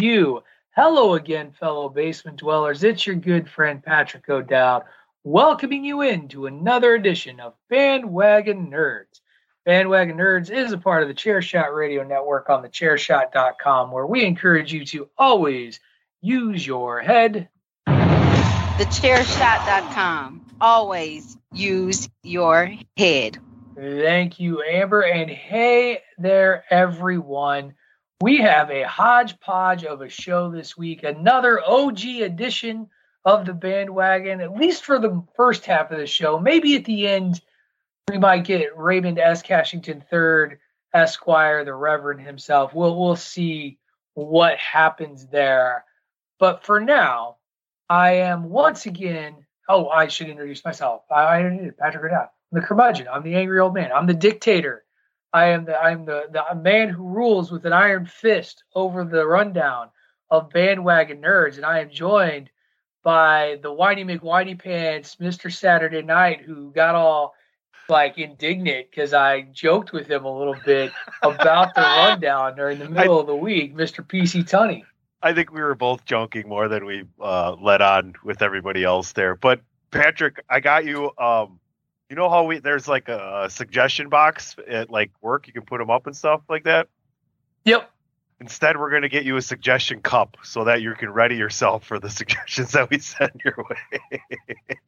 You. Hello again, fellow basement dwellers. It's your good friend Patrick O'Dowd, welcoming you into another edition of Bandwagon Nerds. Bandwagon Nerds is a part of the Chairshot Radio Network on the chairshot.com, where we encourage you to always use your head. The Thechairshot.com. Always use your head. Thank you, Amber. And hey there, everyone. We have a hodgepodge of a show this week, another OG edition of the bandwagon, at least for the first half of the show. Maybe at the end, we might get Raymond S. Cashington III, Esquire, the Reverend himself. We'll, we'll see what happens there. But for now, I am once again. Oh, I should introduce myself. I, I Patrick O'Dowd. I'm the curmudgeon. I'm the angry old man. I'm the dictator. I am the I'm the, the man who rules with an iron fist over the rundown of bandwagon nerds, and I am joined by the whiny McWhiny pants, Mr. Saturday Night, who got all like indignant because I joked with him a little bit about the rundown during the middle I, of the week, Mr. PC Tunney. I think we were both joking more than we uh, let on with everybody else there. But Patrick, I got you. Um, you know how we there's like a suggestion box at like work? You can put them up and stuff like that? Yep. Instead we're going to get you a suggestion cup so that you can ready yourself for the suggestions that we send your way.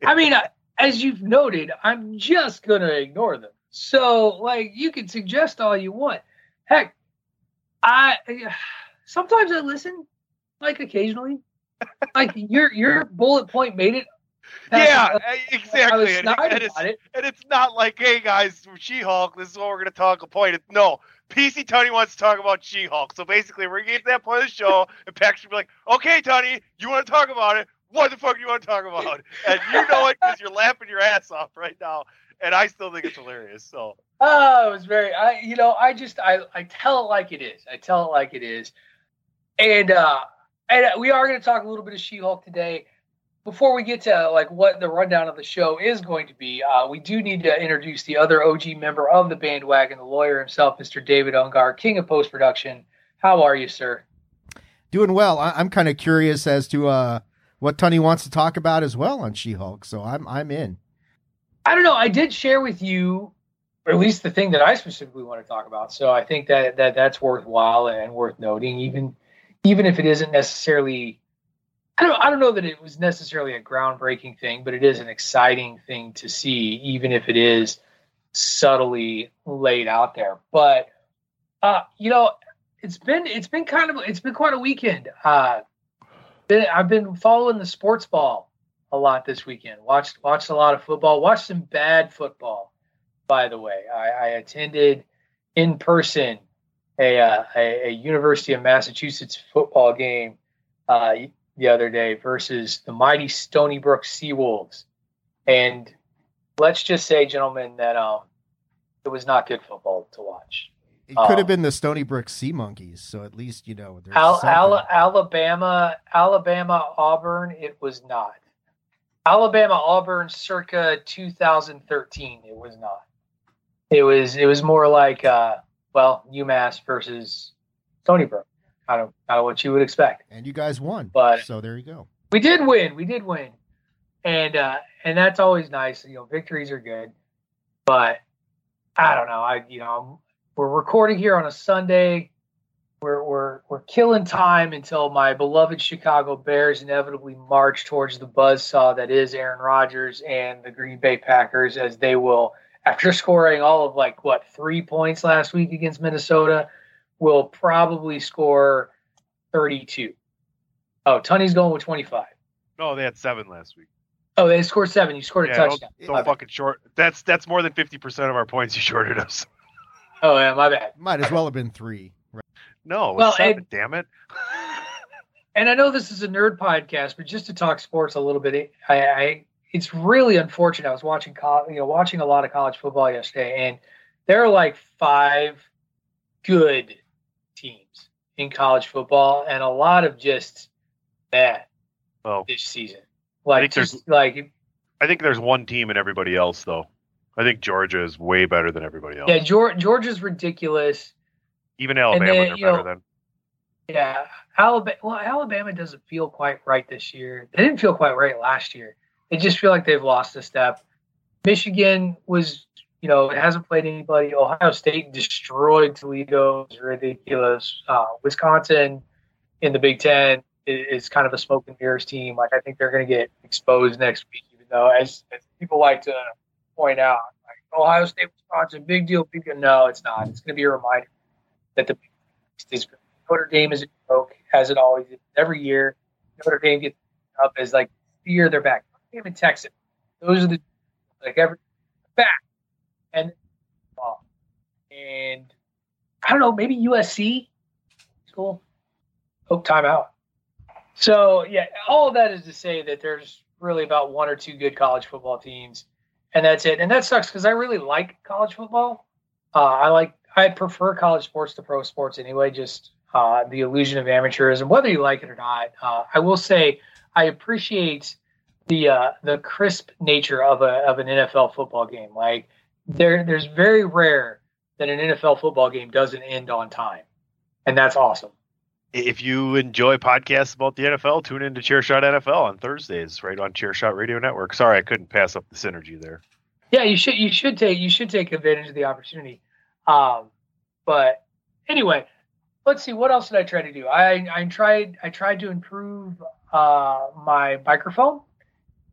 I mean as you've noted i'm just going to ignore them. So like you can suggest all you want. Heck i sometimes i listen like occasionally. Like your your bullet point made it yeah, exactly. And, and, it's, it. and, it's, not like, hey guys, She-Hulk, this is what we're going to talk about. It, no, PC Tony wants to talk about She-Hulk. So basically, we're going to get to that point of the show, and Patrick should be like, okay, Tony, you want to talk about it? What the fuck do you want to talk about? And you know it because you're laughing your ass off right now, and I still think it's hilarious. So. Oh, it was very. I, you know, I just, I, I tell it like it is. I tell it like it is, and uh, and we are going to talk a little bit of She-Hulk today before we get to like what the rundown of the show is going to be, uh, we do need to introduce the other OG member of the bandwagon, the lawyer himself, Mr. David Ungar, king of post production. How are you, sir? Doing well. I- am kind of curious as to uh, what Tony wants to talk about as well on She-Hulk, so I'm I'm in. I don't know. I did share with you, or at least the thing that I specifically want to talk about. So I think that that that's worthwhile and worth noting, even even if it isn't necessarily I don't I don't know that it was necessarily a groundbreaking thing, but it is an exciting thing to see, even if it is subtly laid out there. But uh, you know, it's been it's been kind of it's been quite a weekend. Uh, I've been following the sports ball a lot this weekend. Watched watched a lot of football. Watched some bad football, by the way. I, I attended in person a, uh, a, a University of Massachusetts football game uh, the other day versus the mighty Stony Brook Seawolves. And let's just say, gentlemen, that um, it was not good football to watch. It could have um, been the Stony Brook Sea Monkeys, so at least you know. Al- Al- Alabama, Alabama, Auburn. It was not. Alabama, Auburn, circa 2013. It was not. It was. It was more like, uh, well, UMass versus Stony Brook kind of kind of what you would expect. And you guys won. But so there you go. We did win. We did win. And uh and that's always nice. You know, victories are good. But I don't know. I you know, we're recording here on a Sunday. We're we're we're killing time until my beloved Chicago Bears inevitably march towards the buzz saw that is Aaron Rodgers and the Green Bay Packers as they will after scoring all of like what three points last week against Minnesota will probably score 32. Oh, Tunney's going with 25. No, they had seven last week. Oh, they scored seven. You scored a yeah, touchdown. Don't, don't fucking short. That's that's more than 50% of our points you shorted us. Oh, yeah, my bad. Might as well have been three. Right? No, well, seven, and, damn it. and I know this is a nerd podcast, but just to talk sports a little bit, I, I it's really unfortunate. I was watching, you know, watching a lot of college football yesterday, and there are like five good teams in college football and a lot of just bad oh. this season. Like just like I think there's one team and everybody else though. I think Georgia is way better than everybody else. Yeah, Georgia, Georgia's ridiculous. Even Alabama then, are better know, than. Yeah, Alabama. Well, Alabama doesn't feel quite right this year. They didn't feel quite right last year. They just feel like they've lost a step. Michigan was you know, it hasn't played anybody. Ohio State destroyed Toledo. It's ridiculous. Uh, Wisconsin in the Big Ten is, kind of a smoke and mirrors team. Like I think they're going to get exposed next week, even though, as, as, people like to point out, like Ohio State, Wisconsin, big deal. No, it's not. It's going to be a reminder that the is Notre Dame is a joke, as it always is. Every year, Notre Dame gets up as like fear their back. Notre Dame and Texas, those are the like every back and and I don't know, maybe USC school. Hope timeout. So yeah, all of that is to say that there's really about one or two good college football teams, and that's it. And that sucks because I really like college football. Uh, I like I prefer college sports to pro sports anyway. Just uh, the illusion of amateurism, whether you like it or not. Uh, I will say I appreciate the uh, the crisp nature of a of an NFL football game. Like there there's very rare that an NFL football game doesn't end on time, and that's awesome. If you enjoy podcasts about the NFL, tune in to Chairshot NFL on Thursdays, right on Chairshot Radio Network. Sorry, I couldn't pass up the synergy there. Yeah, you should you should take you should take advantage of the opportunity. Um, but anyway, let's see what else did I try to do. I I tried I tried to improve uh, my microphone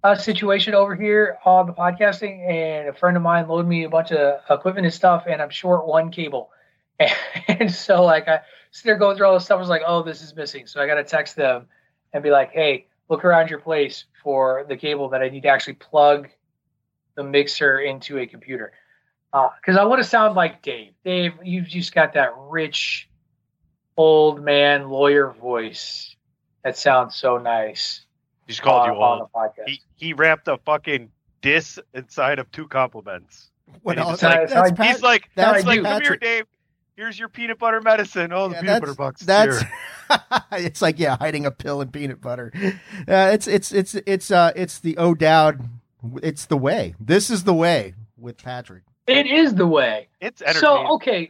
uh, situation over here on the podcasting, and a friend of mine loaded me a bunch of equipment and stuff, and I'm short one cable. And, and so, like, I sit there going through all this stuff. I was like, oh, this is missing. So I got to text them and be like, hey, look around your place for the cable that I need to actually plug the mixer into a computer. Because uh, I want to sound like Dave. Dave, you've just got that rich, old man lawyer voice that sounds so nice. He's called you old. He, he wrapped a fucking diss inside of two compliments. What else? Like, he's like, that's he's like, come here, Dave. here's your peanut butter medicine. Oh, the Yeah, peanut butter box. That's here. it's like yeah, hiding a pill in peanut butter. Uh, it's it's it's it's uh it's the O'Dowd. It's the way. This is the way with Patrick. It is the way. it's entertaining. So okay,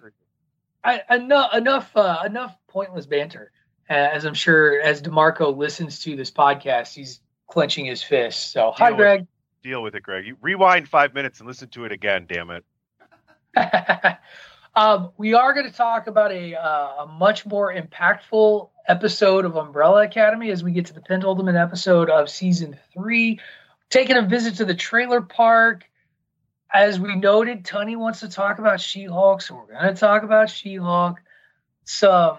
I, enough enough uh, enough pointless banter. Uh, as I'm sure as DeMarco listens to this podcast, he's clenching his fist. So hi, Deal with Greg. Deal with it, Greg. You rewind five minutes and listen to it again. Damn it. um, we are going to talk about a, uh, a much more impactful episode of Umbrella Academy as we get to the penultimate episode of season three. Taking a visit to the trailer park. As we noted, Tony wants to talk about She Hulk, so we're going to talk about She Hulk. Some,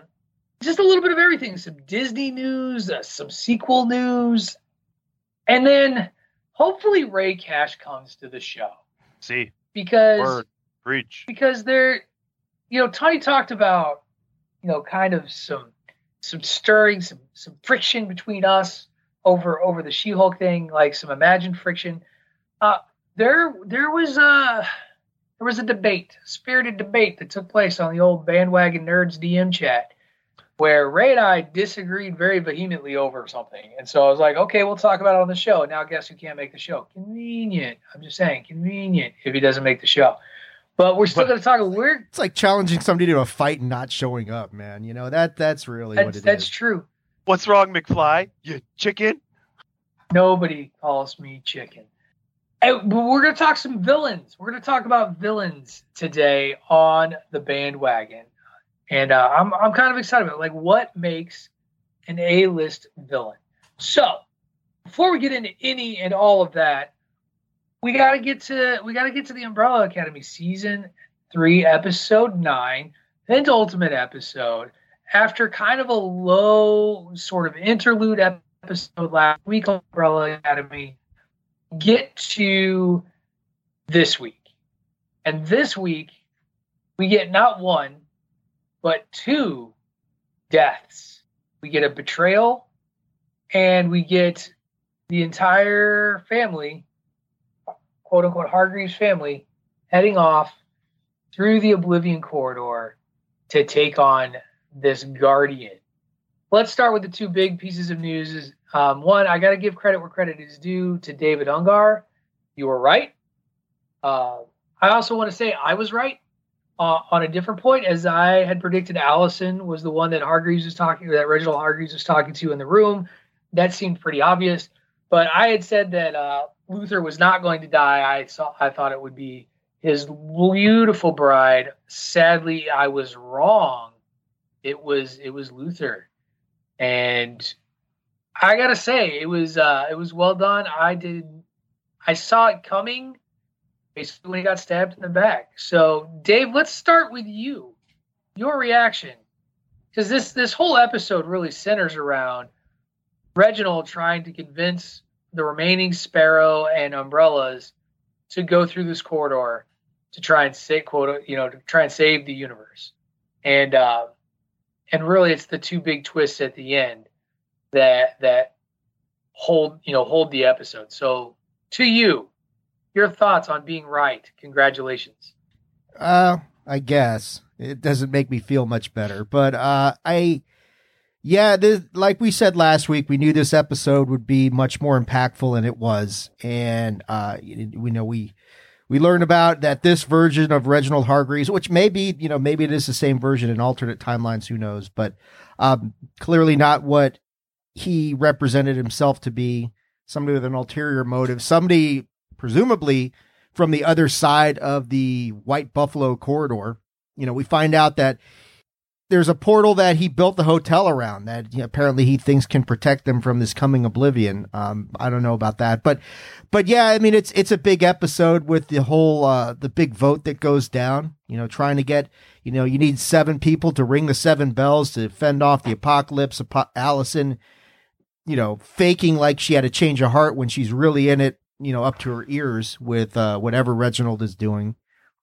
just a little bit of everything. Some Disney news, uh, some sequel news, and then hopefully Ray Cash comes to the show. See, because word, preach. because they're you know tony talked about you know kind of some some stirring some some friction between us over over the she-hulk thing like some imagined friction. Uh there there was a there was a debate spirited debate that took place on the old bandwagon nerds dm chat where ray and i disagreed very vehemently over something and so i was like okay we'll talk about it on the show now guess who can't make the show convenient i'm just saying convenient if he doesn't make the show but we're still going to talk. We're It's like challenging somebody to a fight and not showing up, man. You know that that's really what that's, it that's is. true. What's wrong, McFly? You chicken? Nobody calls me chicken. And but we're going to talk some villains. We're going to talk about villains today on the bandwagon, and uh, I'm I'm kind of excited about it. like what makes an A-list villain. So before we get into any and all of that, we got to get to we got to get to the Umbrella Academy season three, episode nine, penultimate episode. After kind of a low sort of interlude episode last week Umbrella Academy, get to this week. And this week, we get not one, but two deaths. We get a betrayal, and we get the entire family, quote unquote, Hargreaves family, heading off through the Oblivion corridor to take on this Guardian. Let's start with the two big pieces of news. Um, one, I got to give credit where credit is due to David Ungar. You were right. Uh, I also want to say I was right uh, on a different point, as I had predicted. Allison was the one that Hargreaves was talking, that Reginald Hargreaves was talking to in the room. That seemed pretty obvious. But I had said that uh, Luther was not going to die. I saw. I thought it would be his beautiful bride. Sadly, I was wrong. It was it was Luther, and I gotta say it was uh, it was well done. I did I saw it coming basically got stabbed in the back. So Dave, let's start with you. Your reaction, because this this whole episode really centers around Reginald trying to convince the remaining Sparrow and Umbrellas to go through this corridor to try and save quote you know to try and save the universe and uh and really it's the two big twists at the end that that hold you know hold the episode so to you your thoughts on being right congratulations Uh, I guess it doesn't make me feel much better, but uh, I, yeah, this, like we said last week, we knew this episode would be much more impactful, and it was. And uh, we know we we learned about that this version of Reginald Hargreaves, which maybe you know maybe it is the same version in alternate timelines, who knows? But um, clearly not what he represented himself to be. Somebody with an ulterior motive, somebody presumably from the other side of the White Buffalo corridor. You know, we find out that there's a portal that he built the hotel around that you know, apparently he thinks can protect them from this coming oblivion. Um, I don't know about that, but, but yeah, I mean, it's, it's a big episode with the whole, uh, the big vote that goes down, you know, trying to get, you know, you need seven people to ring the seven bells to fend off the apocalypse. Apo- Allison, you know, faking like she had a change of heart when she's really in it, you know, up to her ears with, uh, whatever Reginald is doing.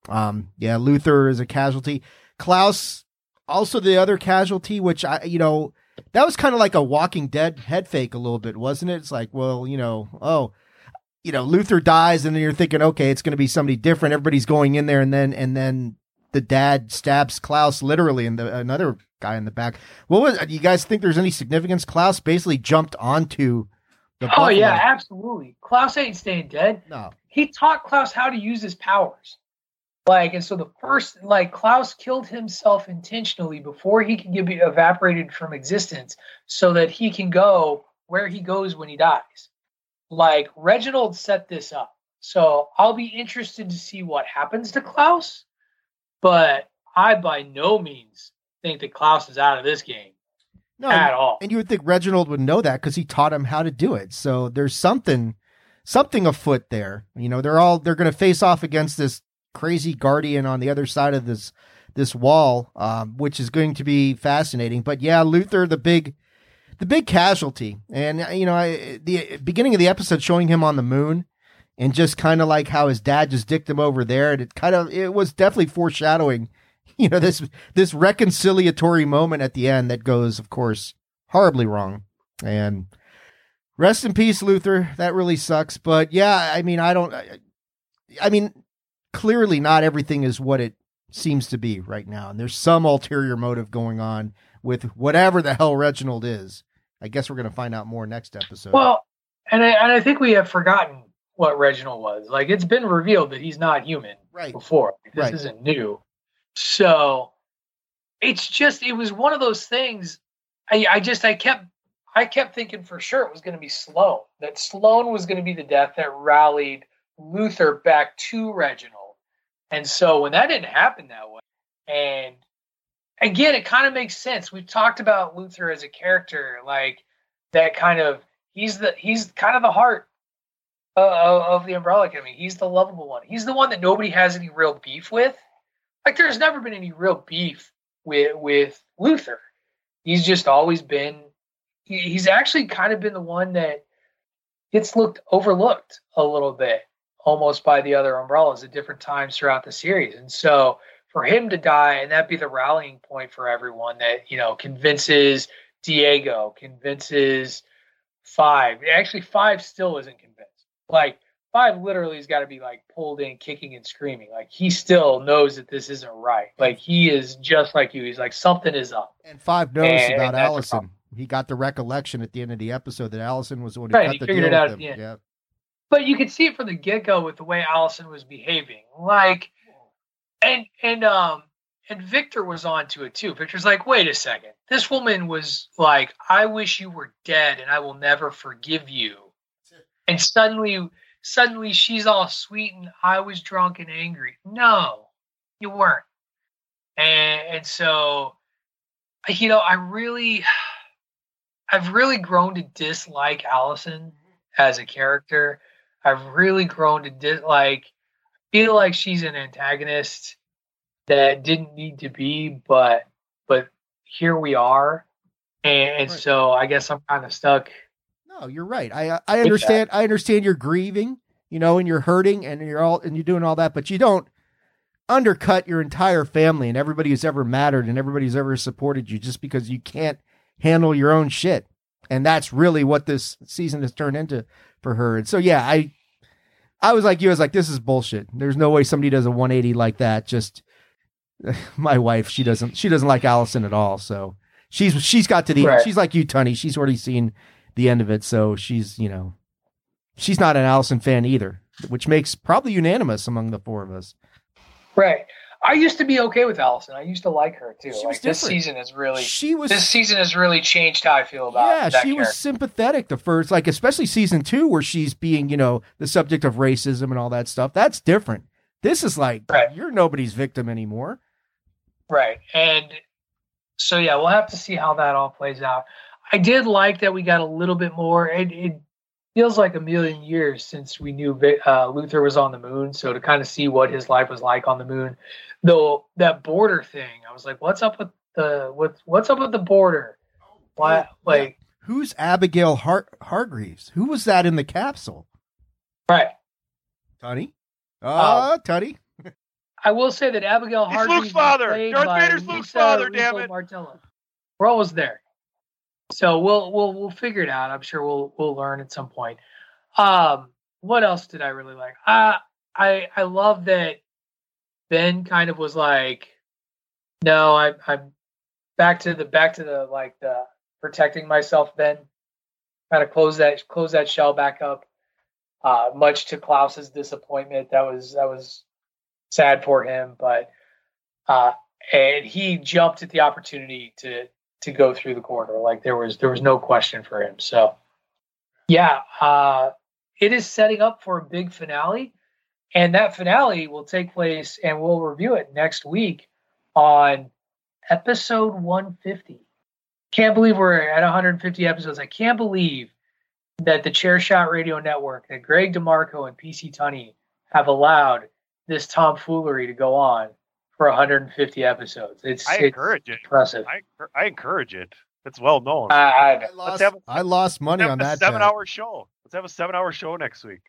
Um, yeah, Luther is a casualty. Klaus, also the other casualty, which I, you know, that was kind of like a Walking Dead head fake a little bit, wasn't it? It's like, well, you know, oh, you know, Luther dies, and then you're thinking, okay, it's going to be somebody different. Everybody's going in there, and then, and then the dad stabs Klaus literally and the another guy in the back. What was you guys think there's any significance? Klaus basically jumped onto Oh yeah, absolutely. Klaus ain't staying dead. No. He taught Klaus how to use his powers. Like, and so the first, like, Klaus killed himself intentionally before he can get evaporated from existence so that he can go where he goes when he dies. Like, Reginald set this up. So I'll be interested to see what happens to Klaus, but I by no means think that Klaus is out of this game No, at all. and you would think Reginald would know that because he taught him how to do it. So there's something, something afoot there. You know, they're all they're going to face off against this crazy guardian on the other side of this this wall, um, which is going to be fascinating. But yeah, Luther, the big, the big casualty, and you know, I, the beginning of the episode showing him on the moon, and just kind of like how his dad just dicked him over there, and it kind of it was definitely foreshadowing, you know, this this reconciliatory moment at the end that goes, of course, horribly wrong, and. Rest in peace, Luther. That really sucks. But yeah, I mean, I don't. I, I mean, clearly not everything is what it seems to be right now. And there's some ulterior motive going on with whatever the hell Reginald is. I guess we're going to find out more next episode. Well, and I, and I think we have forgotten what Reginald was. Like it's been revealed that he's not human right. before. This Right. isn't new. So it's just it was one of those things. I, I just I kept I kept thinking for sure it was going to be Sloane. That Sloane was going to be the death that rallied Luther back to Reginald. And so when that didn't happen that way, and again, it kind of makes sense. We've talked about Luther as a character, like that kind of he's the he's kind of the heart of, of the Umbrella Academy. He's the lovable one. He's the one that nobody has any real beef with. Like there's never been any real beef with with Luther. He's just always been. He, he's actually kind of been the one that gets looked overlooked a little bit, almost by the other umbrellas at different times throughout the series. And so for him to die and that be the rallying point for everyone that you know convinces Diego, convinces Five. Actually, Five still isn't convinced. Like Five literally has got to be like pulled in, kicking and screaming. Like he still knows that this isn't right. Like he is just like you. He's like something is up. and Five knows And- about and Allison. He got the recollection at the end of the episode that Allison was the one who Right, cut he the figured deal it out with at the him. end. Yeah. but you could see it from the get go with the way Allison was behaving. Like, and and um and Victor was on to it too. Victor's like, wait a second, this woman was like, I wish you were dead, and I will never forgive you. And suddenly, suddenly she's all sweet, and I was drunk and angry. No, you weren't. And and so, you know, I really, I've really grown to dislike Allison as a character. I've really grown to dislike, feel like she's an antagonist that didn't need to be, but but here we are, and, and Right. so I guess I'm kind of stuck. No, you're right. I I understand. I understand you're grieving, you know, and you're hurting, and you're all and you're doing all that, but you don't undercut your entire family and everybody who's ever mattered and everybody who's ever supported you just because you can't handle your own shit. And that's really what this season has turned into for her. And so, yeah, I I was like you. I was like, this is bullshit. There's no way somebody does a 180 like that. Just my wife, she doesn't she doesn't like Allison at all. So she's she's got to the Right. she's like you, Tunney. She's already seen the end of it. So she's, you know, she's not an Allison fan either, which makes probably unanimous among the four of us. Right. I used to be okay with Allison. I used to like her too. She like was this season has really She was, this season has really changed how I feel about yeah, she was sympathetic the first, like especially season two, where she's being, you know, the subject of racism and all that stuff. That's different. This is like Right. you're nobody's victim anymore. Right. And so yeah, we'll have to see how that all plays out. I did like that we got a little bit more. It, it feels like a million years since we knew uh, Luther was on the moon. So to kind of see what his life was like on the moon, though that border thing, I was like, what's up with the what's what's up with the border? Why like Who's Abigail Har- Hargreaves? Who was that in the capsule? right? Tunney? Oh, Um, Tunney. I will say that Abigail He's Hargreaves Luke's father. Darth Vader's Luke's Lisa father, damn Russo it. Martella. We're almost there. So we'll we'll we'll figure it out. I'm sure we'll we'll learn at some point. Um, what else did I really like? Uh, I I love that Ben kind of was like, "No, I, I'm back to the back to the like the protecting myself." Ben kind of close that close that shell back up. Uh, much to Klaus's disappointment, that was that was sad for him, but uh, and he jumped at the opportunity to to go through the corridor. Like there was there was no question for him. So yeah, uh, it is setting up for a big finale, and that finale will take place, and we'll review it next week on episode 150. Can't believe we're at 150 episodes. I can't believe that the Chairshot Radio Network, that Greg DeMarco and PC Tunney have allowed this tomfoolery to go on for 150 episodes. It's I it's encourage it. Impressive. I, I encourage it. It's well known. I, I, I lost, have- I lost money on that. seven bet. hour show. Let's have a seven hour show next week.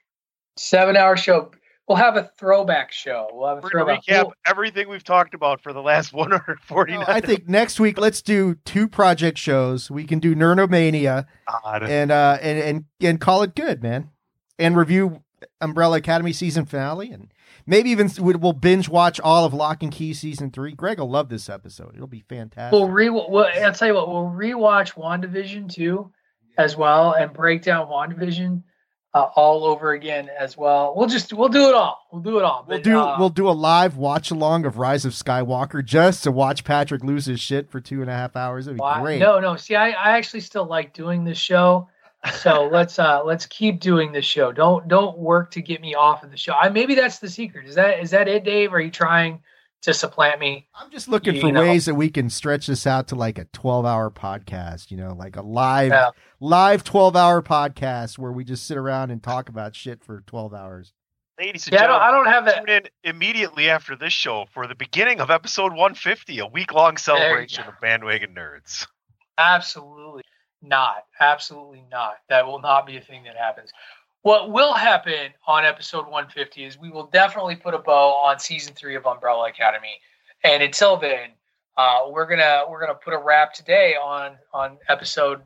seven hour show. We'll have a throwback show. We'll have a We're throwback. recap We'll- everything we've talked about for the last 149. No, I think next week let's do two project shows. We can do Nerdomania God. and uh and and and call it good, man. And review Umbrella Academy season finale and maybe even we- we'll binge watch all of Locke and Key season 3. Greg will love this episode. It'll be fantastic. We'll re. We'll, I'll tell you what. We'll rewatch Wandavision too, as well, and break down Wandavision uh, all over again as well. We'll just we'll do it all. We'll do it all. We'll do uh, we'll do a live watch along of Rise of Skywalker just to watch Patrick lose his shit for two and a half hours. It'd be Why- great. No, no. See, I, I actually still like doing this show. So let's uh let's keep doing this show. Don't don't work to get me off of the show. I maybe that's the secret. Is that is that it, Dave? Are you trying to supplant me? I'm just looking You for know. ways that we can stretch this out to like a 12 hour podcast, you know, like a live Yeah. live 12 hour podcast where we just sit around and talk about shit for 12 hours. Ladies and Yeah, I don't, gentlemen, I don't have that. tune in immediately after this show for the beginning of episode 150, a week long celebration of Bandwagon Nerds. Absolutely not. Absolutely not. That will not be a thing that happens. What will happen on episode 150 is we will definitely put a bow on season three of Umbrella Academy. And until then, uh, we're gonna we're gonna put a wrap today on on episode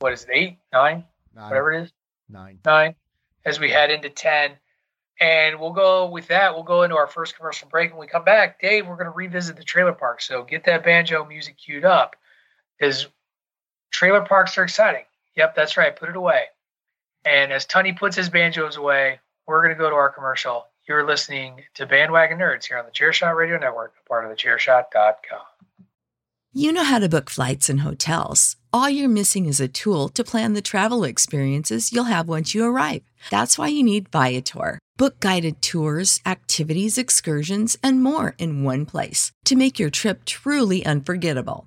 what is it eight nine Nine, whatever it is nine. nine as we head into 10 and we'll go with that we'll go into our first commercial break when we come back dave we're going to revisit the trailer park so get that banjo music queued up because trailer parks are exciting yep that's right put it away and as Tunney puts his banjos away we're going to go to our commercial you're listening to bandwagon nerds here on the chairshot radio network part of the chairshot.com You know how to book flights and hotels. All you're missing is a tool to plan the travel experiences you'll have once you arrive. That's why you need Viator. Book guided tours, activities, excursions, and more in one place to make your trip truly unforgettable.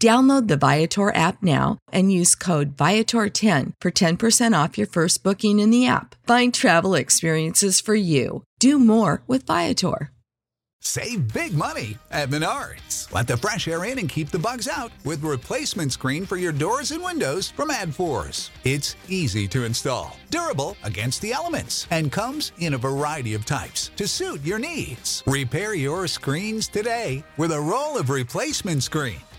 Download the Viator app now and use code Viator10 for 10% off your first booking in the app. Find travel experiences for you. Do more with Viator. Save big money at Menards. Let the fresh air in and keep the bugs out with replacement screen for your doors and windows from ADFORS. It's easy to install, durable against the elements, and comes in a variety of types to suit your needs. Repair your screens today with a roll of replacement screen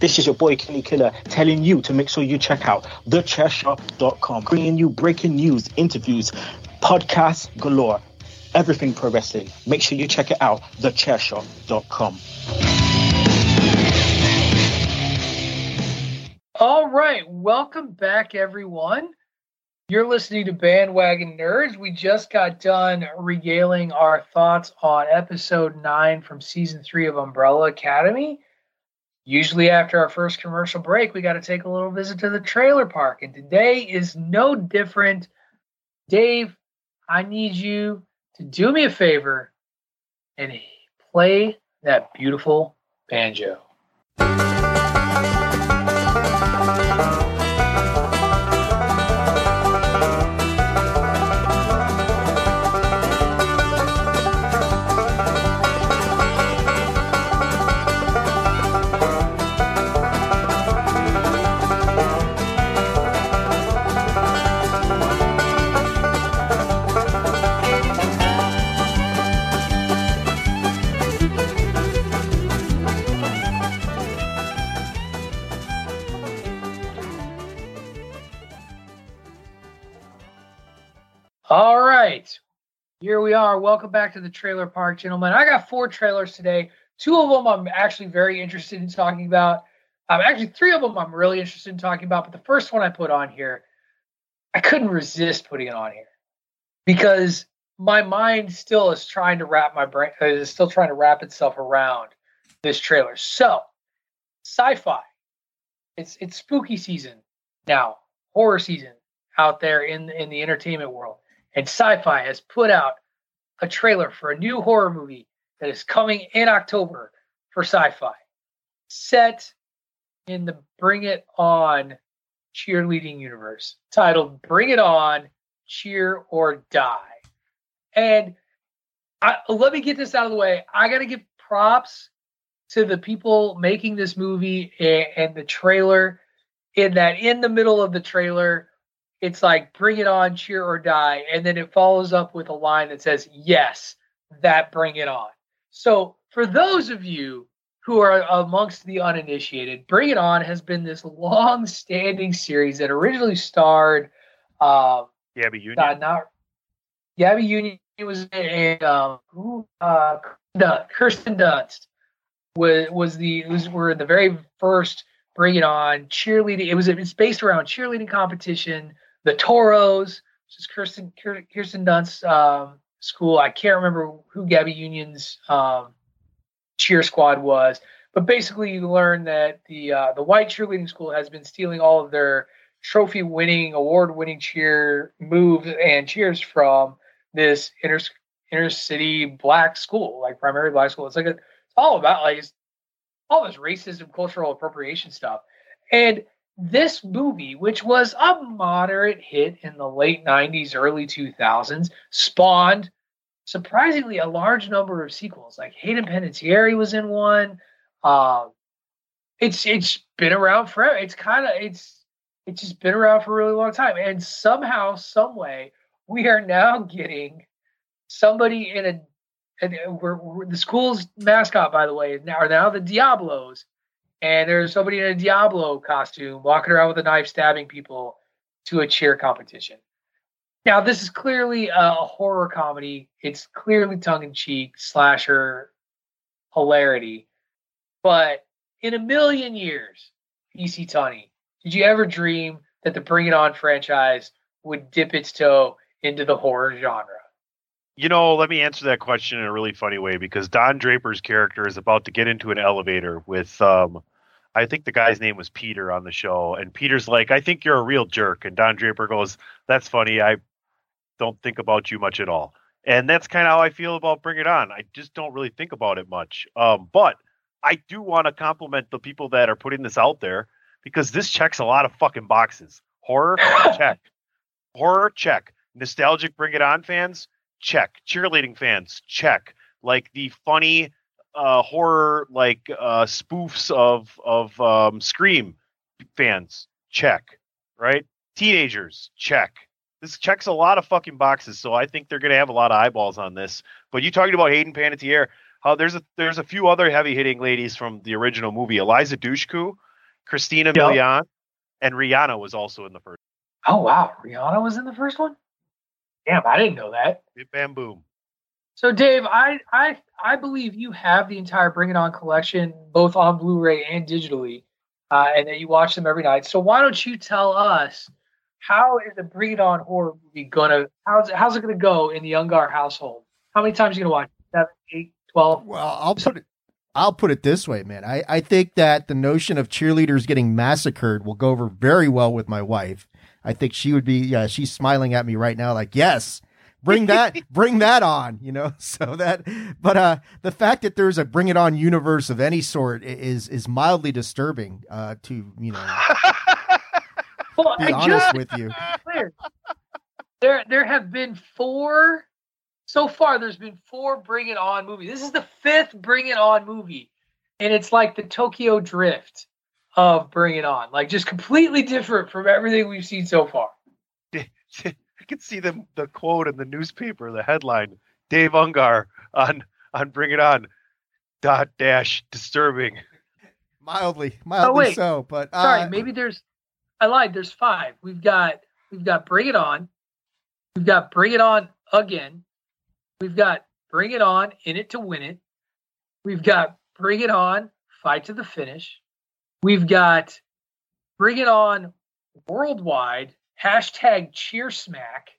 This is your boy Kenny Killer telling you to make sure you check out thechairshot.com, bringing you breaking news, interviews, podcasts galore, everything pro wrestling. Make sure you check it out, thechairshot.com. All right, welcome back, everyone. You're listening to Bandwagon Nerds. We just got done regaling our thoughts on episode nine from season three of Umbrella Academy. Usually, after our first commercial break, we got to take a little visit to the trailer park. And today is no different. Dave, I need you to do me a favor and play that beautiful banjo. Here we are. Welcome back to the trailer park, gentlemen. I got four trailers today. Two of them I'm actually very interested in talking about. Um, actually, three of them I'm really interested in talking about. But the first one I put on here, I couldn't resist putting it on here because my mind still is trying to wrap my brain uh, is still trying to wrap itself around this trailer. So, Syfy. It's it's spooky season now, horror season out there in in the entertainment world and Syfy has put out a trailer for a new horror movie that is coming in October for Syfy, set in the Bring It On cheerleading universe, titled "Bring It On, Cheer or Die." And I, let me get this out of the way. I got to give props to the people making this movie and, and the trailer. In that, in the middle of the trailer, it's like bring it on, cheer or die, and then it follows up with a line that says, "Yes, that bring it on." So for those of you who are amongst the uninitiated, Bring It On has been this long-standing series that originally starred uh, Gaby Union. Uh, not Gaby Union was in um, who, uh, Kirsten Dunst was was the was were the very first Bring It On cheerleading. It was it's based around cheerleading competition the Toros, which is Kirsten Kirsten Dunst's um, school. I can't remember who Gabby Union's um, cheer squad was, but basically you learn that the uh, the white cheerleading school has been stealing all of their trophy winning, award winning cheer moves and cheers from this inner inner city black school, like primary black school. It's like a, it's all about like all this racism, cultural appropriation stuff, and this movie, which was a moderate hit in the late 90s, early 2000s, spawned surprisingly a large number of sequels. Like Hayden Panettiere was in one. Um, it's it's been around forever. It's kind of it's it's just been around for a really long time, and somehow, some way, we are now getting somebody in a. And we're, we're, the school's mascot, by the way, now are now the Diablos, and there's somebody in a Diablo costume walking around with a knife stabbing people to a cheer competition. Now, this is clearly a horror comedy. It's clearly tongue in cheek, slasher hilarity. But in a million years, PC Tunney, did you ever dream that the Bring It On franchise would dip its toe into the horror genre? You know, let me answer that question in a really funny way because Don Draper's character is about to get into an elevator with, um, I think the guy's name was Peter on the show, and Peter's like, "I think you're a real jerk," and Don Draper goes, "That's funny. I don't think about you much at all." And that's kind of how I feel about Bring It On. I just don't really think about it much. Um, but I do want to compliment the people that are putting this out there because this checks a lot of fucking boxes. Horror, check. Horror, check. Nostalgic Bring It On fans, check. Cheerleading fans, check. Like the funny uh, horror like uh, spoofs of of um, Scream fans, check. Right? Teenagers, check. This checks a lot of fucking boxes, so I think they're gonna have a lot of eyeballs on this. But you talking about Hayden Panettiere? How there's a there's a few other heavy hitting ladies from the original movie. Eliza Dushku, Christina yep. Milian, and Rihanna was also in the first. Oh wow, Rihanna was in the first one. Damn, I didn't know that. Bam boom. So Dave, I I I believe you have the entire Bring It On collection, both on Blu-ray and digitally, uh, and that you watch them every night. So why don't you tell us how is the Bring It On horror movie gonna how's it, how's it gonna go in the Ungar household? How many times are you gonna watch? Seven, eight, twelve? Well, I'll put it I'll put it this way, man. I, I think that the notion of cheerleaders getting massacred will go over very well with my wife. I think she would be, yeah, she's smiling at me right now, like, yes, bring that, bring that on, you know? So that, but, uh, the fact that there's a bring it on universe of any sort is, is mildly disturbing, uh, to, you know, well, be I honest just, with you. There, there have been four so far. There's been four Bring It On movies. This is the fifth Bring It On movie, and it's like the Tokyo Drift of Bring It On, like just completely different from everything we've seen so far. I can see the the quote in the newspaper, the headline: Dave Ungar on on Bring It On. Dot dash disturbing. Mildly, mildly Oh, wait. so, but, uh, Sorry, maybe there's. I lied. There's five. We've got we've got Bring It On. We've got Bring It On again. We've got Bring It On in it to win it. We've got Bring It On fight to the finish. We've got Bring It On worldwide hashtag Cheer Smack.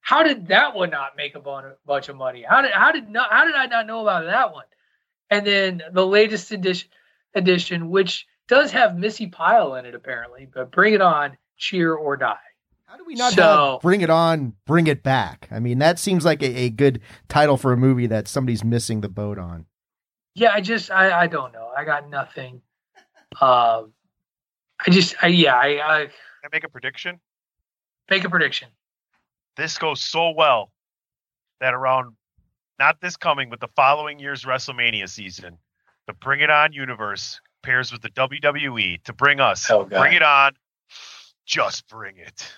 How did that one not make a bunch of money? How did how did not how did I not know about that one? And then the latest edition edition, which does have Missi Pyle in it apparently, but Bring It On, Cheer or Die. How do we not So- bring it on, bring it back? I mean, that seems like a, a good title for a movie that somebody's missing the boat on. Yeah, I just I I don't know. I got nothing. Um, I just I yeah I, I Can I make a prediction? make a prediction. This goes so well that around not this coming, but the following year's WrestleMania season, the Bring It On universe pairs with the WWE to bring us Oh, Bring It On. Just bring it.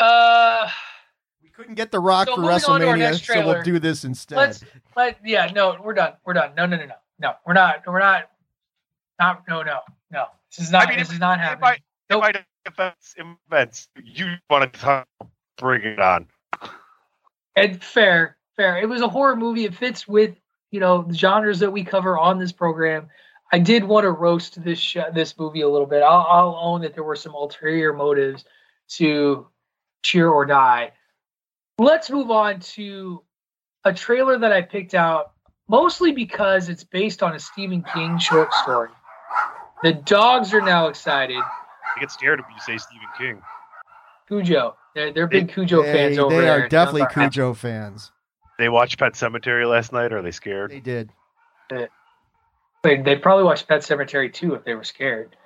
Uh, We couldn't get The Rock So for moving on to our WrestleMania, so we'll do this instead. let's let yeah no we're done we're done no no no no no we're not we're not not no no no this is not I mean, this if- is not In happening. my, in Nope. defense, events, you want to talk, Bring It On. And fair, fair. It was a horror movie. It fits with you know the genres that we cover on this program. I did want to roast this sh- this movie a little bit. I'll, I'll own that there were some ulterior motives to Cheer or Die. Let's move on to a trailer that I picked out mostly because it's based on a Stephen King short story. The dogs are now excited. They get scared when you say Stephen King. Cujo, they're, they're big Cujo they, fans over they there. are definitely Dogs aren't. Cujo fans. They watched Pet Sematary last night. Are they scared? They did. They, they'd probably watched Pet Sematary too if they were scared.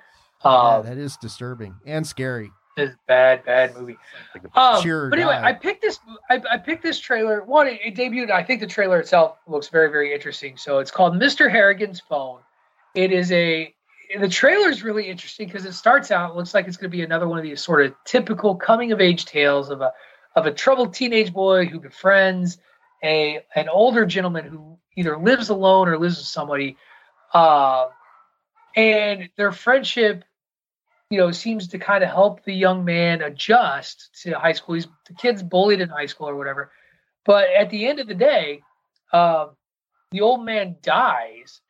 Yeah, Um, that is disturbing and scary. It's a bad, bad movie. Like the- Um, Cheer or but anyway, die. I picked this. I, I picked this trailer. One, it, it debuted. I think the trailer itself looks very, very interesting. So it's called Mr. Harrigan's Phone. It is a. The trailer is really interesting because it starts out. Looks like it's going to be another one of these sort of typical coming of age tales of a of a troubled teenage boy who befriends a an older gentleman who either lives alone or lives with somebody, uh, and their friendship you know, seems to kind of help the young man adjust to high school. He's the kid's bullied in high school or whatever. But at the end of the day, um, the old man dies,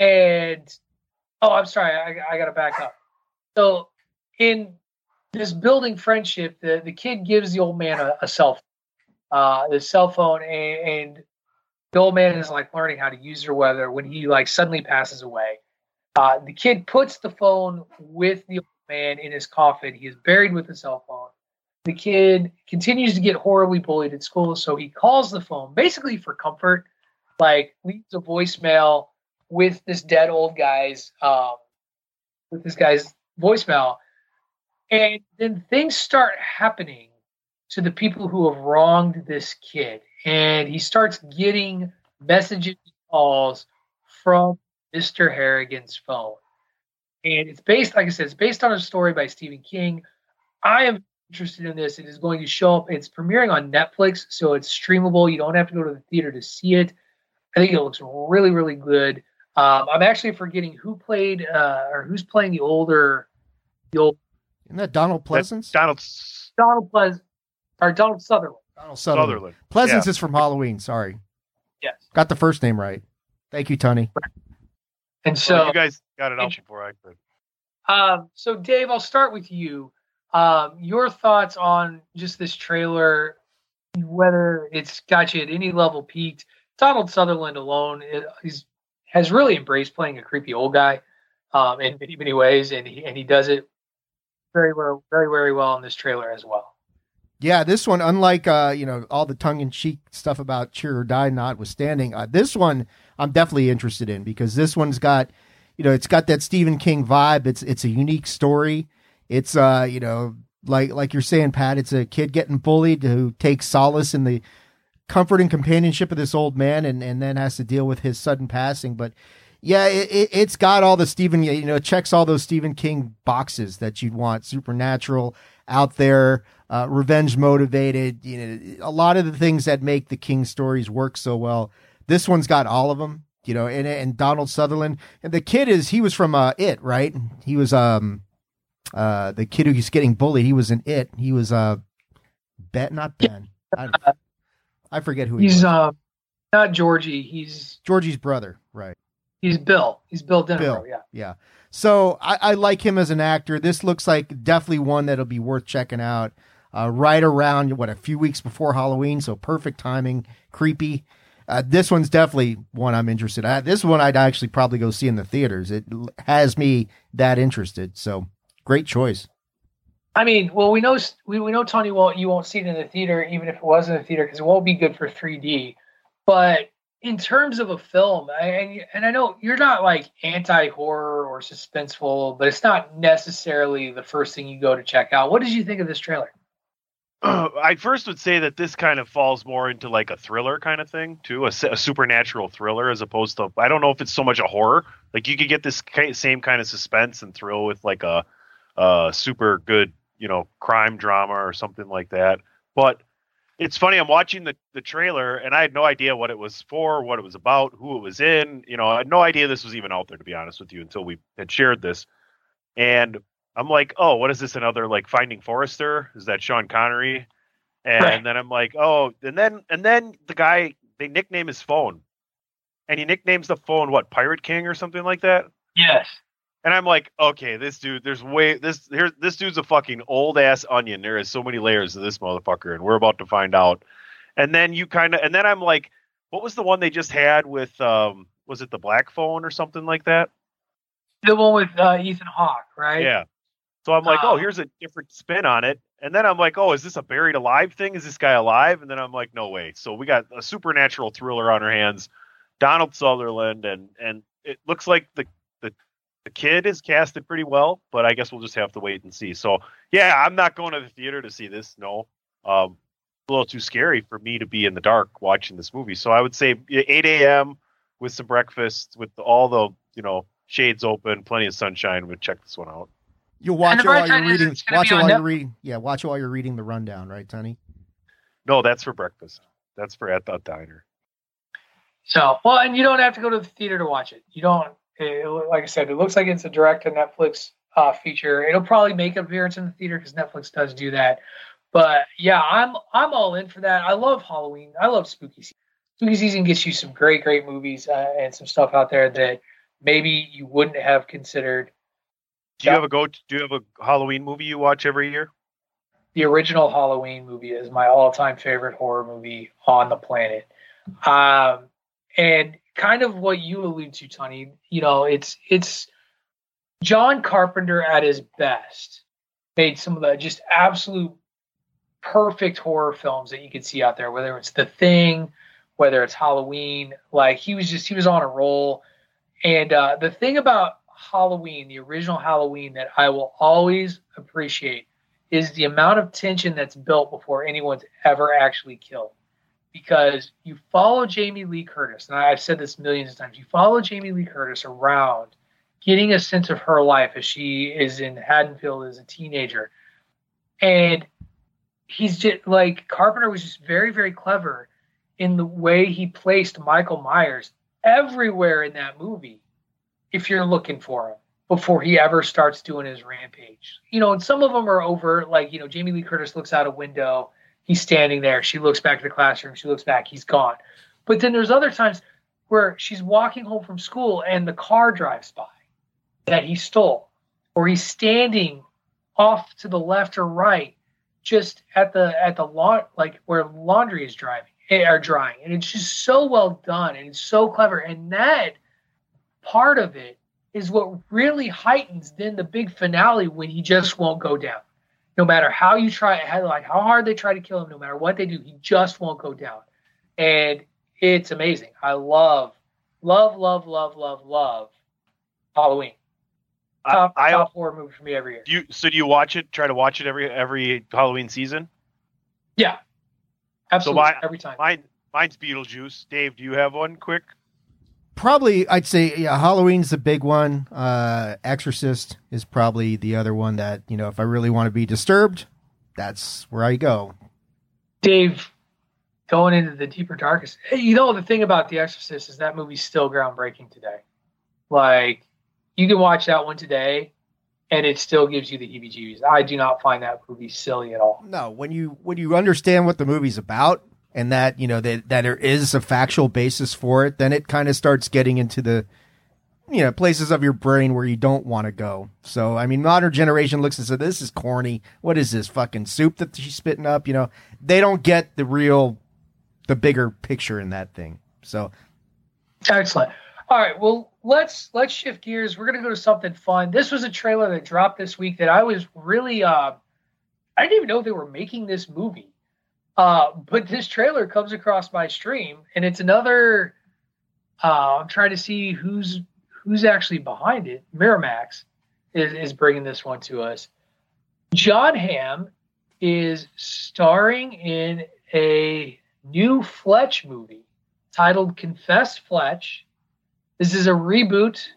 and oh, I'm sorry, I, I got to back up. So in this building friendship, the the kid gives the old man a, a cell phone, uh, the cell phone, and, and the old man is like learning how to use or whether when he like suddenly passes away. Uh, the kid puts the phone with the old man in his coffin. He is buried with the cell phone. The kid continues to get horribly bullied at school, so he calls the phone basically for comfort, like leaves a voicemail with this dead old guy's um, with this guy's voicemail, and then things start happening to the people who have wronged this kid, and he starts getting messages, calls from Mr. Harrigan's phone. And it's based, like I said, it's based on a story by Stephen King. I am interested in this. It is going to show up. It's premiering on Netflix, so it's streamable. You don't have to go to the theater to see it. I think it looks really, really good. Um, I'm actually forgetting who played uh, or who's playing the older, the old Isn't that Donald Pleasence? Donald S- Donald Pleas or Donald Sutherland. Donald Sutherland. Sutherland. Pleasence Yeah. is from Halloween. Sorry. Yes. Got the first name right. Thank you, Tony. And So so you guys got it out before I could. Um, so, Dave, I'll start with you. Um, your thoughts on just this trailer, whether it's got you at any level peaked. Donald Sutherland alone, it- he's has really embraced playing a creepy old guy um, in many many ways, and he and he does it very well, very very well in this trailer as well. Yeah, this one, unlike uh, you know all the tongue in cheek stuff about cheer or die notwithstanding, uh, this one I'm definitely interested in because this one's got, you know, it's got that Stephen King vibe. It's it's a unique story. It's uh, you know, like like you're saying, Pat. It's a kid getting bullied who takes solace in the comfort and companionship of this old man, and and then has to deal with his sudden passing. But yeah, it, has got all the Stephen, you know, checks all those Stephen King boxes that you'd want. Supernatural, out there, uh, revenge motivated. You know, a lot of the things that make the King stories work so well. This one's got all of them. You know, and and Donald Sutherland and the kid is he was from uh, It, right? He was um uh the kid who's getting bullied. He was in It. He was uh Bet, not Ben. I, I forget who he he's. Was. Uh, not Georgie. He's Georgie's brother, right? He's Bill. He's Bill Denbrough. Bill. Yeah. Yeah. So I, I, like him as an actor. This looks like definitely one that'll be worth checking out. Uh, right around what a few weeks before Halloween, so perfect timing. Creepy. Uh, this one's definitely one I'm interested. in. This one I'd actually probably go see in the theaters. It has me that interested. So great choice. I mean, well, we know we, we know Tony won't you won't see it in the theater, even if it was in the theater, because it won't be good for 3D. But in terms of a film, I, and I know you're not like anti horror or suspenseful, but it's not necessarily the first thing you go to check out. What did you think of this trailer? I first would say that this kind of falls more into like a thriller kind of thing, too, a, a, supernatural thriller as opposed to. I don't know if it's so much a horror. Like you could get this same kind of suspense and thrill with like a, a super good, you know, crime drama or something like that. But it's funny. I'm watching the, the trailer and I had no idea what it was for, what it was about, who it was in. You know, I had no idea this was even out there, to be honest with you, until we had shared this. And I'm like, oh, what is this? Another like Finding Forrester? Is that Sean Connery? And right. then I'm like, oh, and then and then the guy they nickname his phone, and he nicknames the phone what Pirate King or something like that. Yes. And I'm like, okay, this dude, there's way this here this dude's a fucking old ass onion. There is so many layers to this motherfucker, and we're about to find out. And then you kind of, and then I'm like, what was the one they just had with, um, was it the black phone or something like that? The one with uh, Ethan Hawke, right? Yeah. So I'm like, oh, here's a different spin on it. And then I'm like, oh, is this a buried alive thing? Is this guy alive? And then I'm like, no way. So we got a supernatural thriller on our hands. Donald Sutherland, and and it looks like the the kid is casted pretty well, but I guess we'll just have to wait and see. So yeah, I'm not going to the theater to see this. No, um, a little too scary for me to be in the dark watching this movie. So I would say 8 a.m. with some breakfast, with all the you know shades open, plenty of sunshine. Would check this one out. You'll watch it while you're reading. Watch it while you're reading. Yeah, watch it while you're reading the rundown, right, Tony? No, that's for breakfast. That's for at the diner. So well, and you don't have to go to the theater to watch it. You don't it, like I said, it looks like it's a direct to Netflix uh, feature. It'll probably make an appearance in the theater because Netflix does do that. But yeah, I'm I'm all in for that. I love Halloween. I love spooky season. Spooky season gets you some great, great movies uh, and some stuff out there that maybe you wouldn't have considered. Do you have a go? Do you have a Halloween movie you watch every year? The original Halloween movie is my all-time favorite horror movie on the planet. Um, and kind of what you allude to, Tony. You know, it's it's John Carpenter at his best made some of the just absolute perfect horror films that you could see out there, whether it's The Thing, whether it's Halloween. Like he was just he was on a roll. And uh, the thing about Halloween, the original Halloween, that I will always appreciate is the amount of tension that's built before anyone's ever actually killed because you follow Jamie Lee Curtis, and I've said this millions of times. You follow Jamie Lee Curtis around, getting a sense of her life as she is in Haddonfield as a teenager, and he's just like Carpenter was just very, very clever in the way he placed Michael Myers everywhere in that movie. If you're looking for him before he ever starts doing his rampage, you know, and some of them are over. Like you know, Jamie Lee Curtis looks out a window He's standing there. She looks back to the classroom. She looks back. He's gone. But then there's other times where she's walking home from school and the car drives by that he stole, or he's standing off to the left or right, just at the at the lawn like where laundry is driving eh, or drying, and it's just so well done and it's so clever. And that part of it is what really heightens then the big finale when he just won't go down. No matter how you try, like how hard they try to kill him, no matter what they do, he just won't go down. And it's amazing. I love, love, love, love, love, love Halloween. Top, I, top horror movie for me every year. Do you, so do you watch it? Try to watch it every every Halloween season? Yeah, absolutely. So my, every time. Mine, mine's Beetlejuice. Dave, do you have one quick? Probably, I'd say yeah. Halloween's the big one. Uh, Exorcist is probably the other one that you know. If I really want to be disturbed, that's where I go. Dave, going into the deeper darkest. You know the thing about The Exorcist is that movie's still groundbreaking today. Like you can watch that one today and it still gives you the heebie-jeebies. I do not find that movie silly at all. No, when you when you understand what the movie's about and that you know that that there is a factual basis for it, then it kind of starts getting into the you know places of your brain where you don't want to go. So I mean, modern generation looks and says, "This is corny. What is this fucking soup that she's spitting up?" You know, they don't get the real, the bigger picture in that thing. So excellent. All right, well let's let's shift gears. We're gonna go to something fun. This was a trailer that dropped this week that I was really uh, I didn't even know they were making this movie. Uh, but this trailer comes across my stream, and it's another. Uh, I'm trying to see who's who's actually behind it. Miramax is is bringing this one to us. Jon Hamm is starring in a new Fletch movie titled Confess Fletch this is a reboot.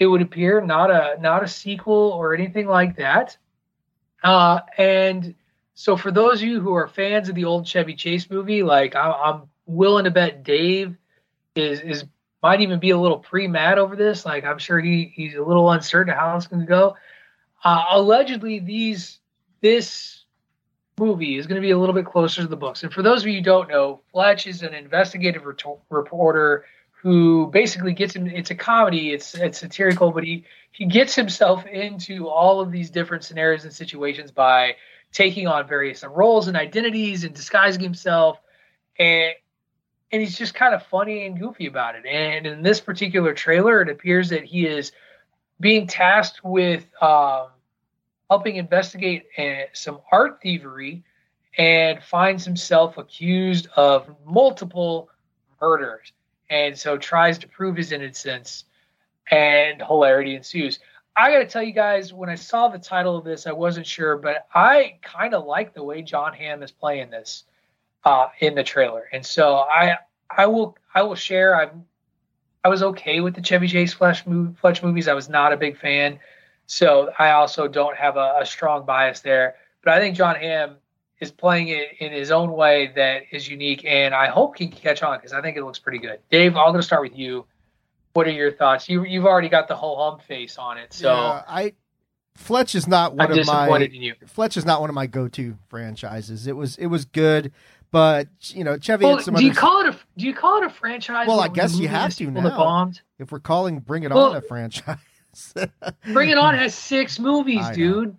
It would appear not a not a sequel or anything like that. Uh, and so for those of you who are fans of the old Chevy Chase movie, like I, I'm willing to bet Dave is is might even be a little pre-mad over this. Like I'm sure he he's a little uncertain how it's going to go. Uh, allegedly, these this movie is going to be a little bit closer to the books. And for those of you who don't know, Fletch is an investigative reporter who basically gets him it's a comedy it's it's satirical but he he gets himself into all of these different scenarios and situations by taking on various roles and identities and disguising himself and and he's just kind of funny and goofy about it and in this particular trailer it appears that he is being tasked with um, helping investigate uh, some art thievery and finds himself accused of multiple murders and so tries to prove his innocence, and hilarity ensues. I got to tell you guys, when I saw the title of this, I wasn't sure, but I kind of like the way Jon Hamm is playing this uh, in the trailer, and so I I will I will share. I'm I was okay with the Chevy Chase Fletch, Fletch movies. I was not a big fan, so I also don't have a, a strong bias there. But I think Jon Hamm is playing it in his own way that is unique, and I hope he can catch on because I think it looks pretty good. Dave, I'm going to start with you. What are your thoughts? You you've already got the whole hum face on it, so yeah, I Fletch is not one I'm of my Fletch is not one of my go-to franchises. It was it was good, but you know Chevy. Well, do you call it a do you call it a franchise? Well, I guess you have to now. Bombed? If we're calling Bring It well, On a franchise, Bring It On has six movies, dude.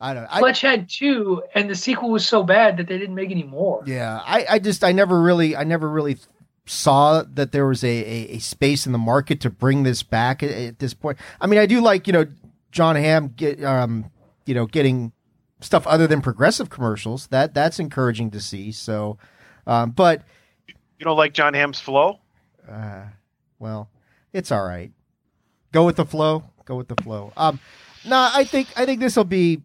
I don't. Fletch had two, and the sequel was so bad that they didn't make any more. Yeah, I, I just I never really I never really saw that there was a, a, a space in the market to bring this back at, at, this point. I mean, I do like you know Jon Hamm get um you know getting stuff other than progressive commercials. That that's encouraging to see. So, um, but you don't like Jon Hamm's flow? Uh, well, it's all right. Go with the flow. Go with the flow. Um, no, nah, I think I think this will be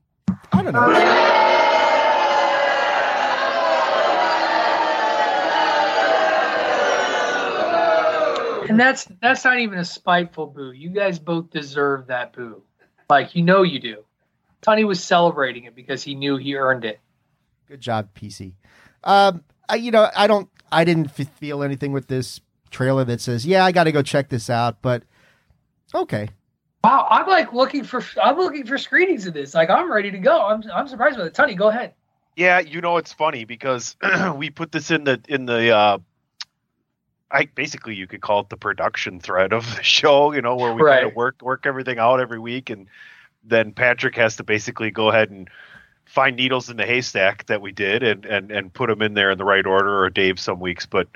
I don't know. And that's that's not even a spiteful boo. You guys both deserve that boo. Like you know you do. Tony was celebrating it because he knew he earned it. Good job, PC. Um, I, you know, I don't, I didn't f- feel anything with this trailer that says, "Yeah, I got to go check this out." But okay, Wow, I'm like looking for I'm looking for screenings of this. Like I'm ready to go. I'm I'm surprised by it. Tony, go ahead. Yeah, you know it's funny because we put this in the in the uh I basically you could call it the production thread of the show, you know, where we right. kind of work work everything out every week and then Patrick has to basically go ahead and find needles in the haystack that we did and and and put them in there in the right order or Dave some weeks, but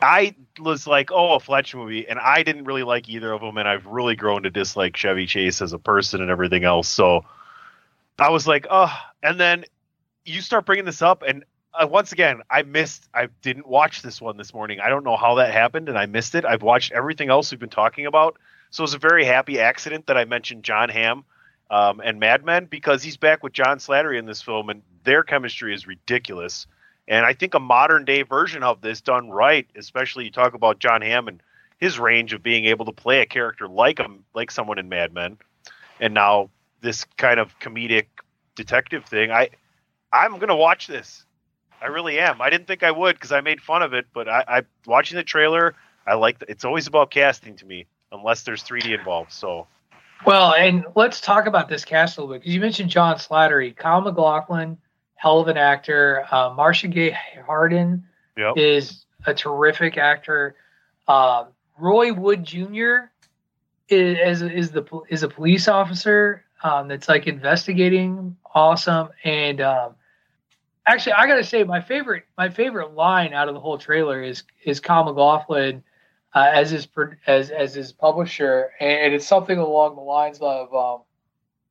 I was like, oh, a Fletch movie, and I didn't really like either of them, and I've really grown to dislike Chevy Chase as a person and everything else. So I was like, oh, and then you start bringing this up, and uh, once again, I missed. I didn't watch this one this morning. I don't know how that happened, and I missed it. I've watched everything else we've been talking about, so it was a very happy accident that I mentioned Jon Hamm um, and Mad Men because he's back with John Slattery in this film, and their chemistry is ridiculous. And I think a modern day version of this done right, especially you talk about Jon Hamm and his range of being able to play a character like him, like someone in Mad Men, and now this kind of comedic detective thing. I I'm gonna watch this. I really am. I didn't think I would because I made fun of it, but I, I watching the trailer. I like the, it's always about casting to me, unless there's 3D involved. So well, and let's talk about this cast a little bit because you mentioned John Slattery, Kyle MacLachlan, hell of an actor. Uh, Marcia Gay Harden yep. is a terrific actor. Uh, Roy Wood Jr. is is the is a police officer um, that's like investigating. Awesome, and um, actually, I gotta say, my favorite my favorite line out of the whole trailer is is Kyle MacLachlan uh, as his as as his publisher, and it's something along the lines of um,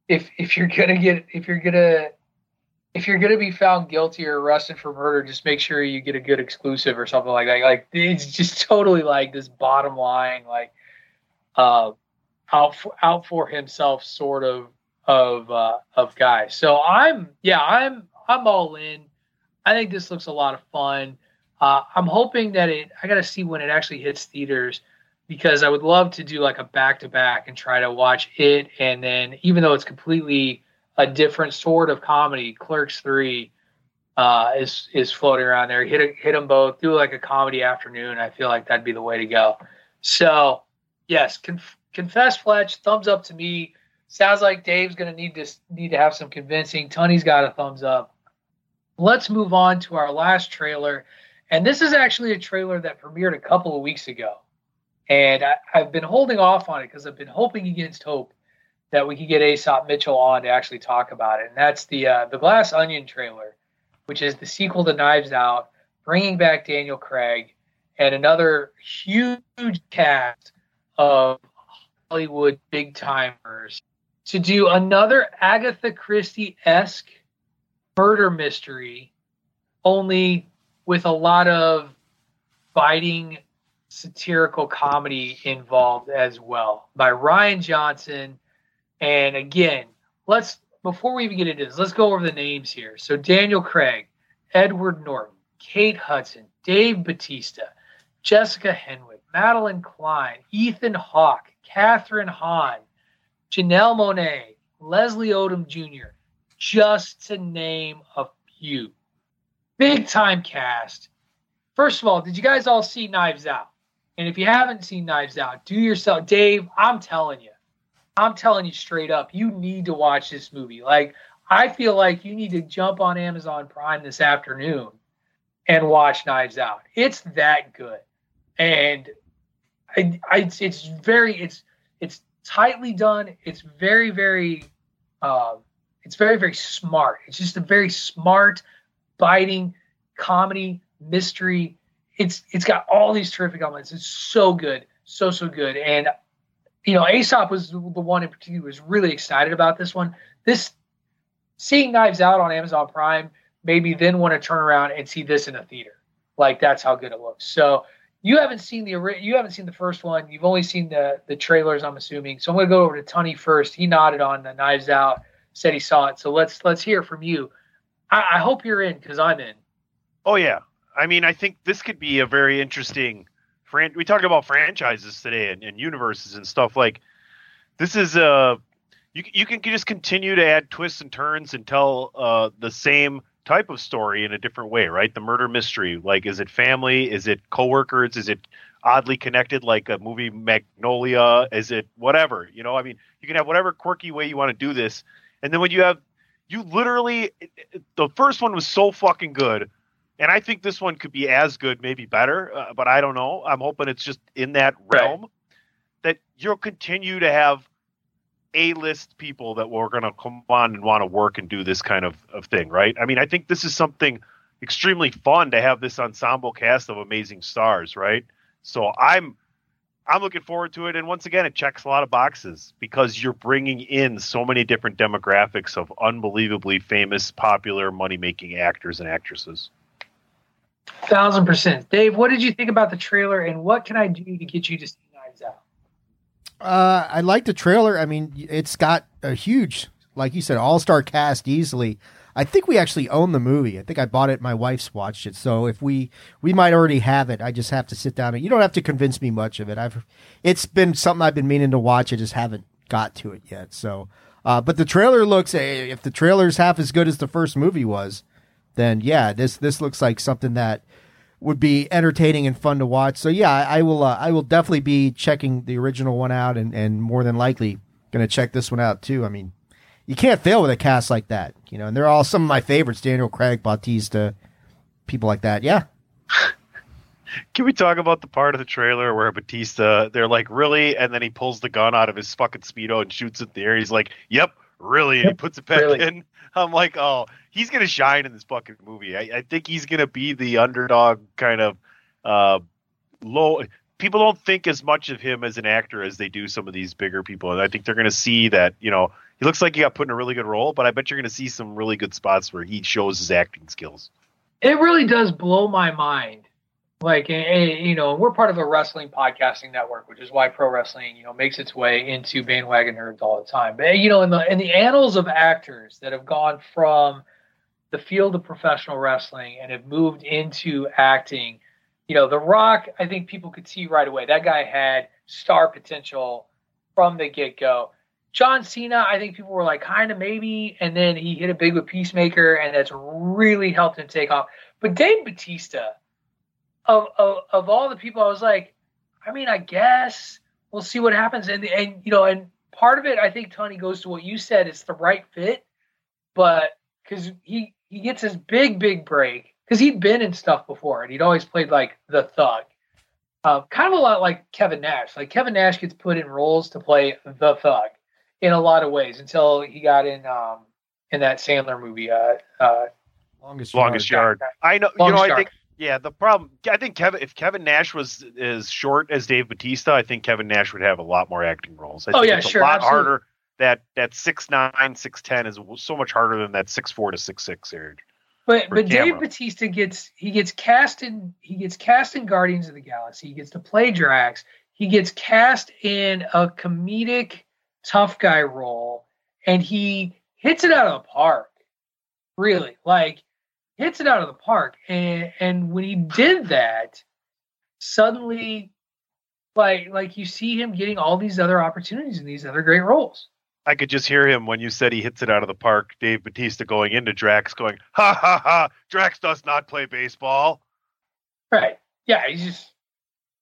if if you're gonna get if you're gonna if you're gonna be found guilty or arrested for murder, just make sure you get a good exclusive or something like that. Like it's just totally like this bottom line, like uh, out for, out for himself sort of of uh, of guy. So I'm yeah I'm I'm all in. I think this looks a lot of fun. Uh, I'm hoping that it. I got to see when it actually hits theaters because I would love to do like a back to back and try to watch it, and then even though it's completely a different sort of comedy, Clerks Three uh, is is floating around there. Hit hit them both. Do like a comedy afternoon. I feel like that'd be the way to go. So yes, conf- confess Fletch. Thumbs up to me. Sounds like Dave's gonna need to need to have some convincing. Tony's got a thumbs up. Let's move on to our last trailer. And this is actually a trailer that premiered a couple of weeks ago. And I, have been holding off on it because I've been hoping against hope that we could get Aesop Mitchell on to actually talk about it. And that's the uh, the Glass Onion trailer, which is the sequel to Knives Out, bringing back Daniel Craig and another huge cast of Hollywood big timers to do another Agatha Christie esque murder mystery, only with a lot of biting satirical comedy involved as well by Rian Johnson. And again, let's before we even get into this, let's go over the names here. So Daniel Craig, Edward Norton, Kate Hudson, Dave Batista, Jessica Henwick, Madelyn Cline, Ethan Hawke, Kathryn Hahn, Janelle Monáe, Leslie Odom Jr., just to name a few big time cast. First of all, did you guys all see Knives Out? And if you haven't seen Knives Out, do yourself, Dave. I'm telling you, I'm telling you straight up, you need to watch this movie. Like, I feel like you need to jump on Amazon Prime this afternoon and watch Knives Out. It's that good, and I, I, it's very, it's, it's tightly done. It's very, very, uh, it's very, very smart. It's just a very smart biting comedy mystery. It's it's got all these terrific elements. It's so good, so so good. And you know, Aesop was the one in particular who was really excited about this one. This seeing Knives Out on Amazon Prime made me then want to turn around and see this in a theater. Like that's how good it looks. So you haven't seen the you haven't seen the first one. You've only seen the the trailers, I'm assuming. So I'm going to go over to Tony first. He nodded on the Knives Out, said he saw it. So let's let's hear from you. I, I hope you're in because I'm in. Oh yeah, I mean, I think this could be a very interesting. Fran- we talked about franchises today and, and universes and stuff like. This is a. Uh, you you can just continue to add twists and turns and tell uh, the same type of story in a different way, right? The murder mystery, like is it family? Is it coworkers? Is it oddly connected, like a movie Magnolia? Is it whatever? You know, I mean, you can have whatever quirky way you want to do this, and then when you have you literally the first one was so fucking good and i think this one could be as good maybe better uh, but i don't know i'm hoping it's just in that realm right. that you'll continue to have a-list people that were going to come on and want to work and do this kind of, of thing right i mean i think this is something extremely fun to have this ensemble cast of amazing stars, right? So I'm I'm looking forward to it, and once again, it checks a lot of boxes because you're bringing in so many different demographics of unbelievably famous, popular, money making actors and actresses. Thousand percent, Dave. What did you think about the trailer, and what can I do to get you to see Knives Out? Uh, I like the trailer. I mean, it's got a huge, like you said, all star cast easily. I think we actually own the movie. I think I bought it. My wife's watched it, so if we we might already have it. I just have to sit down and you don't have to convince me much of it. I've it's been something I've been meaning to watch. I just haven't got to it yet. So, uh, but the trailer looks eh, if the trailer's half as good as the first movie was, then yeah, this this looks like something that would be entertaining and fun to watch. So yeah, I, I will uh, I will definitely be checking the original one out and and more than likely going to check this one out too. I mean, you can't fail with a cast like that, you know. And they're all some of my favorites: Daniel Craig, Bautista, people like that. Yeah. Can we talk about the part of the trailer where Batista? they're like, really? And then he pulls the gun out of his fucking Speedo and shoots it there. He's like, yep, really. And he puts it back really? in. I'm like, oh, he's going to shine in this fucking movie. I, I think he's going to be the underdog kind of uh, low. People don't think as much of him as an actor as they do some of these bigger people. And I think they're going to see that, you know, he looks like he got put in a really good role, but I bet you're going to see some really good spots where he shows his acting skills. It really does blow my mind. Like, eh, eh, you know, we're part of a wrestling podcasting network, which is why pro wrestling, you know, makes its way into bandwagon nerds all the time. But eh, you know, in the in the annals of actors that have gone from the field of professional wrestling and have moved into acting, you know, The Rock, I think people could see right away that guy had star potential from the get go. John Cena, I think people were like kind of maybe, and then he hit a big with Peacemaker, and that's really helped him take off. But Dave Batista, of, of of all the people, I was like, I mean, I guess we'll see what happens, and and you know, and part of it, I think Tony goes to what you said, it's the right fit, but because he he gets his big big break because he'd been in stuff before, and he'd always played like the thug. Uh, kind of a lot like Kevin Nash. Like Kevin Nash gets put in roles to play the thug in a lot of ways until he got in um, in that Sandler movie, uh, uh, longest longest yard. yard. I know. Longest you know, I think. Yeah, the problem. I think Kevin. If Kevin Nash was as short as Dave Batista, I think Kevin Nash would have a lot more acting roles. I oh think yeah, it's sure. A lot absolutely. harder. That that six nine six ten is so much harder than that six four to six six area. But but camera. Dave Batista gets he gets cast in he gets cast in Guardians of the Galaxy. He gets to play Drax. He gets cast in a comedic tough guy role, and he hits it out of the park. Really, like hits it out of the park. And and when he did that, suddenly, like like you see him getting all these other opportunities and these other great roles. I could just hear him when you said he hits it out of the park. Dave Batista going into Drax, going, "Ha ha ha! Drax does not play baseball." Right? Yeah, he's just.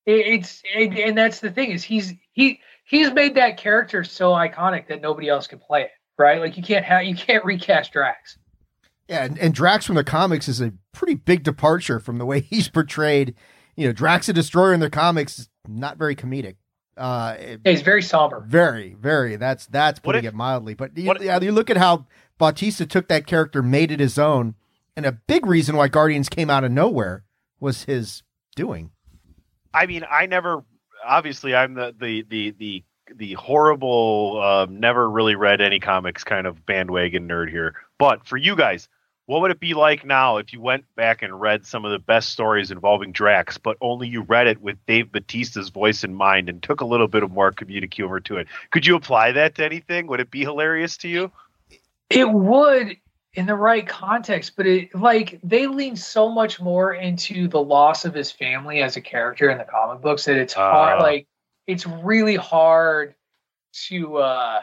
It, it's it, and that's the thing is he's he he's made that character so iconic that nobody else can play it, right? Like you can't have you can't recast Drax. Yeah, and, and Drax from the comics is a pretty big departure from the way he's portrayed. You know, Drax the Destroyer in the comics is not very comedic. Uh, yeah, he's very somber. Very, very. That's that's putting if, it mildly. But you, yeah, you look at how Bautista took that character, made it his own, and a big reason why Guardians came out of nowhere was his doing. I mean, I never obviously I'm the the the the the horrible, uh, never really read any comics kind of bandwagon nerd here. But for you guys, what would it be like now if you went back and read some of the best stories involving Drax, but only you read it with Dave Batista's voice in mind and took a little bit of more comedic humor to it? Could you apply that to anything? Would it be hilarious to you? It would in the right context, but it like they lean so much more into the loss of his family as a character in the comic books that it's hard. Uh, like it's really hard to. uh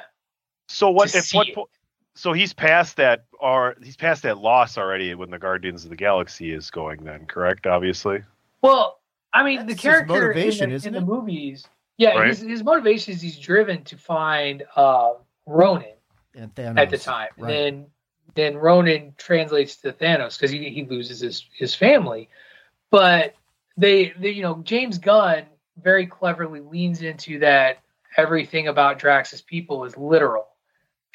So what if what? Po- so he's past that, or he's past that loss already when the Guardians of the Galaxy is going. Then correct, obviously. Well, I mean, That's the character motivation, in, the, in the movies, yeah, right? his, his motivation is he's driven to find uh, Ronan at the time, right. and then then Ronan translates to Thanos because he, he loses his, his family. But they, they, you know, James Gunn very cleverly leans into that everything about Drax's people is literal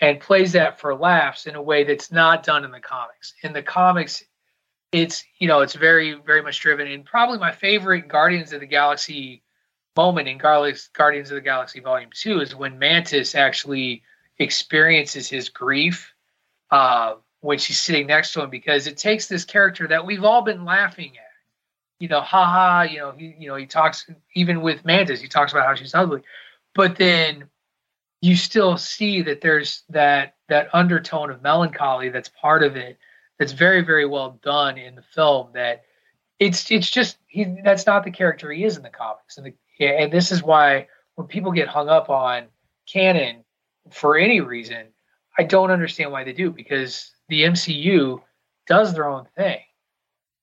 and plays that for laughs in a way that's not done in the comics. In the comics, it's you know it's very very much driven and probably my favorite Guardians of the Galaxy moment in Guardians of the Galaxy Volume Two is when Mantis actually experiences his grief uh, when she's sitting next to him because it takes this character that we've all been laughing at. You know, haha. You know, he you know he talks even with Mantis. He talks about how she's ugly, but then you still see that there's that that undertone of melancholy that's part of it that's very very well done in the film that it's it's just he that's not the character he is in the comics and the and this is why when people get hung up on canon for any reason i don't understand why they do because the mcu does their own thing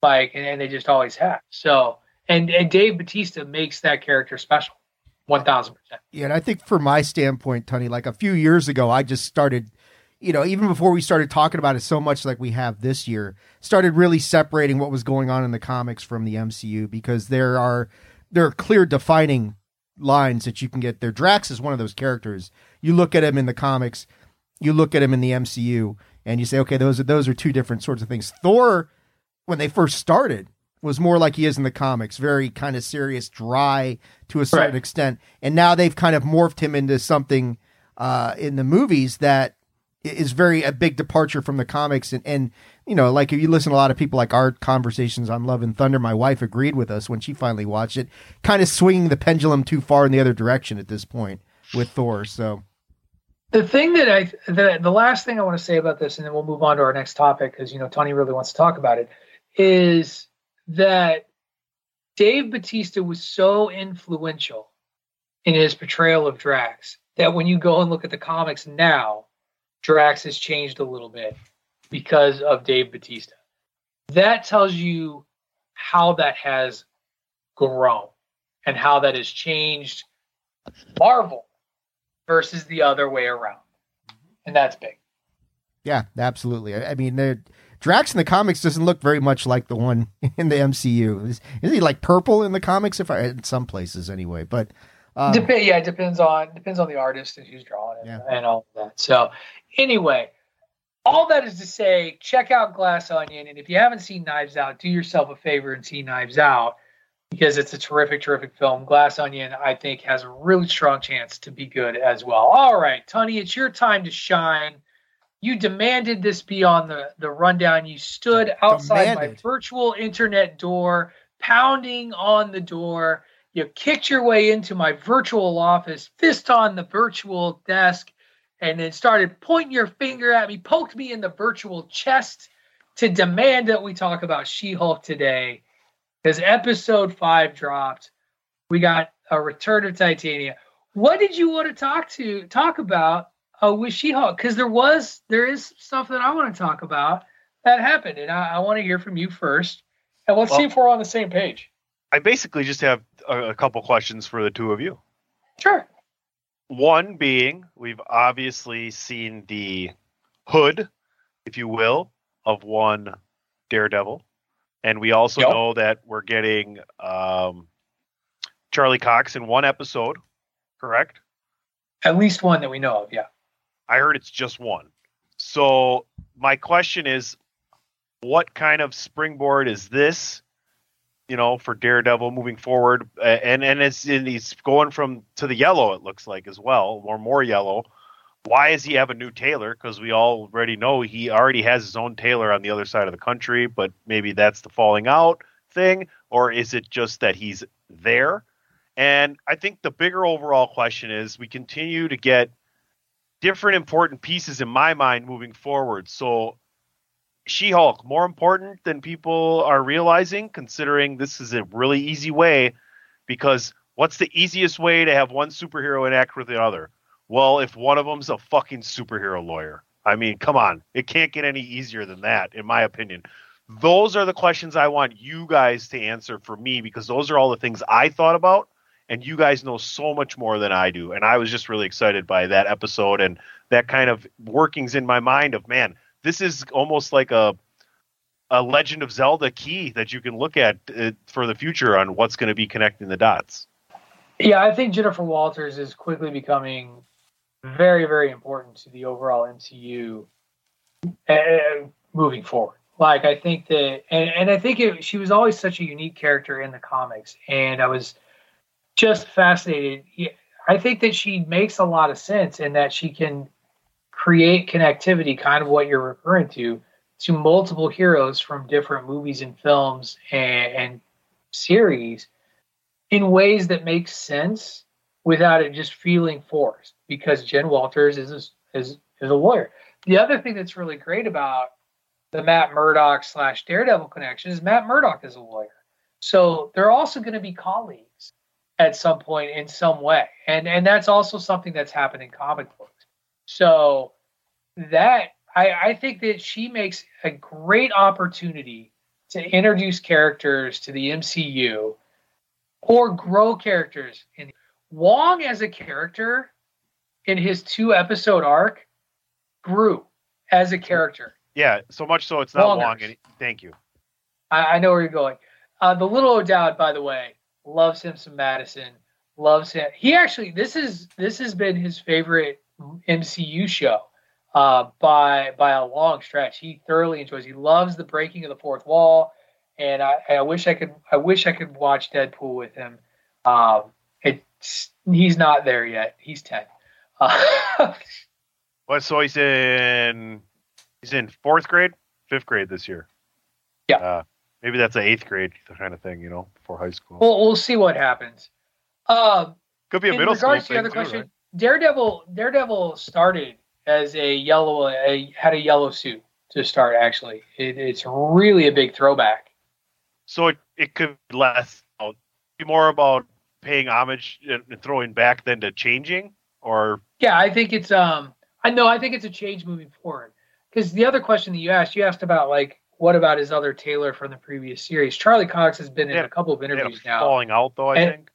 like and, and they just always have so and and dave batista makes that character special 1000%. Yeah, and I think from my standpoint, Tony, like a few years ago, I just started, you know, even before we started talking about it so much like we have this year, started really separating what was going on in the comics from the MCU because there are there are clear defining lines that you can get there. Drax is one of those characters. You look at him in the comics, you look at him in the MCU, and you say, okay, those are those are two different sorts of things. Thor, when they first started, was more like he is in the comics, very kind of serious, dry to a certain right. extent. And now they've kind of morphed him into something uh, in the movies that is very a big departure from the comics. And, and you know, like if you listen to a lot of people like our conversations on Love and Thunder, my wife agreed with us when she finally watched it, kind of swinging the pendulum too far in the other direction at this point with Thor. So the thing that I the the last thing I want to say about this, and then we'll move on to our next topic because you know Tony really wants to talk about it, is that Dave Batista was so influential in his portrayal of Drax that when you go and look at the comics now, Drax has changed a little bit because of Dave Batista. That tells you how that has grown and how that has changed Marvel versus the other way around. And that's big. Yeah, absolutely. I, I mean, Drax in the comics doesn't look very much like the one in the MCU. Is, is he like purple in the comics? If I in some places anyway, but um, Dep- yeah, it depends on depends on the artist and who's drawing it yeah. and all that. So anyway, all that is to say, check out Glass Onion, and if you haven't seen Knives Out, do yourself a favor and see Knives Out because it's a terrific, terrific film. Glass Onion, I think, has a really strong chance to be good as well. All right, Tony, it's your time to shine. You demanded this be on the, the rundown. You stood outside demanded. my virtual internet door, pounding on the door. You kicked your way into my virtual office, fist on the virtual desk, and then started pointing your finger at me, poked me in the virtual chest to demand that we talk about She Hulk today. Because episode five dropped. We got a return of Titania. What did you want to talk to talk about uh, with She-Hulk because there was there is stuff that I want to talk about that happened, and I, I want to hear from you first, and let's well, see if we're on the same page. I basically just have a, a couple questions for the two of you. Sure. One being, we've obviously seen the hood, if you will, of one Daredevil, and we also yep. know that we're getting um, Charlie Cox in one episode, correct? At least one that we know of, yeah. I heard it's just one. So my question is, what kind of springboard is this? You know, for Daredevil moving forward, and and it's and he's going from to the yellow. It looks like as well, or more yellow. Why does he have a new tailor? Because we already know he already has his own tailor on the other side of the country. But maybe that's the falling out thing, or is it just that he's there? And I think the bigger overall question is we continue to get different important pieces in my mind moving forward. So She Hulk, more important than people are realizing, considering this is a really easy way. Because what's the easiest way to have one superhero interact with the other? Well, if one of them's a fucking superhero lawyer. I mean, come on. It can't get any easier than that, in my opinion. Those are the questions I want you guys to answer for me because those are all the things I thought about and you guys know so much more than I do. And I was just really excited by that episode and that kind of workings in my mind of man, this is almost like a a Legend of Zelda key that you can look at uh, for the future on what's going to be connecting the dots. Yeah, I think Jennifer Walters is quickly becoming very, very important to the overall MCU uh, moving forward. Like I think that, and, and I think it, she was always such a unique character in the comics, and I was just fascinated. I think that she makes a lot of sense in that she can create connectivity, kind of what you're referring to, to multiple heroes from different movies and films and, and series in ways that make sense without it just feeling forced. Because Jen Walters is a, is is a lawyer. The other thing that's really great about the Matt Murdock slash Daredevil connection is Matt Murdock is a lawyer. So they're also going to be colleagues at some point in some way. And and that's also something that's happened in comic books. So that I, I think that she makes a great opportunity to introduce characters to the MCU or grow characters in Wong as a character in his two episode arc grew as a character. Yeah, so much so it's not Wongers. long. Any- Thank you. I, I, know where you're going. Uh, the little O'Dowd, by the way, loves him some Madisynn. Loves him. He actually this is this has been his favorite MCU show uh, by by a long stretch. He thoroughly enjoys. He loves the breaking of the fourth wall, and I, I wish I could. I wish I could watch Deadpool with him. Um, he's not there yet. He's ten. Uh, what? So he's in he's in fourth grade, fifth grade this year. Yeah. Uh, maybe that's an eighth grade kind of thing, you know, before high school. Well, we'll see what happens. Um, Could be a middle school. In regards to the other too, question, right? Daredevil Daredevil started as a yellow, a, had a yellow suit to start. Actually, it, it's really a big throwback. So it, it could less be more about paying homage and throwing back than to changing, or yeah, I think it's um, I know I think it's a change moving forward. Because the other question that you asked, you asked about like what about his other Taylor from the previous series? Charlie Cox has been in Yeah, a couple of interviews now. falling out though. I And- think.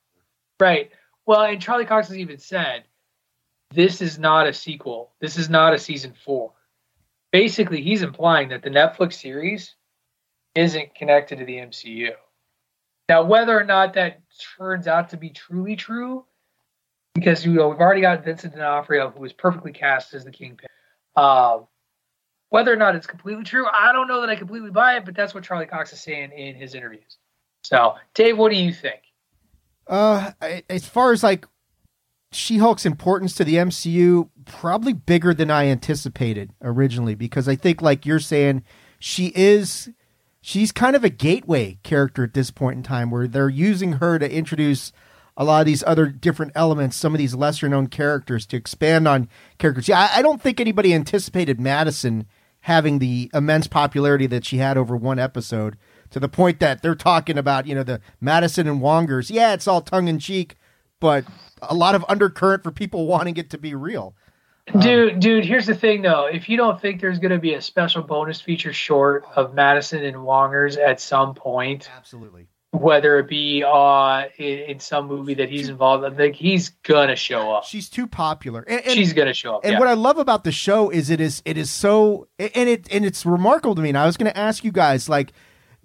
Right. Well, and Charlie Cox has even said, this is not a sequel. This is not a season four. Basically, he's implying that the Netflix series isn't connected to the MCU. Now, whether or not that turns out to be truly true, because you know we've already got Vincent D'Onofrio, who was perfectly cast as the Kingpin. Uh, whether or not it's completely true, I don't know that I completely buy it, but that's what Charlie Cox is saying in his interviews. So, Dave, what do you think? Uh, as far as like She-Hulk's importance to the MCU, probably bigger than I anticipated originally because I think like you're saying, she is she's kind of a gateway character at this point in time where they're using her to introduce a lot of these other different elements, some of these lesser known characters to expand on characters. Yeah, I, I don't think anybody anticipated Madisynn having the immense popularity that she had over one episode to the point that they're talking about, you know, the Madisynn and Wongers. Yeah, it's all tongue in cheek, but a lot of undercurrent for people wanting it to be real. Dude, dude, here's the thing though. If you don't think there's going to be a special bonus feature short of Madisynn and Wongers at some point, Absolutely. whether it be uh in, in some movie that he's involved, I think he's gonna show up. She's too popular. And, and- She's gonna show up. And yeah. what I love about the show is it is it is so and it and it's remarkable to me. And I was going to ask you guys like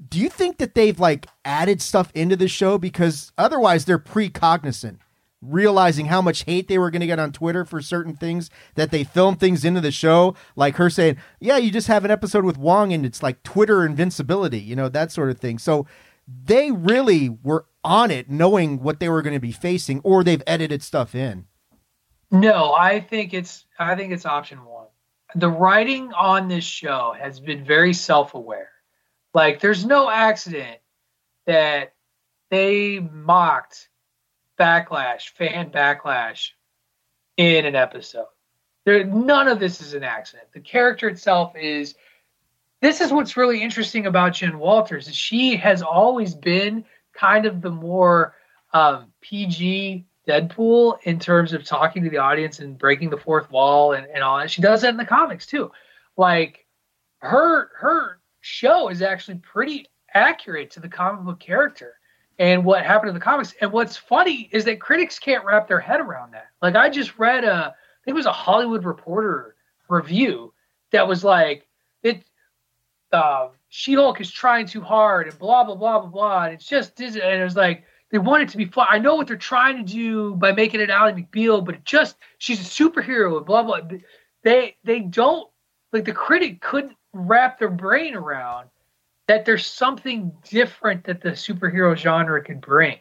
do you think that they've like added stuff into the show because otherwise they're precognizant realizing how much hate they were going to get on Twitter for certain things that they filmed things into the show like her saying, "Yeah, you just have an episode with Wong and it's like Twitter invincibility," you know, that sort of thing. So they really were on it knowing what they were going to be facing or they've edited stuff in. No, I think it's I think it's option one. The writing on this show has been very self-aware. Like there's no accident that they mocked backlash, fan backlash in an episode. There none of this is an accident. The character itself is this is what's really interesting about Jen Walters is she has always been kind of the more um, PG Deadpool in terms of talking to the audience and breaking the fourth wall and, and all that. She does that in the comics too. Like her her show is actually pretty accurate to the comic book character and what happened in the comics. And what's funny is that critics can't wrap their head around that. Like I just read a I think it was a Hollywood Reporter review that was like it uh, She-Hulk is trying too hard and blah blah blah blah blah. And it's just and it was like they want it to be fun. I know what they're trying to do by making it Ally McBeal, but it just she's a superhero and blah blah. They they don't like the critic couldn't wrap their brain around that there's something different that the superhero genre could bring.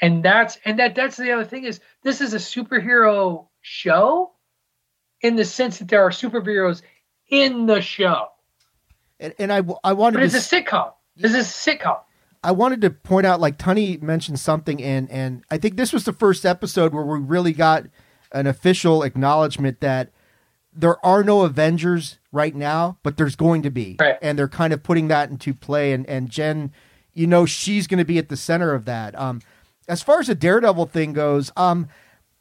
And that's and that that's the other thing is this is a superhero show in the sense that there are superheroes in the show. And, and I I wanted but it's to, a sitcom. This is a sitcom. I wanted to point out like Tunney mentioned something and and I think this was the first episode where we really got an official acknowledgement that there are no Avengers right now, but there's going to be. Right. And they're kind of putting that into play and and Jen, you know, she's going to be at the center of that. Um as far as the Daredevil thing goes, um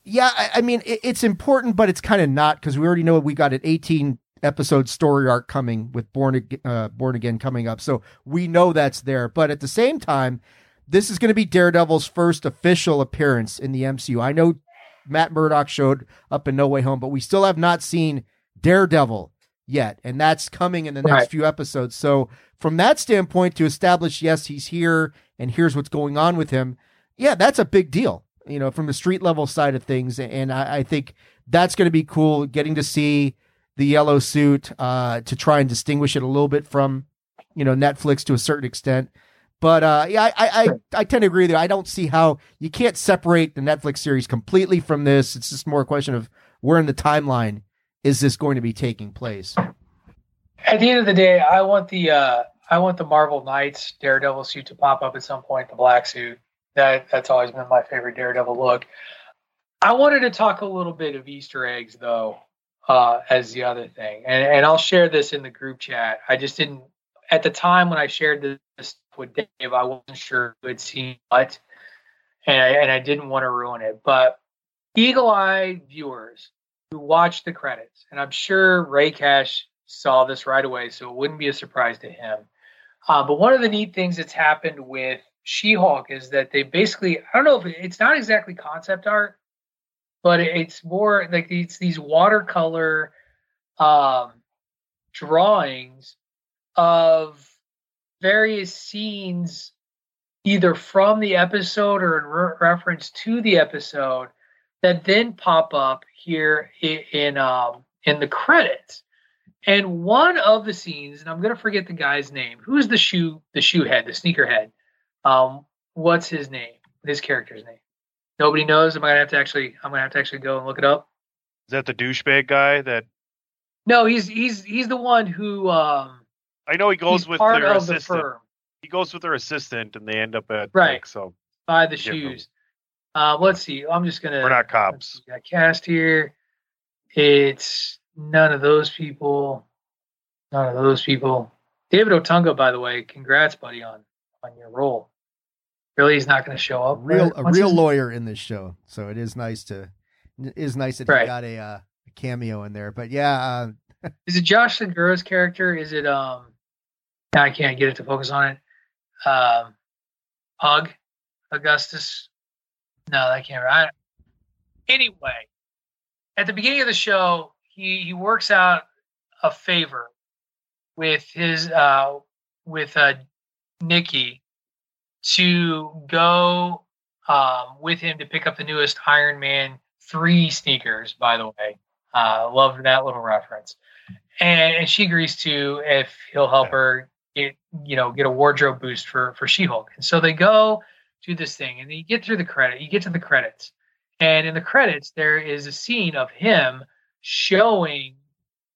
yeah, I, I mean it, it's important but it's kind of not because we already know we got an 18 episode story arc coming with Born uh, Born Again coming up. So we know that's there, but at the same time, this is going to be Daredevil's first official appearance in the MCU. I know Matt Murdock showed up in No Way Home, but we still have not seen Daredevil yet, and that's coming in the next Right. few episodes. So from that standpoint, to establish yes, he's here and here's what's going on with him, yeah, that's a big deal. You know, from the street level side of things, and I, I think that's going to be cool. Getting to see the yellow suit uh, to try and distinguish it a little bit from, you know, Netflix to a certain extent. But uh, yeah, I, I, I, tend to agree you. I don't see how you can't separate the Netflix series completely from this. It's just more a question of where in the timeline is this going to be taking place. At the end of the day, I want the uh, I want the Marvel Knights Daredevil suit to pop up at some point, the black suit. That that's always been my favorite Daredevil look. I wanted to talk a little bit of Easter eggs though, uh, as the other thing, and and I'll share this in the group chat. I just didn't at the time when I shared this with Dave, I wasn't sure who had seen what, and I, and I didn't want to ruin it. But eagle-eyed viewers who watch the credits, and I'm sure Ray Cash saw this right away, so it wouldn't be a surprise to him. Uh, but one of the neat things that's happened with She-Hulk is that they basically, I don't know if it's not exactly concept art, but it's more like it's these watercolor um, drawings of various scenes, either from the episode or in re- reference to the episode, that then pop up here in in, um, in the credits. And one of the scenes, and I'm gonna forget the guy's name. Who's the shoe the shoe head, the sneaker head? Um, what's his name? His character's name. Nobody knows. Am I gonna have to actually? I'm gonna have to actually go and look it up. Is that the douchebag guy that No, he's he's he's the one who um I know he goes he's with part their of the assistant. firm He goes with their assistant, and they end up at Right. like, so by the shoes. Uh, let's see. I'm just gonna. we're not cops. see, Got cast here. It's none of those people. None of those people. David Otunga, by the way, congrats, buddy, on on your role. Really, he's not going to show up. Real a real his- lawyer in this show, so it is nice to it is nice that he got a, uh, a cameo in there. But yeah, uh, Is it Josh Segarra's character? Is it um? I can't get it to focus on it. Um, Pug, Augustus. No, that can't. Right. Anyway, at the beginning of the show, he he works out a favor with his uh with uh Nikki to go um with him to pick up the newest Iron Man three sneakers. By the way, uh, love that little reference. And, and she agrees to if he'll help her get you know get a wardrobe boost for for She-Hulk. And so they go do this thing, and you get through the credit. You get to the credits, and in the credits there is a scene of him showing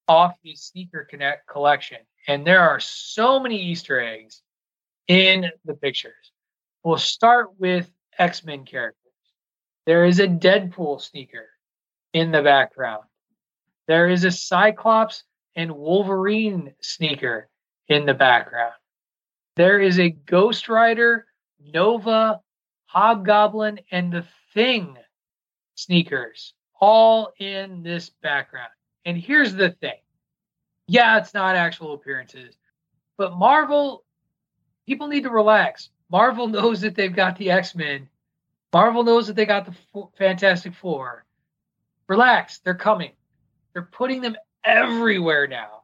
off his sneaker connect collection, and there are so many Easter eggs in the pictures. We'll start with X Men characters. There is a Deadpool sneaker in the background. There is a Cyclops and Wolverine sneaker in the background. There is a Ghost Rider, Nova, Hobgoblin, and the Thing sneakers all in this background. And here's the thing yeah, it's not actual appearances, but Marvel, people need to relax. Marvel knows that they've got the X Men, Marvel knows that they got the Fantastic Four. Relax, they're coming. They're putting them everywhere now.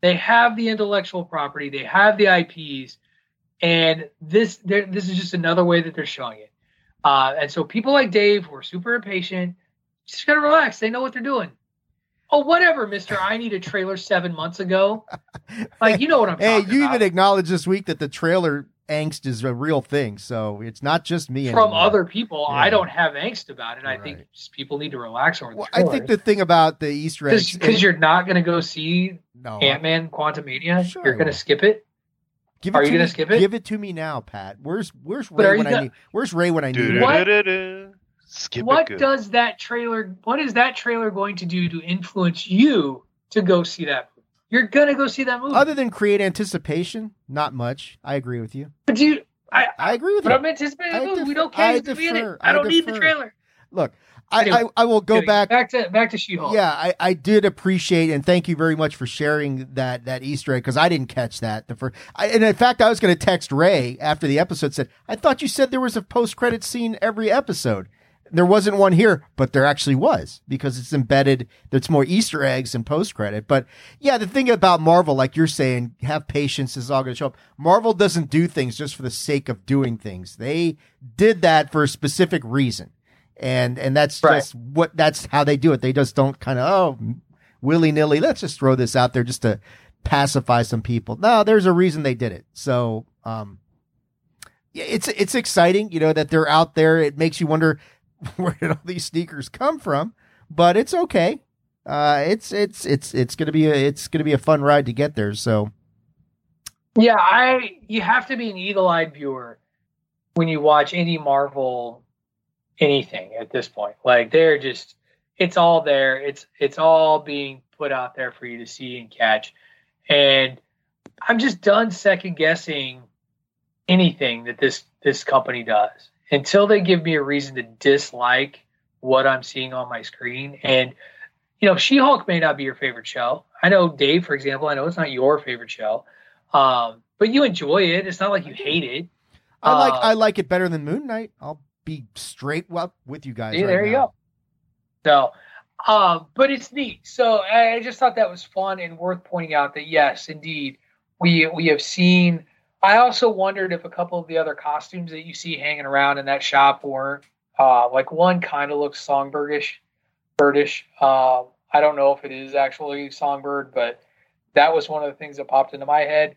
They have the intellectual property, they have the IPs, and this this is just another way that they're showing it. Uh, and so people like Dave who are super impatient, just gotta relax. They know what they're doing. oh, whatever, Mister. I need a trailer seven months ago. Like you know what I'm. hey, you about. even acknowledged this week that the trailer angst is a real thing, so it's not just me. from anymore. other people. I don't have angst about it. I Right. think people need to relax over the Well, I think the thing about the Easter eggs because you're not going to go see no, Ant Man Quantumania. Sure you're going to skip it. give are it you to gonna me- skip it? Give it to me now, Pat. Where's Where's Ray when I gonna- need? Where's Ray when I need? him? What- Skip it what good. does that trailer? What is that trailer going to do to influence you to go see that? You're going to go see that movie. Other than create anticipation, not much. I agree with you. but you, I, I agree with but you. I'm anticipating I the movie. we don't care I who's going to be in it. defer. I I don't need the trailer. Look, I, I I will go Kidding. back. back to back to She-Hulk. Yeah, I, I did appreciate and thank you very much for sharing that that Easter egg because I didn't catch that the first. I, and in fact, I was going to text Ray after the episode. Said I thought you said there was a post credit scene every episode. There wasn't one here, but there actually was because it's embedded. There's more Easter eggs in post credit. But yeah, the thing about Marvel, like you're saying, have patience. This is all going to show up. Marvel doesn't do things just for the sake of doing things. They did that for a specific reason and and that's Right. just what that's how they do it. They just don't kind of oh willy nilly. Let's just throw this out there just to pacify some people. No, there's a reason they did it. So um, yeah, it's it's exciting, you know, that they're out there. It makes you wonder where did all these sneakers come from, but it's okay. Uh, it's it's it's it's gonna be a it's gonna be a fun ride to get there. So Yeah, I you have to be an eagle-eyed viewer when you watch any Marvel anything at this point. Like they're just it's all there. It's it's all being put out there for you to see and catch. And I'm just done second guessing anything that this this company does until they give me a reason to dislike what I'm seeing on my screen. And you know, She-Hulk may not be your favorite show. I know Dave, for example. I know it's not your favorite show, um, but you enjoy it. It's not like you hate it. I like Uh, I like it better than Moon Knight. I'll be straight up with you guys. See, right there you go. So, um, but it's neat. So I I just thought that was fun and worth pointing out that yes, indeed, we we have seen. I also wondered if a couple of the other costumes that you see hanging around in that shop weren't uh, like one kind of looks songbirdish, birdish. Um, I don't know if it is actually songbird, but that was one of the things that popped into my head.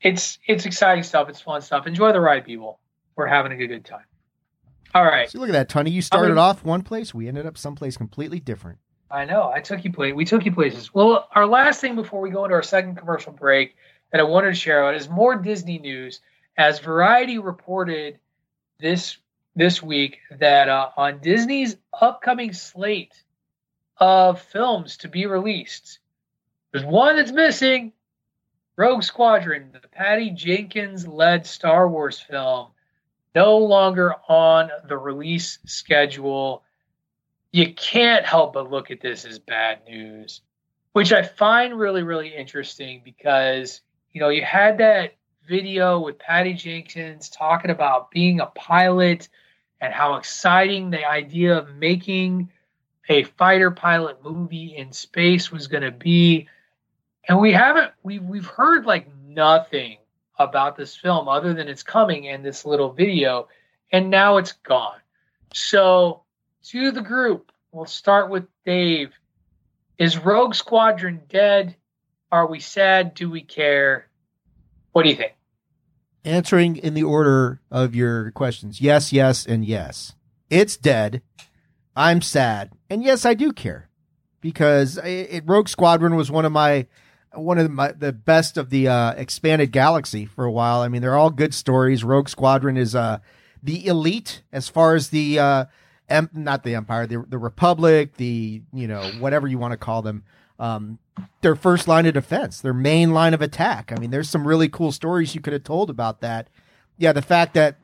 It's it's exciting stuff. It's fun stuff. Enjoy the ride, people. We're having a good, good time. All right. See, look at that, Tony. You started mean- off one place. We ended up someplace completely different. I know. I took you place. We took you places. Well, our last thing before we go into our second commercial break that I wanted to share about is more Disney news. As Variety reported this this week that uh, on Disney's upcoming slate of films to be released, there's one that's missing. Rogue Squadron, the Patty Jenkins led Star Wars film, no longer on the release schedule you can't help but look at this as bad news, which I find really, really interesting because, you know, you had that video with Patty Jenkins talking about being a pilot and how exciting the idea of making a fighter pilot movie in space was going to be. And we haven't, we, we've heard like nothing about this film other than it's coming and this little video, and now it's gone. So, to the group. We'll start with Dave. Is Rogue Squadron dead? Are we sad? Do we care? What do you think? Answering in the order of your questions yes, yes, and yes. It's dead. I'm sad. And yes, I do care because it, it, Rogue Squadron was one of my one of my the best of the uh, expanded galaxy for a while. I mean, they're all good stories. Rogue Squadron is uh, the elite as far as the uh, em- not the Empire, the the Republic, the you know whatever you want to call them. Um, their first line of defense, their main line of attack. I mean, there's some really cool stories you could have told about that. Yeah, the fact that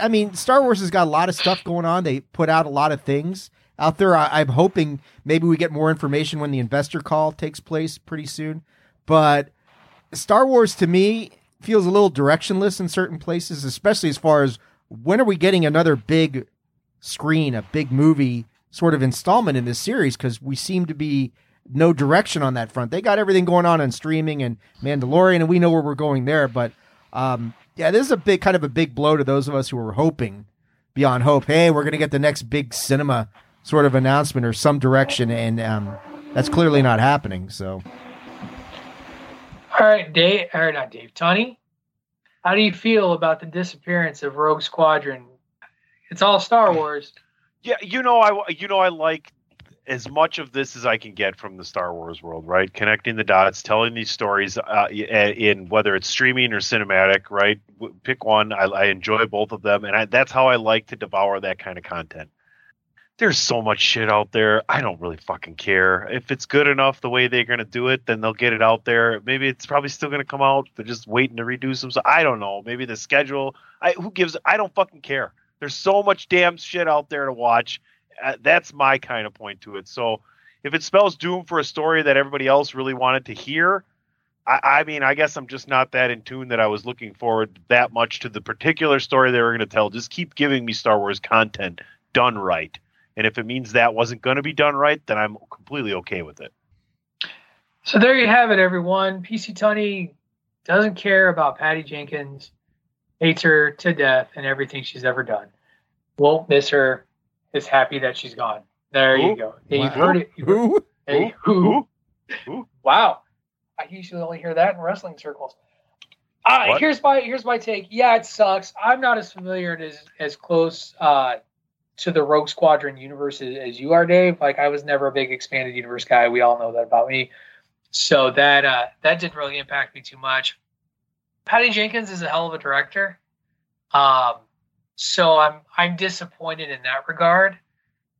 I mean, Star Wars has got a lot of stuff going on. They put out a lot of things out there. I, I'm hoping maybe we get more information when the investor call takes place pretty soon. But Star Wars to me feels a little directionless in certain places, especially as far as when are we getting another big screen, a big movie sort of installment in this series? Because we seem to be no direction on that front. They got everything going on in streaming and Mandalorian, and we know where we're going there. But um, yeah, this is a big kind of a big blow to those of us who were hoping beyond hope. Hey, we're going to get the next big cinema sort of announcement or some direction. And um, that's clearly not happening. So, all right, Dave, or not Dave, Tony, how do you feel about the disappearance of Rogue Squadron? It's all Star Wars. Yeah, you know, I you know I like as much of this as I can get from the Star Wars world, right? Connecting the dots, telling these stories uh, in whether it's streaming or cinematic, right? Pick one. I, I enjoy both of them, and I, that's how I like to devour that kind of content. There's so much shit out there. I don't really fucking care. If it's good enough the way they're going to do it, then they'll get it out there. Maybe it's probably still going to come out. They're just waiting to redo some. So I don't know. Maybe the schedule. I who gives? I don't fucking care. There's so much damn shit out there to watch Uh, that's my kind of point to it. So if it spells doom for a story that everybody else really wanted to hear, I, I, mean, I guess I'm just not that in tune that I was looking forward that much to the particular story they were going to tell. Just keep giving me Star Wars content done right. And if it means that wasn't going to be done right, then I'm completely okay with it. So there you have it, everyone. PC Tony doesn't care about Patty Jenkins, hates her to death and everything she's ever done. Won't miss her is happy that she's gone. There you go. Wow. You've heard it. You've heard, hey, who? Wow. I usually only hear that in wrestling circles. Uh, here's my here's my take. Yeah, it sucks. I'm not as familiar and as as close uh, to the Rogue Squadron universe as, as, you are, Dave. Like I was never a big expanded universe guy. We all know that about me. So that uh, that didn't really impact me too much. Patty Jenkins is a hell of a director. Um, so I'm I'm disappointed in that regard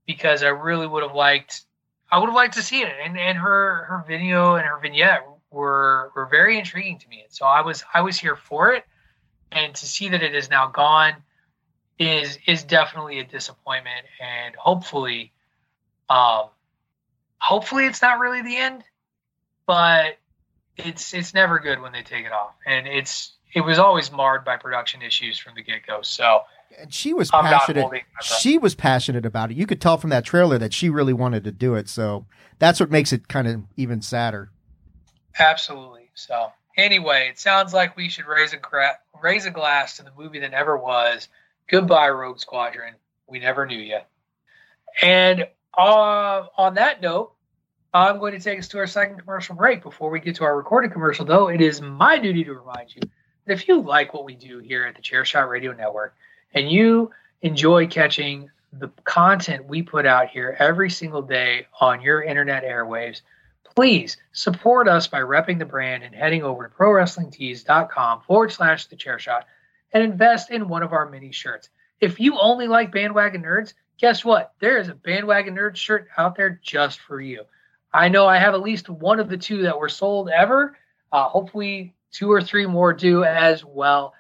because I really would have liked I would have liked to see it. And and her her video and her vignette were were very intriguing to me. And so I was I was here for it. And to see that it is now gone is is definitely a disappointment. And hopefully um hopefully it's not really the end but it's it's never good when they take it off. And it's it was always marred by production issues from the get-go. So and she was I'm passionate. She was passionate about it. You could tell from that trailer that she really wanted to do it. So that's what makes it kind of even sadder. Absolutely. So anyway, it sounds like we should raise a gra- raise a glass to the movie that never was. Goodbye, Rogue Squadron. We never knew you. And uh, on that note, I'm going to take us to our second commercial break. Before we get to our recorded commercial, though, it is my duty to remind you that if you like what we do here at the Chairshot Radio Network, and you enjoy catching the content we put out here every single day on your internet airwaves, please support us by repping the brand and heading over to prowrestlingtees.com forward slash the chair shot and invest in one of our mini shirts. If you only like bandwagon nerds, guess what? There is a bandwagon nerd shirt out there just for you. I know I have at least one of the two that were sold ever. Uh, hopefully, two or three more do as well.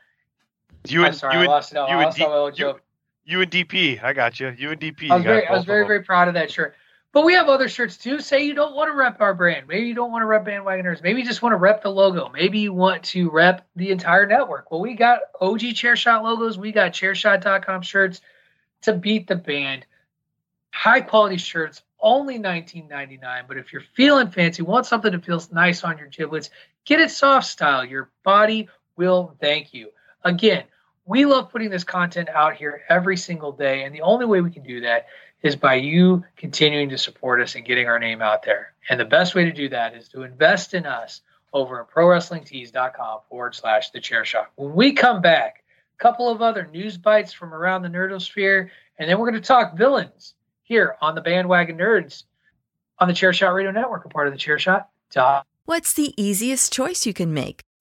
You and sorry, you and, lost. You, and D, you, you and DP, I got you. You and DP. I was very, I was very, very proud of that shirt. But we have other shirts too. Say you don't want to rep our brand. Maybe you don't want to rep Bandwagoners. Maybe you just want to rep the logo. Maybe you want to rep the entire network. Well, we got OG Chairshot logos. We got Chairshot.com shirts to beat the band. High quality shirts, only $19.99. But if you're feeling fancy, want something that feels nice on your giblets, get it soft style. Your body will thank you. Again, we love putting this content out here every single day. And the only way we can do that is by you continuing to support us and getting our name out there. And the best way to do that is to invest in us over at prowrestlingtees.com forward slash the chair shot. When we come back, a couple of other news bites from around the nerdosphere, and then we're going to talk villains here on the Bandwagon Nerds on the Chair Shot Radio Network, a part of the Chair Shot. What's the easiest choice you can make?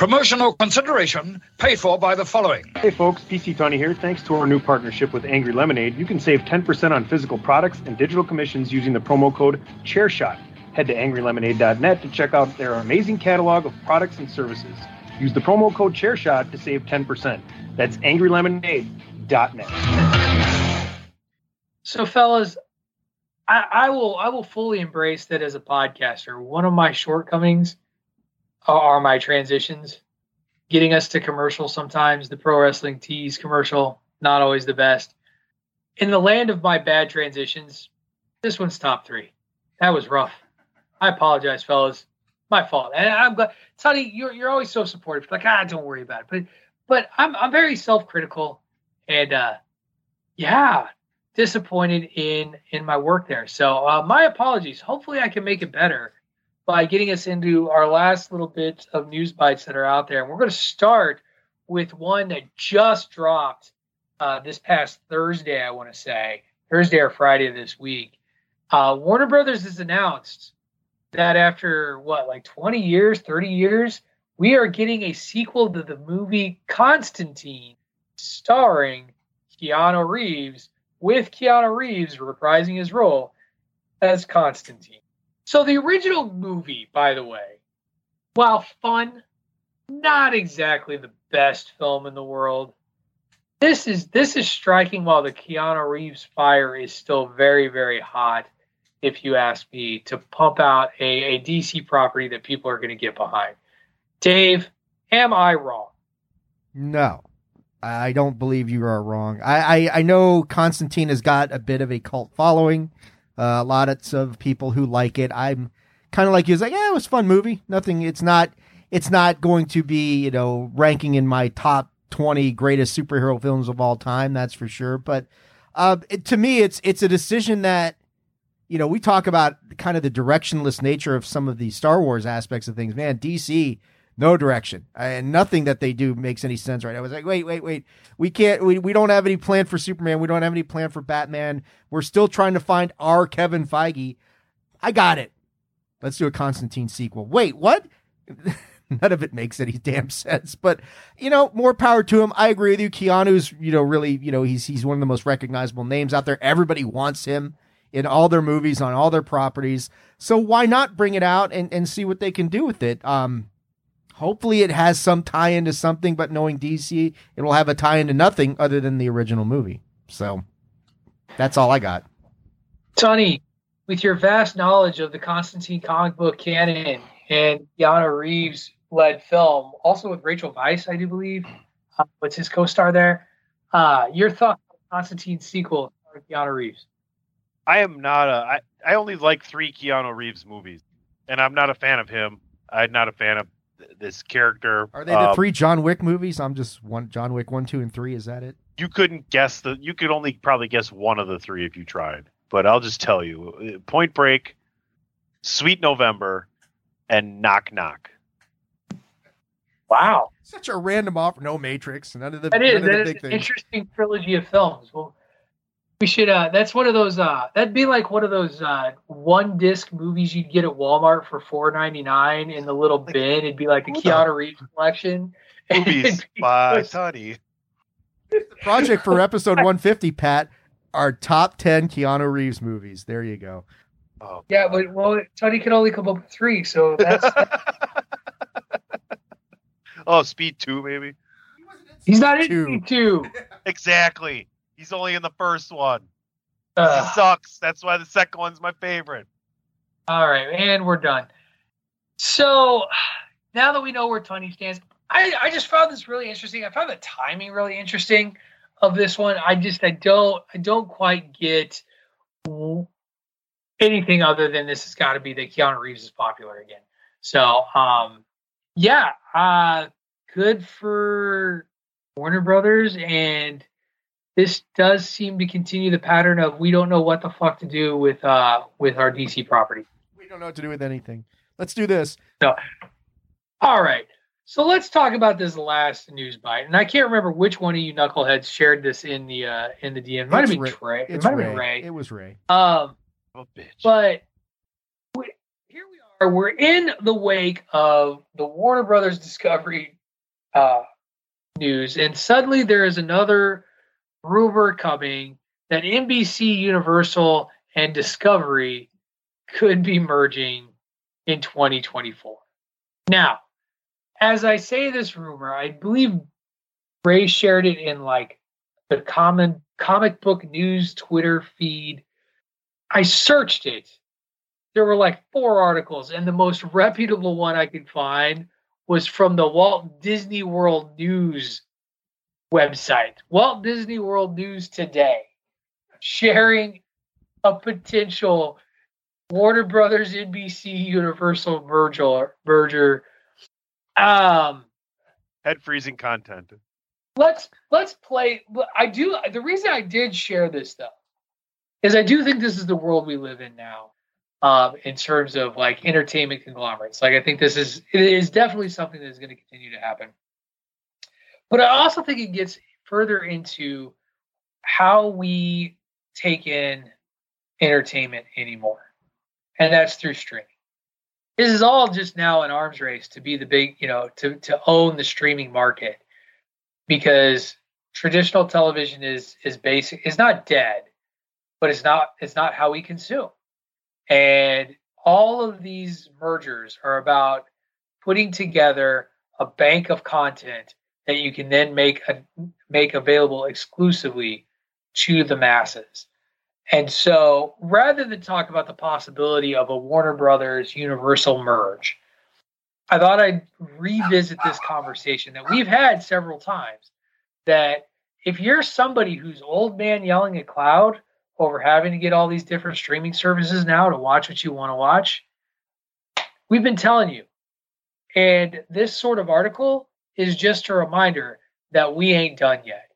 Promotional consideration paid for by the following. Hey folks, PC Tony here. Thanks to our new partnership with Angry Lemonade, you can save 10% on physical products and digital commissions using the promo code ChairShot. Head to angrylemonade.net to check out their amazing catalog of products and services. Use the promo code ChairShot to save 10%. That's angrylemonade.net. So, fellas, I, I will I will fully embrace that as a podcaster. One of my shortcomings are, are my transitions, getting us to commercial. Sometimes the pro wrestling tees commercial not always the best. In the land of my bad transitions, this one's top three. That was rough. I apologize, fellas. My fault. And I'm glad, Sonny, you're you're always so supportive. Like, ah, don't worry about it. But but I'm I'm very self critical, and uh, yeah, disappointed in in my work there. So uh, my apologies. Hopefully, I can make it better by getting us into our last little bit of news bites that are out there. And we're going to start with one that just dropped uh, this past Thursday. I want to say Thursday or Friday of this week. Uh, Warner Brothers has announced that after what, like 20 years, 30 years, we are getting a sequel to the movie Constantine, starring Keanu Reeves, with Keanu Reeves reprising his role as Constantine. So the original movie, by the way, while fun, not exactly the best film in the world. This is this is striking while the Keanu Reeves fire is still very, very hot if you ask me, to pump out a, a DC property that people are going to get behind. Dave, am I wrong? No, I don't believe you are wrong. I, I, I know Constantine has got a bit of a cult following. Uh, a lot of people who like it. I'm kind of like you. It's like, yeah, it was a fun movie. Nothing. It's not. It's not going to be you know ranking in my top twenty greatest superhero films of all time. That's for sure. But uh, it, to me, it's it's a decision that you know, we talk about kind of the directionless nature of some of the Star Wars aspects of things. Man, DC, no direction, and nothing that they do makes any sense right. I was like, wait, wait, wait, we can't, we, we don't have any plan for Superman. We don't have any plan for Batman. We're still trying to find our Kevin Feige. I got it. Let's do a Constantine sequel. Wait, what? None of it makes any damn sense. But you know, more power to him. I agree with you. Keanu's, you know, really, you know, he's he's one of the most recognizable names out there. Everybody wants him in all their movies on all their properties. So why not bring it out and, and see what they can do with it? Um, hopefully it has some tie into something, but knowing DC, it will have a tie into nothing other than the original movie. So that's all I got. Tony, with your vast knowledge of the Constantine comic book canon and Keanu Reeves led film, also with Rachel Weisz, I do believe, uh, what's his co-star there? Uh, your thoughts on Constantine sequel starring Keanu Reeves? I am not a. I, I only like three Keanu Reeves movies, and I'm not a fan of him. I'm not a fan of this character. Are they the um, three John Wick movies? I'm just one John Wick one, two, and three. Is that it? You couldn't guess the. You could only probably guess one of the three if you tried. But I'll just tell you: Point Break, Sweet November, and Knock Knock. Wow, such a random offer. No Matrix. None of the. That is, that is an interesting trilogy of films. Well, we should. Uh, that's one of those. Uh, that'd be like one of those uh, one disc movies you'd get at Walmart for four ninety nine in the little bin. It'd be like the Keanu Reeves collection. Movies by Tony. Project for episode one fifty, Pat. Our top ten Keanu Reeves movies. There you go. Oh, yeah, but well, Tony can only come up with three, so that's. oh, Speed Two, maybe. He's not in Speed Two. exactly. He's only in the first one. He sucks. That's why the second one's my favorite. All right, and we're done. So now that we know where Tony stands, I, I just found this really interesting. I found the timing really interesting of this one. I just I don't I don't quite get anything other than this has got to be that Keanu Reeves is popular again. So um yeah, uh good for Warner Brothers and this does seem to continue the pattern of we don't know what the fuck to do with uh with our DC property. We don't know what to do with anything. Let's do this. So, all right. So let's talk about this last news bite, and I can't remember which one of you knuckleheads shared this in the uh, in the DM. It might It's have been Ray- Trey. It it's might have been Ray. It was Ray. Um, Oh, bitch. but we, here we are. We're in the wake of the Warner Brothers Discovery uh, news, and suddenly there is another rumor coming that NBC Universal and Discovery could be merging in 2024. Now, as I say this rumor, I believe Ray shared it in like the common comic book news Twitter feed. I searched it. There were like four articles, and the most reputable one I could find was from the Walt Disney World News website, Walt Disney World News Today, sharing a potential Warner Brothers NBC Universal merger. merger. Um, Head freezing content. let's let's play. I do. The reason I did share this though is I do think this is the world we live in now, um, in terms of like entertainment conglomerates. Like I think this is it is definitely something that is going to continue to happen. But I also think it gets further into how we take in entertainment anymore, and that's through streaming. This is all just now an arms race to be the big, you know, to to own the streaming market because traditional television is is basic is not dead, but it's not it's not how we consume. And all of these mergers are about putting together a bank of content that you can then make a, make available exclusively to the masses. And so, rather than talk about the possibility of a Warner Brothers Universal merge, I thought I'd revisit this conversation that we've had several times. That if you're somebody who's old man yelling at cloud over having to get all these different streaming services now to watch what you want to watch, we've been telling you. And this sort of article is just a reminder that we ain't done yet.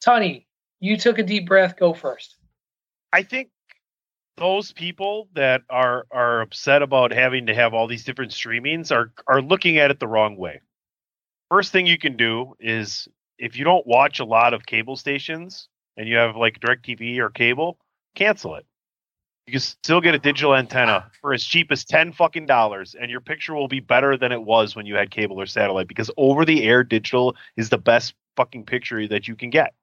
Tony, you took a deep breath. Go first. I think those people that are are upset about having to have all these different streamings are are looking at it the wrong way. First thing you can do is if you don't watch a lot of cable stations and you have like DirecTV or cable, cancel it. You can still get a digital antenna for as cheap as 10 fucking dollars and your picture will be better than it was when you had cable or satellite because over the air digital is the best fucking picture that you can get.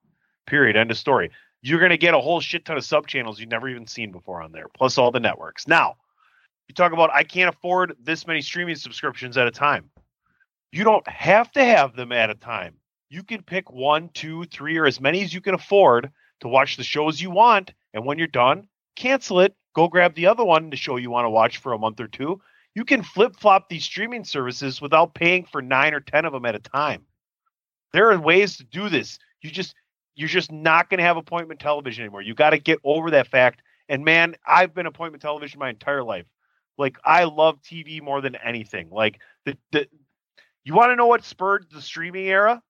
Period. End of story you're to get a whole shit ton of sub channels you've never even seen before on there, plus all the networks. Now, you talk about I can't afford this many streaming subscriptions at a time. You don't have to have them at a time. You can pick one, two, three, or as many as you can afford to watch the shows you want. And when you're done, cancel it. Go grab the other one, the show you want to watch for a month or two. You can flip flop these streaming services without paying for nine or 10 of them at a time. There are ways to do this. You just, you're just not going to have appointment television anymore. You got to get over that fact. And man, I've been appointment television my entire life. Like I love TV more than anything. Like the the you want to know what spurred the streaming era?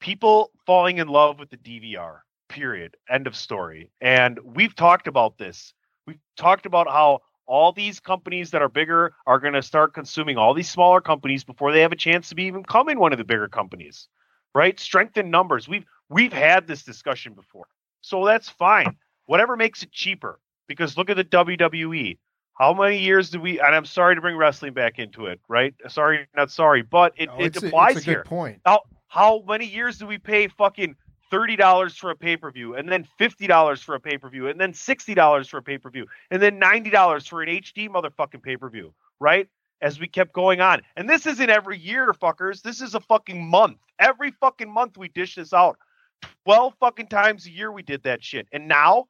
People falling in love with the DVR. Period. End of story. And we've talked about this. We've talked about how all these companies that are bigger are going to start consuming all these smaller companies before they have a chance to be even becoming one of the bigger companies. Right? Strength in numbers. We've We've had this discussion before. So that's fine. Whatever makes it cheaper. Because look at the WWE. How many years do we and I'm sorry to bring wrestling back into it, right? Sorry, not sorry, but it, No, it it's a- applies it's a here. good point. How how many years do we pay fucking thirty dollars for a pay per view, and then fifty dollars for a pay per view, and then sixty dollars for a pay per view, and then ninety dollars for an HD motherfucking pay per view, right? As we kept going on, and this isn't every year, fuckers. This is a fucking month. Every fucking month we dish this out. Twelve fucking times a year we did that shit, and now,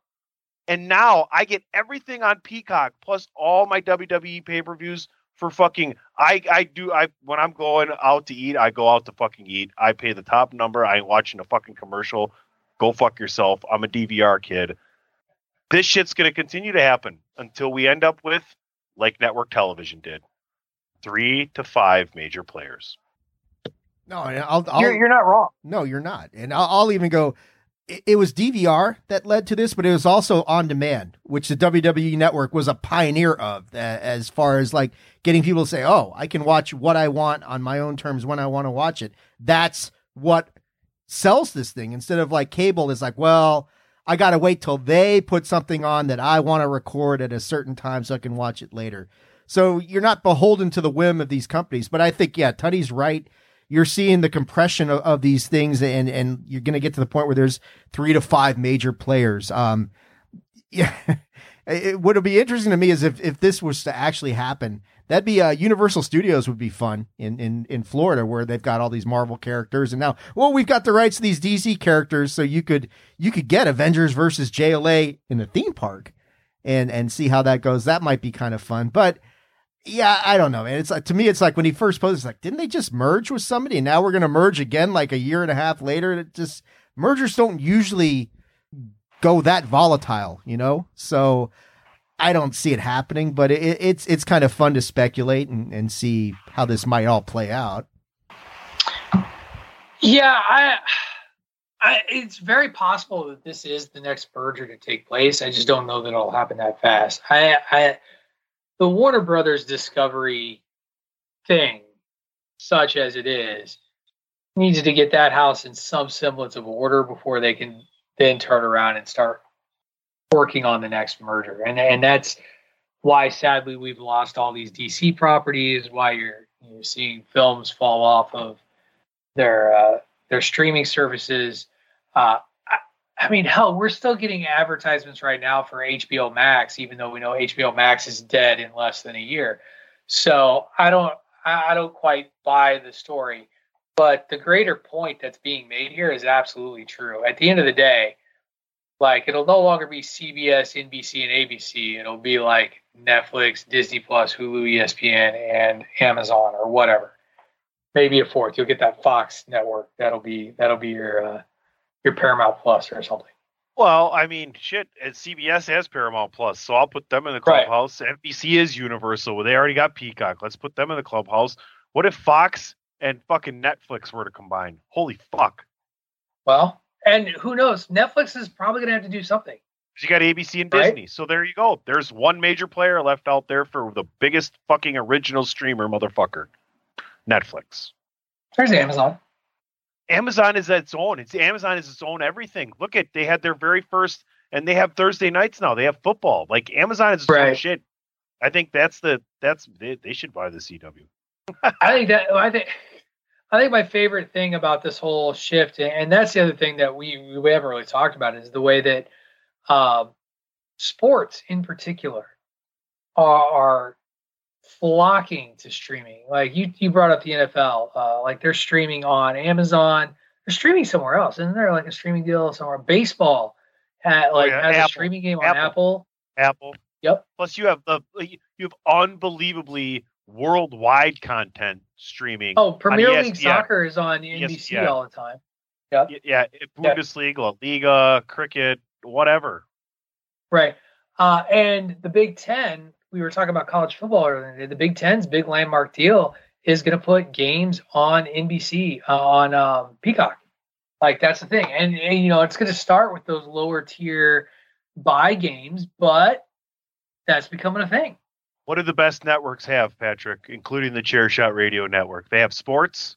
and now I get everything on Peacock plus all my WWE pay per views for fucking I I do I when I'm going out to eat, I go out to fucking eat. I pay the top number. I ain't watching a fucking commercial. Go fuck yourself. I'm a DVR kid. This shit's gonna continue to happen until we end up with like network television did. Three to five major players. No, I'll, I'll You're, you're not wrong. No, you're not. And I'll, I'll even go. It was DVR that led to this, but it was also on demand, which the WWE network was a pioneer of uh, as far as like getting people to say, Oh, I can watch what I want on my own terms when I want to watch it. That's what sells this thing instead of like cable is like, well, I got to wait till they put something on that I want to record at a certain time so I can watch it later. So you're not beholden to the whim of these companies. But I think, yeah, Tuddy's right. You're seeing the compression of, of these things, and and you're going to get to the point where there's three to five major players. Um, yeah, it would be interesting to me is if if this was to actually happen That'd be uh, Universal Studios would be fun in, in in Florida where they've got all these Marvel characters and now well we've got the rights to these DC characters so you could you could get Avengers versus JLA in a theme park and and see how that goes. That might be kind of fun. But yeah, I don't know. And it's like to me it's like when he first posted it's like didn't they just merge with somebody and now we're to merge again like a year and a half later? It just mergers don't usually go that volatile, you know? So I don't see it happening, but it, it's it's kind of fun to speculate and, and see how this might all play out. Yeah, I, I, it's very possible that this is the next merger to take place. I just don't know that it'll happen that fast. I, I, the Warner Brothers Discovery thing, such as it is, needs to get that house in some semblance of order before they can then turn around and start working on the next merger, and and that's why sadly we've lost all these DC properties. Why you're you're seeing films fall off of their uh, their streaming services. Uh, I, mean, hell, we're still getting advertisements right now for HBO Max, even though we know HBO Max is dead in less than a year. So I don't I don't quite buy the story. But the greater point that's being made here is absolutely true. At the end of the day, like it'll no longer be CBS, NBC, and ABC. It'll be like Netflix, Disney Plus, Hulu, ESPN, and Amazon or whatever. Maybe a fourth. You'll get that Fox network. That'll be that'll be your uh, your Paramount Plus or something. Well, I mean, shit. CBS has Paramount Plus, so I'll put them in the clubhouse. Right. NBC is Universal. They already got Peacock. Let's put them in the clubhouse. What if Fox and fucking Netflix were to combine? Holy fuck! Well, and who knows? Netflix is probably going to have to do something. You got ABC and Disney. Right? So there you go. There's one major player left out there for the biggest fucking original streamer, motherfucker. Netflix. There's Amazon. Amazon is its own. It's Amazon is its own everything. Look at they had their very first and they have Thursday nights now. They have football. Like Amazon is its right. shit. I think that's the that's they, they should buy the CW. I think that I think I think my favorite thing about this whole shift, and that's the other thing that we we haven't really talked about, is the way that uh, sports, in particular, are, are, flocking to streaming. Like you, you brought up the NFL. Uh, like they're streaming on Amazon. They're streaming somewhere else, isn't there? Like a streaming deal somewhere. Baseball, had, like oh, yeah. has Apple. a streaming game on Apple. Apple. Yep. Plus, you have the you have unbelievably worldwide content streaming. Oh, Premier League Soccer is on NBC ESPN. all the time. Yep. Yeah, Bundesliga, La Liga, cricket, whatever. Right. Uh, and the Big Ten, we were talking about college football earlier. The Big Ten's big landmark deal is going to put games on NBC uh, on um, Peacock. Like that's the thing, and, and you know it's going to start with those lower tier buy games, but that's becoming a thing. What do the best networks have, Patrick, including the Chair Shot Radio Network? They have sports,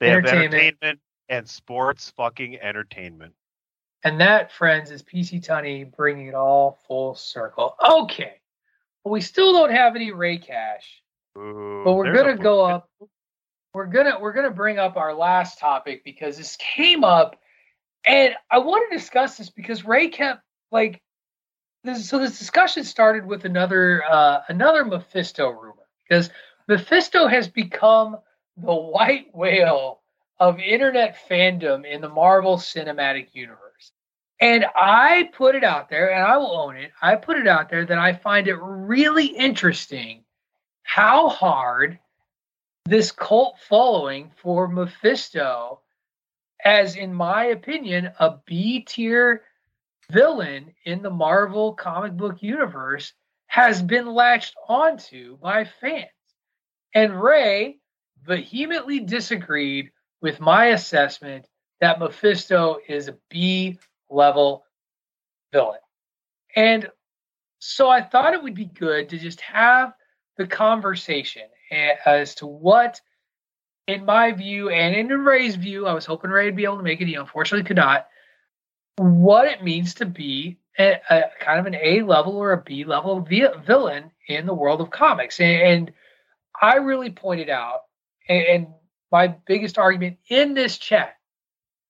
they have entertainment, and sports fucking entertainment. And that, friends, is PC Tunney bringing it all full circle. Okay. We still don't have any Ray Cash, Ooh, but we're gonna go up. We're gonna we're gonna bring up our last topic because this came up, and I want to discuss this because Ray kept like this, so this discussion started with another uh, another Mephisto rumor because Mephisto has become the white whale of internet fandom in the Marvel Cinematic Universe. And I put it out there, and I will own it. I put it out there that I find it really interesting how hard this cult following for Mephisto, as in my opinion, a B tier villain in the Marvel comic book universe has been latched onto by fans. And Ray vehemently disagreed with my assessment that Mephisto is a B level villain. And so I thought it would be good to just have the conversation as to what, in my view and in Ray's view, I was hoping Ray would be able to make it. He unfortunately could not. What it means to be a, a kind of an A level or a B level villain in the world of comics. And, and I really pointed out, and, and my biggest argument in this chat,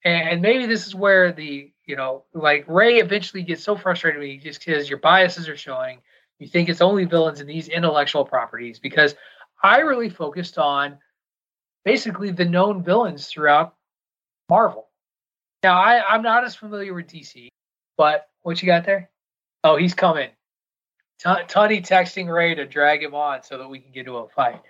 and maybe this is where the you know, like Ray eventually gets so frustrated with me just because your biases are showing. You think it's only villains in these intellectual properties because I really focused on basically the known villains throughout Marvel. Now I, I'm not as familiar with DC, but what you got there? Oh, he's coming. T- Tunney texting Ray to drag him on so that we can get to a fight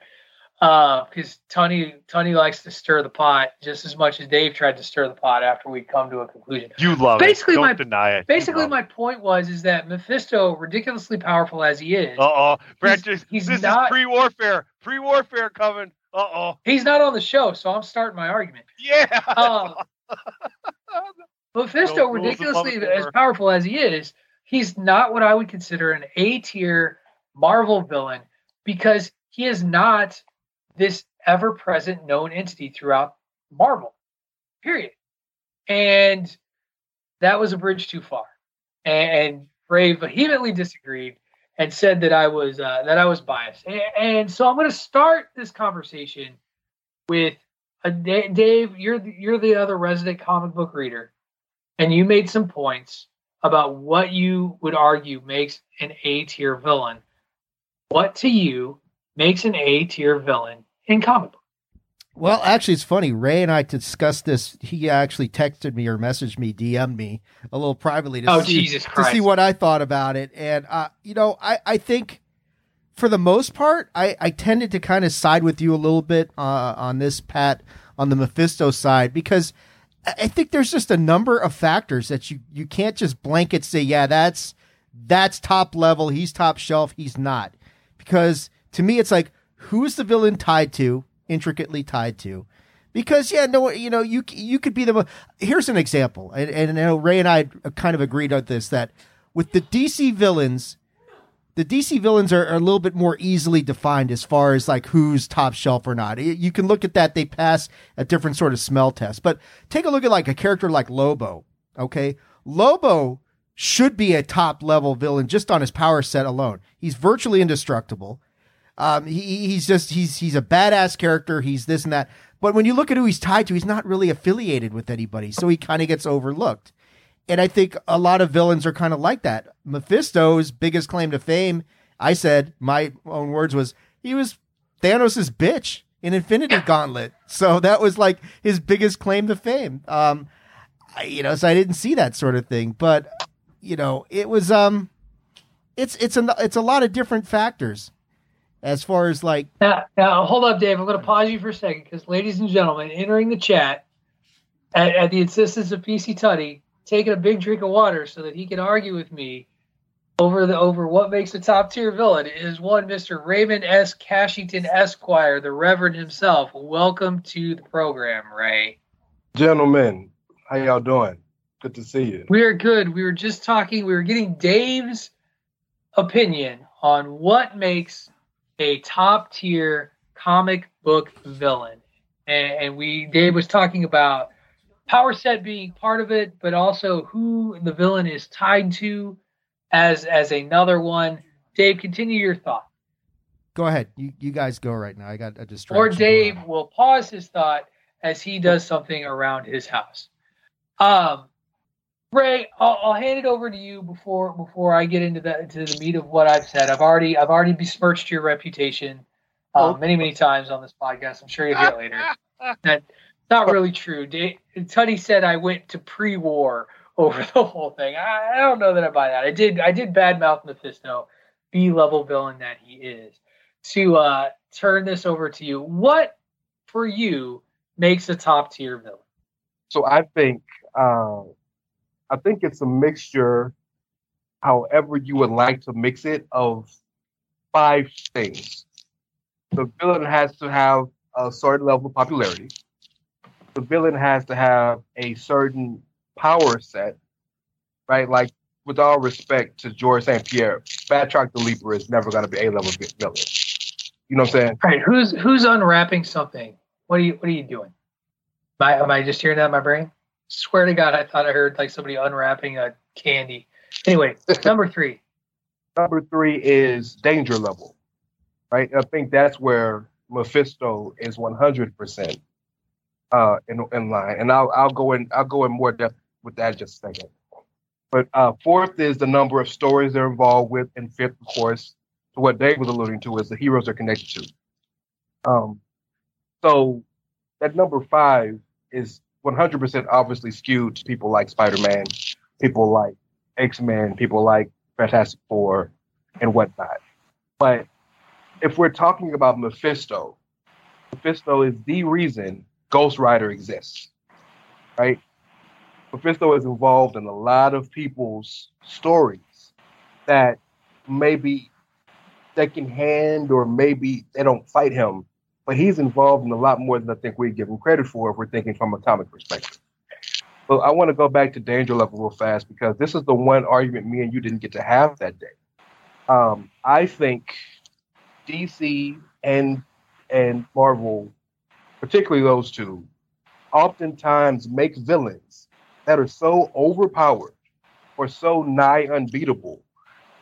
because uh, Tony Tony likes to stir the pot just as much as Dave tried to stir the pot after we come to a conclusion. You love basically it. Don't my, deny it. Basically, my point was is that Mephisto, ridiculously powerful as he is, uh oh, Brad, he's, he's this not, is pre-warfare, pre-warfare coming. Uh oh, he's not on the show, so I'm starting my argument. Yeah. Uh, Mephisto, no ridiculously as powerful as he is, he's not what I would consider an A tier Marvel villain because he is not this ever present known entity throughout Marvel, period. And that was a bridge too far. And Ray vehemently disagreed and said that I was uh, that I was biased. And, so I'm going to start this conversation with Dave. You're you're the other resident comic book reader, and you made some points about what you would argue makes an A tier villain. What to you makes an A tier villain in comic book. Well, actually, it's funny. Ray and I discussed this. He actually texted me or messaged me, DM'd me a little privately to, oh, see, to see what I thought about it. And, uh, you know, I, I think for the most part, I, I tended to kind of side with you a little bit uh, on this, Pat, on the Mephisto side, because I think there's just a number of factors that you, you can't just blanket say, yeah, that's that's top level. He's top shelf. He's not. Because to me, it's like, who's the villain tied to, intricately tied to. Because yeah, no, you know, you you could be the. Here's an example, and, and I know Ray and I kind of agreed on this that with the DC villains, the DC villains are, are, a little bit more easily defined as far as like who's top shelf or not. You can look at that; they pass a different sort of smell test. But take a look at like a character like Lobo. Okay, Lobo should be a top level villain just on his power set alone. He's virtually indestructible. Um, he, he's just he's he's a badass character. He's this and that. But when you look at who he's tied to, he's not really affiliated with anybody, so he kind of gets overlooked. And I think a lot of villains are kind of like that. Mephisto's biggest claim to fame, I said my own words was he was Thanos' bitch in Infinity Gauntlet. So that was like his biggest claim to fame. Um, I, you know, so I didn't see that sort of thing, but you know, it was um, it's it's a it's a lot of different factors as far as like now, now hold up dave. I'm going to pause you for a second because ladies and gentlemen entering the chat at, at, the insistence of pc Tunney taking a big drink of water so that he can argue with me over the over what makes a top tier villain is one mr raymond s. Cashington esquire the reverend himself. Welcome to the program ray. Gentlemen how y'all doing? Good to see you. We are good. We were just talking. We were getting dave's opinion on what makes a top tier comic book villain. And, and, we Dave was talking about power set being part of it, but also who the villain is tied to as as another one. Dave, continue your thought. Go ahead. You you guys go right now. I got a distraction. Or Dave will pause his thought as he does something around his house. Um, Ray, I'll, I'll, hand it over to you before before I get into the to the meat of what I've said. I've already I've already besmirched your reputation um, many many times on this podcast. I'm sure you'll hear it later. That's not really true. Tunney said I went to pre-war over the whole thing. I, I don't know that I buy that. I did I did badmouth Mephisto, B level villain that he is. To uh, turn this over to you, what for you makes a top tier villain? So I think. Uh I think it's a mixture, however you would like to mix it, of five things. The villain has to have a certain level of popularity. The villain has to have a certain power set. right? Like with all respect to George St. Pierre, Batroc the Leaper is never going to be a level villain. You know what I'm saying? Right, who's who's unwrapping something? What are you What are you doing? Am I, am I just hearing that in my brain? Swear to God, I thought I heard like somebody unwrapping a candy. Anyway, number three. Number three is danger level, right? I think that's where Mephisto is 100% uh, in, in line, and I'll I'll go in I'll go in more depth with that in just a second. But uh, fourth is the number of stories they're involved with, and fifth, of course, to what Dave was alluding to, is the heroes they're connected to. Um, so that number five is 100% obviously skewed to people like Spider-Man, people like X-Men, people like Fantastic Four, and whatnot. But if we're talking about Mephisto, Mephisto is the reason Ghost Rider exists, right? Mephisto is involved in a lot of people's stories that maybe secondhand or maybe they don't fight him, but he's involved in a lot more than I think we give him credit for if we're thinking from a comic perspective. But I want to go back to Danger Level real fast because this is the one argument me and you didn't get to have that day. Um, I think DC and and Marvel, particularly those two, oftentimes make villains that are so overpowered or so nigh unbeatable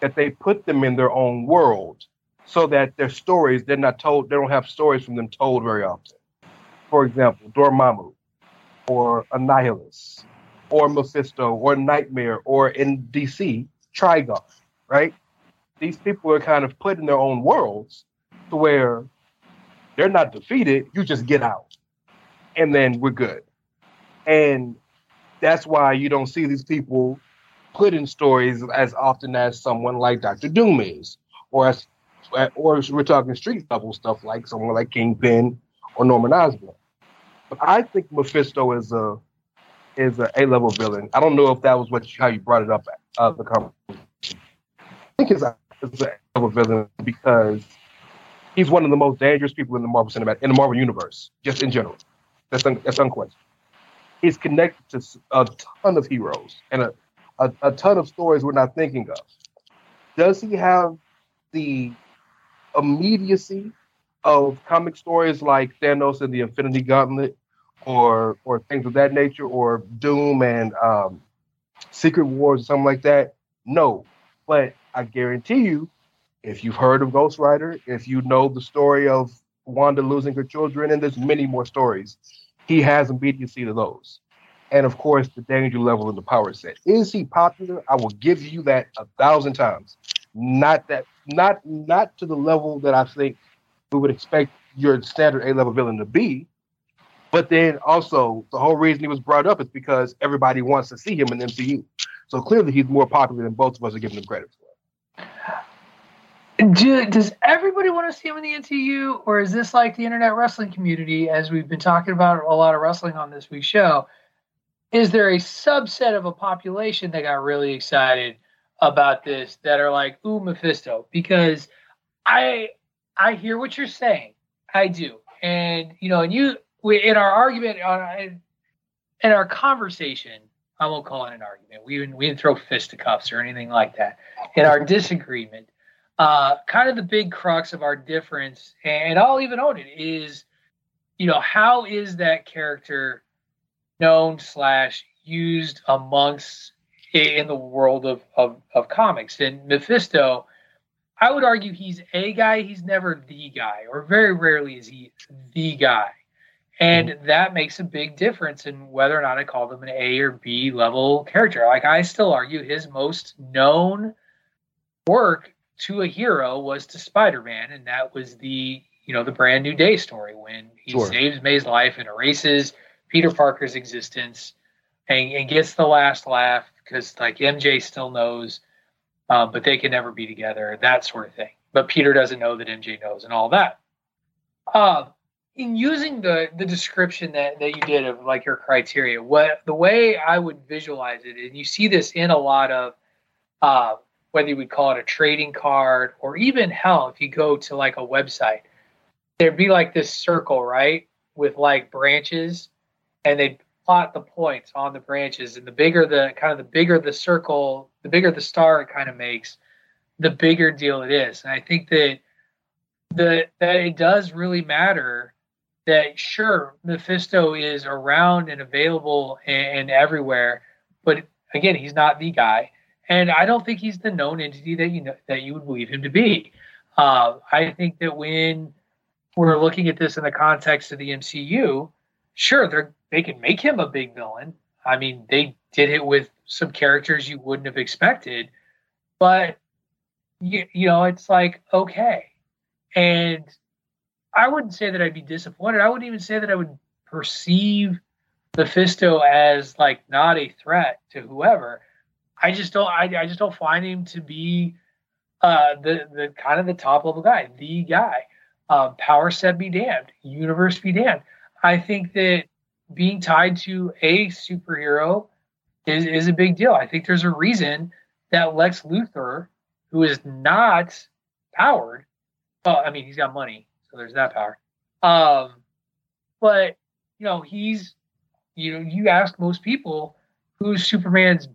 that they put them in their own world so that their stories they're not told they don't have stories from them told very often. For example, Dormammu or Annihilus or Mephisto or Nightmare or in DC, Trigon, right? These people are kind of put in their own worlds to where they're not defeated, you just get out. And then we're good. And that's why you don't see these people put in stories as often as someone like Doctor Doom is, or as or we're talking street level stuff like someone like Kingpin or Norman Osborn. But I think Mephisto is a is a A level villain. I don't know if that was what you, how you brought it up uh, the conversation. I think it's a, it's A level villain because he's one of the most dangerous people in the Marvel cinematic in the Marvel universe, just in general. That's un, that's unquestioned. He's connected to a ton of heroes and a, a, a ton of stories we're not thinking of. Does he have the immediacy of comic stories like Thanos and the Infinity Gauntlet, or or things of that nature, or Doom and um, Secret Wars or something like that? No, but I guarantee you, if you've heard of Ghost Rider, if you know the story of Wanda losing her children, and there's many more stories, he has immediacy to those. And of course, the danger level and the power set. Is he popular? I will give you that a thousand times. Not that, not not to the level that I think we would expect your standard A level villain to be. But then also, the whole reason he was brought up is because everybody wants to see him in MCU. So clearly, he's more popular than both of us are giving him credit for. Do, does everybody want to see him in the MCU, or is this like the internet wrestling community, as we've been talking about a lot of wrestling on this week's show? Is there a subset of a population that got really excited about this that are like, "Ooh, Mephisto"? Because I I hear what you're saying, I do, and you know, and you we, in our argument on in our conversation, I won't call it an argument. We didn't, we didn't throw fisticuffs or anything like that. In our disagreement, uh, kind of the big crux of our difference, and I'll even own it, is you know how is that character known slash used amongst in the world of, of of comics and Mephisto. I would argue he's a guy. He's never the guy, or very rarely is he the guy. And mm-hmm. that makes a big difference in whether or not I call them an A or B level character. Like I still argue his most known work to a hero was to Spider-Man, and that was the you know the brand new day story when he sure. saves May's life and erases Peter Parker's existence and, and gets the last laugh because like MJ still knows, um, but they can never be together, that sort of thing. But Peter doesn't know that MJ knows and all that. Uh, in using the the description that, that you did of like your criteria, what the way I would visualize it, and you see this in a lot of uh, whether you would call it a trading card or even hell, if you go to like a website, there'd be like this circle, right, with like branches, and they'd plot the points on the branches, and the bigger the kind of the bigger the circle, the bigger the star it kind of makes, the bigger deal it is. And I think that the that it does really matter that sure Mephisto is around and available and, and everywhere, but again, he's not the guy, and I don't think he's the known entity that you know that you would believe him to be. Uh, I think that when we're looking at this in the context of the MCU, sure, they they can make him a big villain. I mean, they did it with some characters you wouldn't have expected, but you, you know, it's like okay, and I wouldn't say that I'd be disappointed. I wouldn't even say that I would perceive Mephisto as like not a threat to whoever. I just don't. I, I just don't find him to be uh, the the kind of the top level guy, the guy. Um, power said be damned, universe be damned. I think that being tied to a superhero is is a big deal. I think there's a reason that Lex Luthor, who is not powered, well, I mean he's got money, so there's that power. Um, but you know he's you know, you ask most people who's Superman's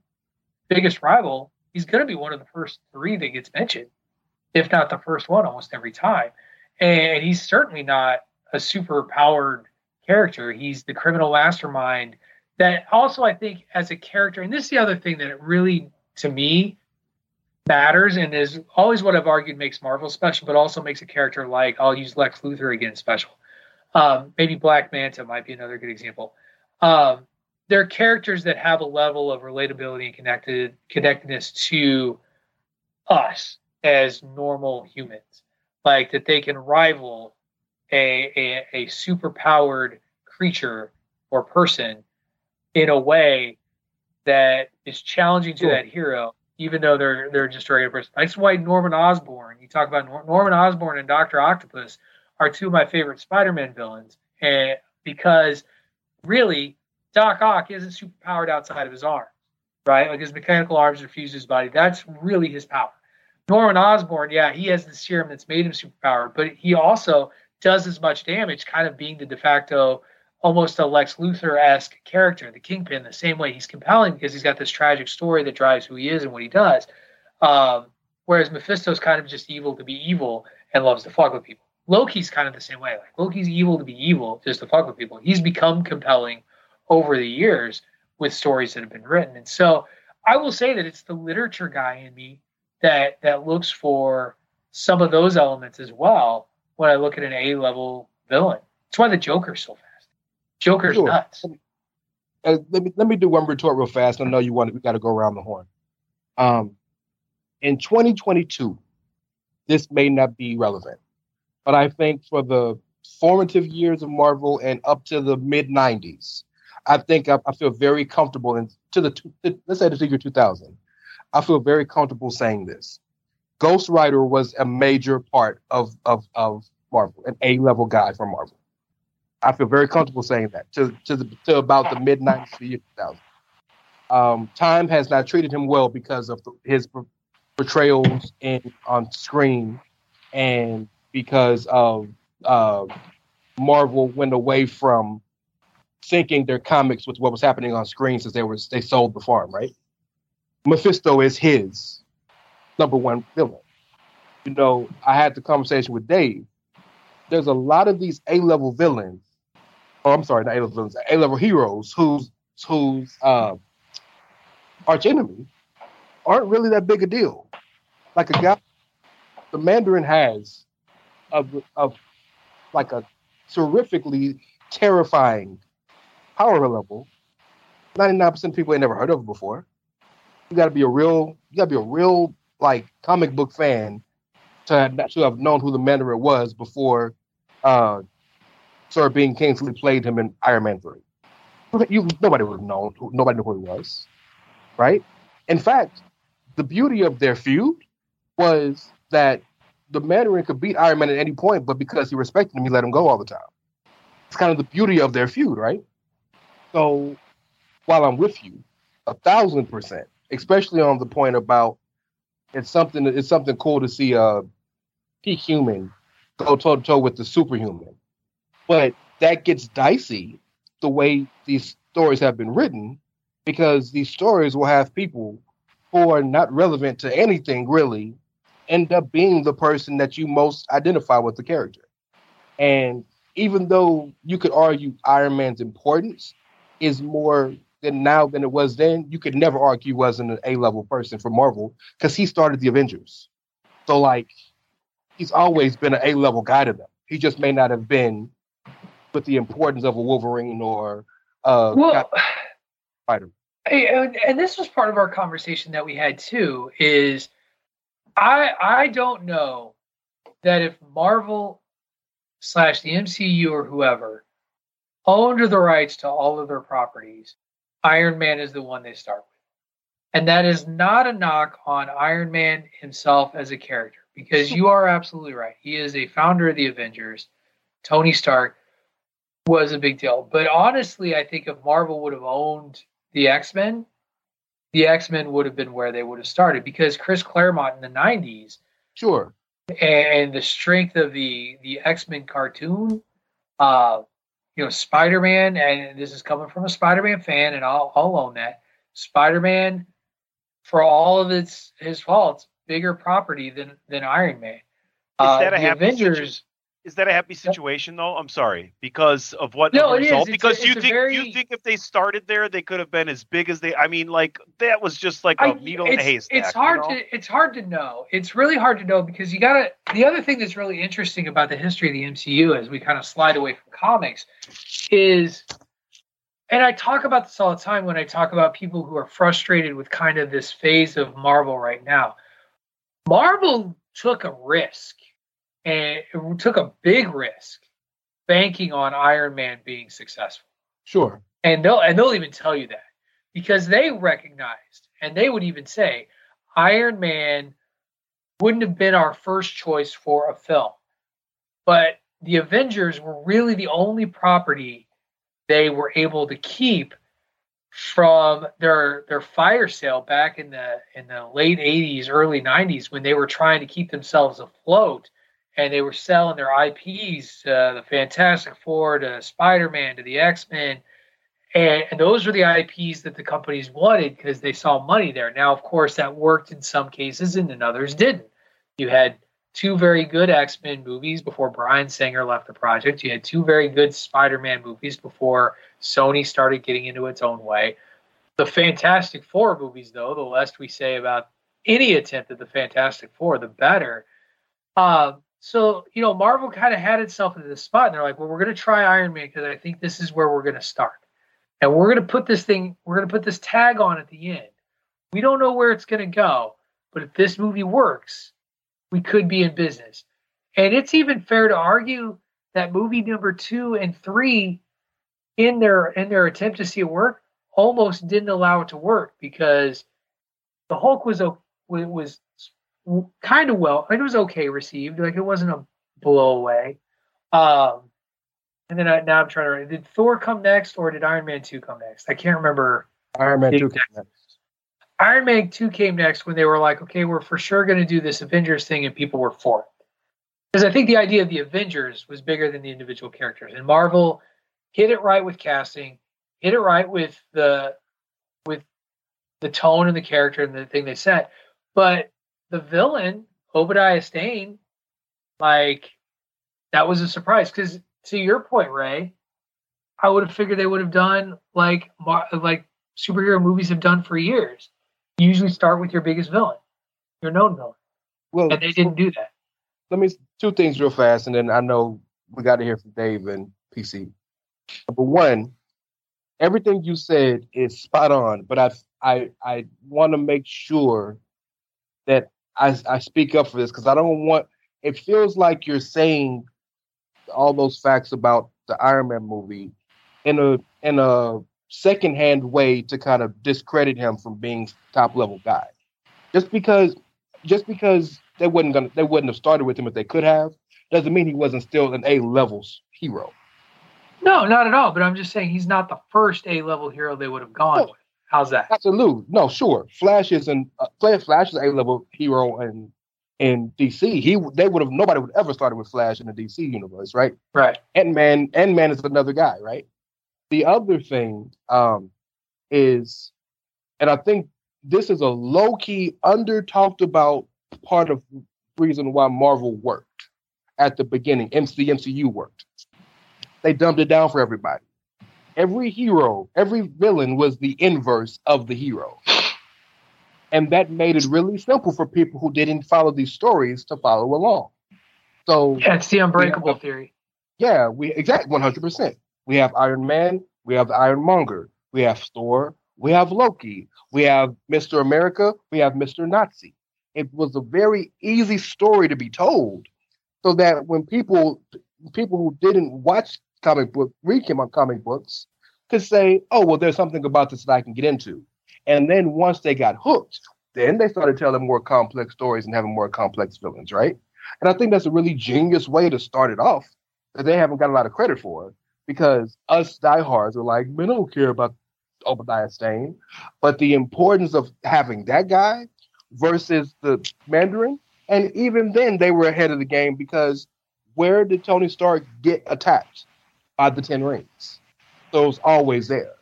biggest rival, he's going to be one of the first three that gets mentioned, if not the first one almost every time. And he's certainly not a super powered character. He's the criminal mastermind that also, I think, as a character, and this is the other thing that it really, to me, matters and is always what I've argued makes Marvel special, but also makes a character like, I'll use Lex Luthor again special. Um, maybe Black Manta might be another good example um, they're characters that have a level of relatability and connected connectedness to us as normal humans, like that they can rival a a, a super powered creature or person in a way that is challenging to sure. that hero, even though they're they're just a regular person. That's why Norman Osborn. You talk about Norman Osborn and Doctor Octopus are two of my favorite Spider-Man villains, and because really, Doc Ock isn't super powered outside of his arms, right? Like his mechanical arms are fused to his body. That's really his power. Norman Osborn, yeah, he has the serum that's made him super powered, but he also does as much damage, kind of being the de facto, almost a Lex Luthor esque character, the Kingpin, the same way he's compelling because he's got this tragic story that drives who he is and what he does. Um, whereas Mephisto's kind of just evil to be evil and loves to fuck with people. Loki's kind of the same way. Like Loki's evil to be evil, just to fuck with people. He's become compelling over the years with stories that have been written. And so I will say that it's the literature guy in me that that looks for some of those elements as well when I look at an A level villain. That's why the Joker's so fast. Joker's sure. nuts. Uh, let me let me do one retort real fast. I know you want to, we got to go around the horn. Um, in 2022, this may not be relevant. But I think for the formative years of Marvel and up to the mid 90s, I think I, I, feel very comfortable and to the let's say the figure 2000. I feel very comfortable saying this. Ghost Rider was a major part of of of Marvel, an A level guy for Marvel. I feel very comfortable saying that to to, the, to about the mid 90s to year 2000. Um, time has not treated him well because of his portrayals in on screen and because of uh, Marvel went away from syncing their comics with what was happening on screen since they were they sold the farm, right? Mephisto is his number one villain. You know, I had the conversation with Dave. There's a lot of these A level villains. Oh, I'm sorry, not A level villains, A level heroes whose whose uh, arch enemy aren't really that big a deal. Like a guy, the Mandarin has of of like a terrifically terrifying power level. Ninety nine percent of people ain't never heard of it before. You got to be a real, you got to be a real like comic book fan to have, to have known who the Mandarin was before uh, Sir Ben Kingsley played him in Iron Man three. You nobody would have known. Nobody knew who he was, right? In fact, the beauty of their feud was that the Mandarin could beat Iron Man at any point, but because he respected him, he let him go all the time. It's kind of the beauty of their feud, right? So while I'm with you, a thousand percent, especially on the point about it's something it's something cool to see uh, a peak human go toe to toe with the superhuman. But that gets dicey the way these stories have been written because these stories will have people who are not relevant to anything really end up being the person that you most identify with the character. And even though you could argue Iron Man's importance is more than now than it was then, you could never argue he wasn't an A level person for Marvel because he started the Avengers. So like he's always been an A level guy to them. He just may not have been with the importance of a Wolverine or uh well, Spider. And, and this was part of our conversation that we had too. Is I I don't know that if Marvel slash the MCU or whoever owned the rights to all of their properties, Iron Man is the one they start with. And that is not a knock on Iron Man himself as a character, because you are absolutely right. He is a founder of the Avengers. Tony Stark was a big deal. But honestly, I think if Marvel would have owned the X Men, the X Men would have been where they would have started because Chris Claremont in the 90s. Sure and the strength of the the X Men cartoon. Uh, you know, Spider Man, and this is coming from a Spider Man fan, and I'll, I'll own that. Spider Man, for all of its his faults, bigger property than than Iron Man. Uh, the Avengers. Is that a happy situation though? I'm sorry because of what no, it result? Is. Because it's you think very... you think if they started there, they could have been as big as they. I mean, like that was just like a needle in a haystack. It's hard you know? to it's hard to know. It's really hard to know because you gotta. The other thing that's really interesting about the history of the MCU as we kind of slide away from comics is, and I talk about this all the time when I talk about people who are frustrated with kind of this phase of Marvel right now. Marvel took a risk and it took a big risk banking on Iron Man being successful. Sure. And they'll and they'll even tell you that because they recognized and they would even say Iron Man wouldn't have been our first choice for a film. But the Avengers were really the only property they were able to keep from their their fire sale back in the in the late 80s early 90s when they were trying to keep themselves afloat and they were selling their IPs, uh, the Fantastic Four to Spider Man to the X Men. And, and, those were the IPs that the companies wanted because they saw money there. Now, of course, that worked in some cases and in others didn't. You had two very good X Men movies before Bryan Singer left the project. You had two very good Spider Man movies before Sony started getting into its own way. The Fantastic Four movies, though, the less we say about any attempt at the Fantastic Four, the better. Um, so, you know, Marvel kind of had itself into this spot, and they're like, well, we're going to try Iron Man because I think this is where we're going to start. And we're going to put this thing, we're going to put this tag on at the end. We don't know where it's going to go, but if this movie works, we could be in business. And it's even fair to argue that movie number two and three, in their in their attempt to see it work, almost didn't allow it to work because the Hulk was a was kind of well. It was okay received. Like it wasn't a blow away. Um, and then I, now I'm trying to. Did Thor come next, or did Iron Man two come next? I can't remember. Iron Man two came next. Iron Man two came next when they were like, okay, we're for sure going to do this Avengers thing, and people were for it. Because I think the idea of the Avengers was bigger than the individual characters, and Marvel hit it right with casting, hit it right with the with the tone and the character and the thing they said. But the villain, Obadiah Stane, like that was a surprise. Because to your point, Ray, I would have figured they would have done like like superhero movies have done for years. You usually start with your biggest villain, your known villain. Well, and they didn't do that. Let me two things real fast, and then I know we got to hear from Dave and PC. Number one, everything you said is spot on, but I I I want to make sure that I, I speak up for this because I don't want. It feels like you're saying all those facts about the Iron Man movie in a in a secondhand way to kind of discredit him from being top level guy. Just because just because they wouldn't gonna they wouldn't have started with him if they could have doesn't mean he wasn't still an A levels hero. No, not at all. But I'm just saying he's not the first A level hero they would have gone no, with. How's that? Absolutely. No, sure. Flash is an uh, Flash is a level hero in in DC. He they would have nobody would ever started with Flash in the DC universe, right? Right. Ant Man Ant Man is another guy, right? The other thing um, is, and I think this is a low key, under talked about part of reason why Marvel worked at the beginning. MC, the MCU worked. They dumbed it down for everybody. Every hero, every villain was the inverse of the hero. And that made it really simple for people who didn't follow these stories to follow along. So yeah, it's the unbreakable have, theory. Yeah, we exactly one hundred percent. We have Iron Man, we have the Ironmonger, we have Thor, we have Loki, we have Mister America, we have Mister Nazi. It was a very easy story to be told, so that when people people who didn't watch comic book read comic books could say, "Oh, well, there's something about this that I can get into." And then once they got hooked, then they started telling more complex stories and having more complex villains, right? And I think that's a really genius way to start it off that they haven't got a lot of credit for because us diehards are like, we don't care about Obadiah Stane. But the importance of having that guy versus the Mandarin, and even then they were ahead of the game because where did Tony Stark get attacked? By the Ten Rings. So it always there.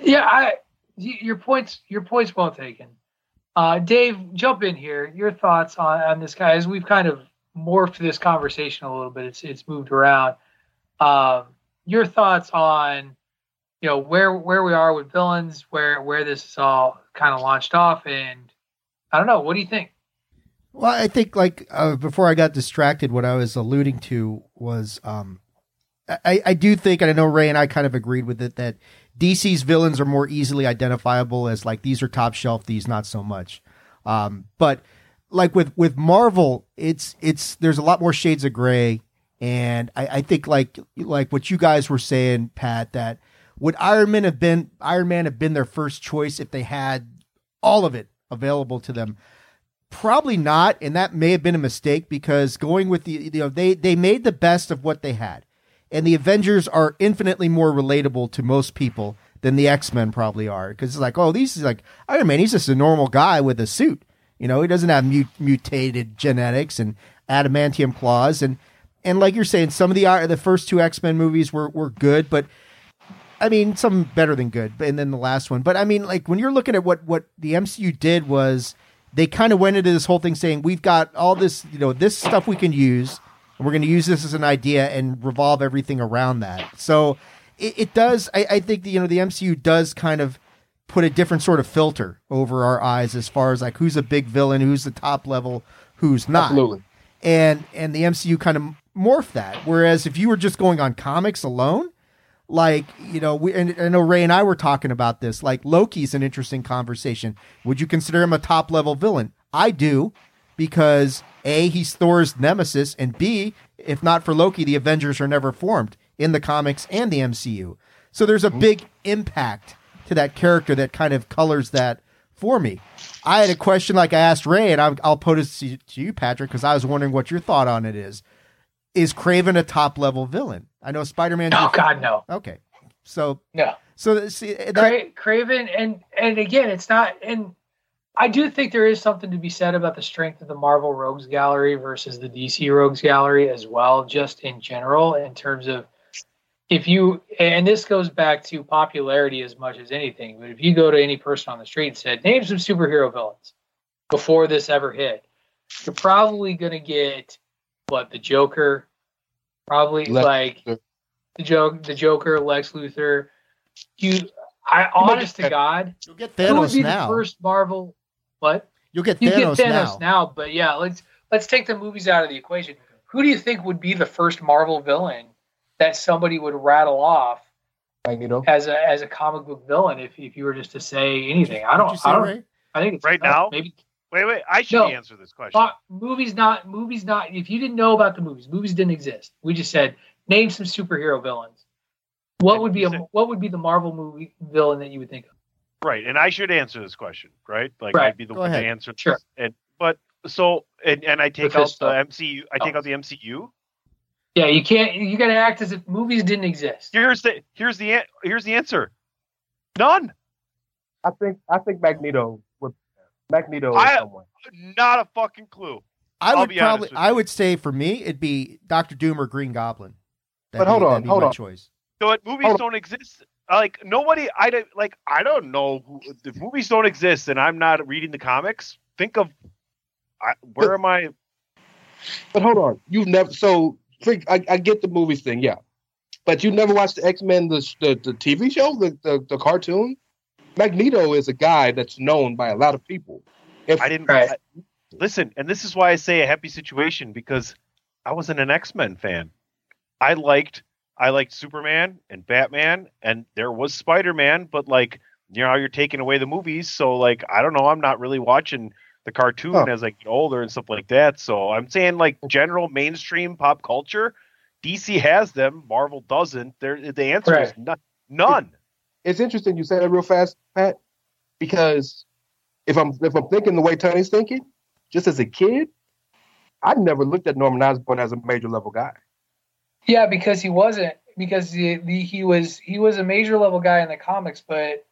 Yeah, I your points your points well taken. Uh, Dave, jump in here. Your thoughts on, on this guy as we've kind of morphed this conversation a little bit. It's it's moved around. Um, your thoughts on you know where where we are with villains, where where this is all kind of launched off, and I don't know. What do you think? Well, I think like uh, before I got distracted, what I was alluding to was um, I, I do think, and I know Ray and I kind of agreed with it that DC's villains are more easily identifiable as like these are top shelf, these not so much. Um, but like with with Marvel, it's it's there's a lot more shades of gray, and I, I think like like what you guys were saying, Pat, that would Iron Man have been Iron Man have been their first choice if they had all of it available to them? Probably not, and that may have been a mistake because going with the you know they they made the best of what they had, and the Avengers are infinitely more relatable to most people than the X Men probably are. Because it's like oh these is like Iron Man he's just a normal guy with a suit. You know, he doesn't have mut- mutated genetics and adamantium claws, and and like you're saying, some of the uh, the first two X Men movies were were good, but I mean, some better than good, and then the last one. But I mean, like when you're looking at what what the MCU did was they kind of went into this whole thing saying we've got all this, you know, this stuff we can use, and we're going to use this as an idea and revolve everything around that. So it, it does. I, I think the, you know the MCU does kind of put a different sort of filter over our eyes as far as like who's a big villain, who's the top level, who's not. Absolutely. And and the MCU kind of morph that. Whereas if you were just going on comics alone, like you know, we and I know Ray and I were talking about this. Like Loki's an interesting conversation. Would you consider him a top level villain? I do, because a he's Thor's nemesis, and b if not for Loki, the Avengers are never formed in the comics and the MCU. So there's a mm-hmm. big impact to that character that kind of colors that for me. I had a question like I asked Ray, and I'll, I'll put it to you, Patrick, because I was wondering what your thought on it is. Is Kraven a top level villain? I know Spider Man. Oh God, no. Okay, so no. So see, that... Cra- Kraven, and and again, it's not. And I do think there is something to be said about the strength of the Marvel Rogues Gallery versus the DC Rogues Gallery as well, just in general, in terms of if you and this goes back to popularity as much as anything but if you go to any person on the street and said name some superhero villains before this ever hit you're probably going to get what the joker probably lex like Luthor. the joke the joker lex luthor you i honest to god you'll get thanos who would be now. the first marvel what you'll get thanos, you get thanos now. now but yeah let's let's take the movies out of the equation who do you think would be the first marvel villain that somebody would rattle off Magneto as a as a comic book villain if, if you were just to say anything. I don't. I don't. Right? I think right now. Maybe. Wait, wait. I should no, answer this question. Uh, movies not movies not. If you didn't know about the movies, movies didn't exist. We just said name some superhero villains. What would be a what would be the Marvel movie villain that you would think of? Right, and I should answer this question, right? Like right. I'd be the Go one ahead. to answer. Sure. And but so and and I take out the MCU. I take oh. out the MCU. Yeah, you can't. You got to act as if movies didn't exist. Here's the here's the here's the answer. None. I think I think Magneto would Magneto I, someone. Not a fucking clue. I I'll would probably I would say for me it'd be Doctor Doom or Green Goblin. That'd but hold be, on, hold on. Choice. So what movies don't exist. Like nobody, I don't like. I don't know who, if movies don't exist, and I'm not reading the comics. Think of I, where am I? But hold on, you've never. So I, I get the movies thing, yeah, but you never watched the X Men the, the the TV show, the, the the cartoon. Magneto is a guy that's known by a lot of people. If, I didn't I, listen, and this is why I say a happy situation because I wasn't an X Men fan. I liked I liked Superman and Batman, and there was Spider Man, but like you know, you're taking away the movies, so like I don't know, I'm not really watching the cartoon as I get older and stuff like that. So I'm saying like general mainstream pop culture, DC has them, Marvel doesn't. There, the answer right. is none. none. It's interesting you said that real fast, Pat, because if I'm if I'm thinking the way Tony's thinking, just as a kid, I never looked at Norman Osborn as a major level guy. Yeah, because he wasn't because the, the, he was he was a major level guy in the comics, but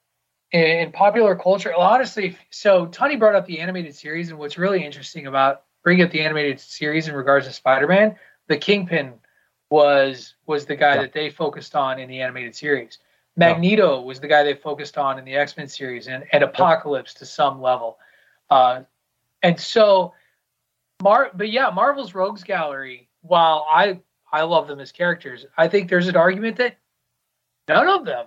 in, in popular culture, honestly. So Tony brought up the animated series, and what's really interesting about bringing up the animated series in regards to Spider-Man, the Kingpin was was the guy yeah. that they focused on in the animated series. Magneto yeah. was the guy they focused on in the X Men series, and, and Apocalypse to some level. Uh, and so, Mar, but yeah, Marvel's Rogues Gallery. While I I love them as characters. I think there's an argument that none of them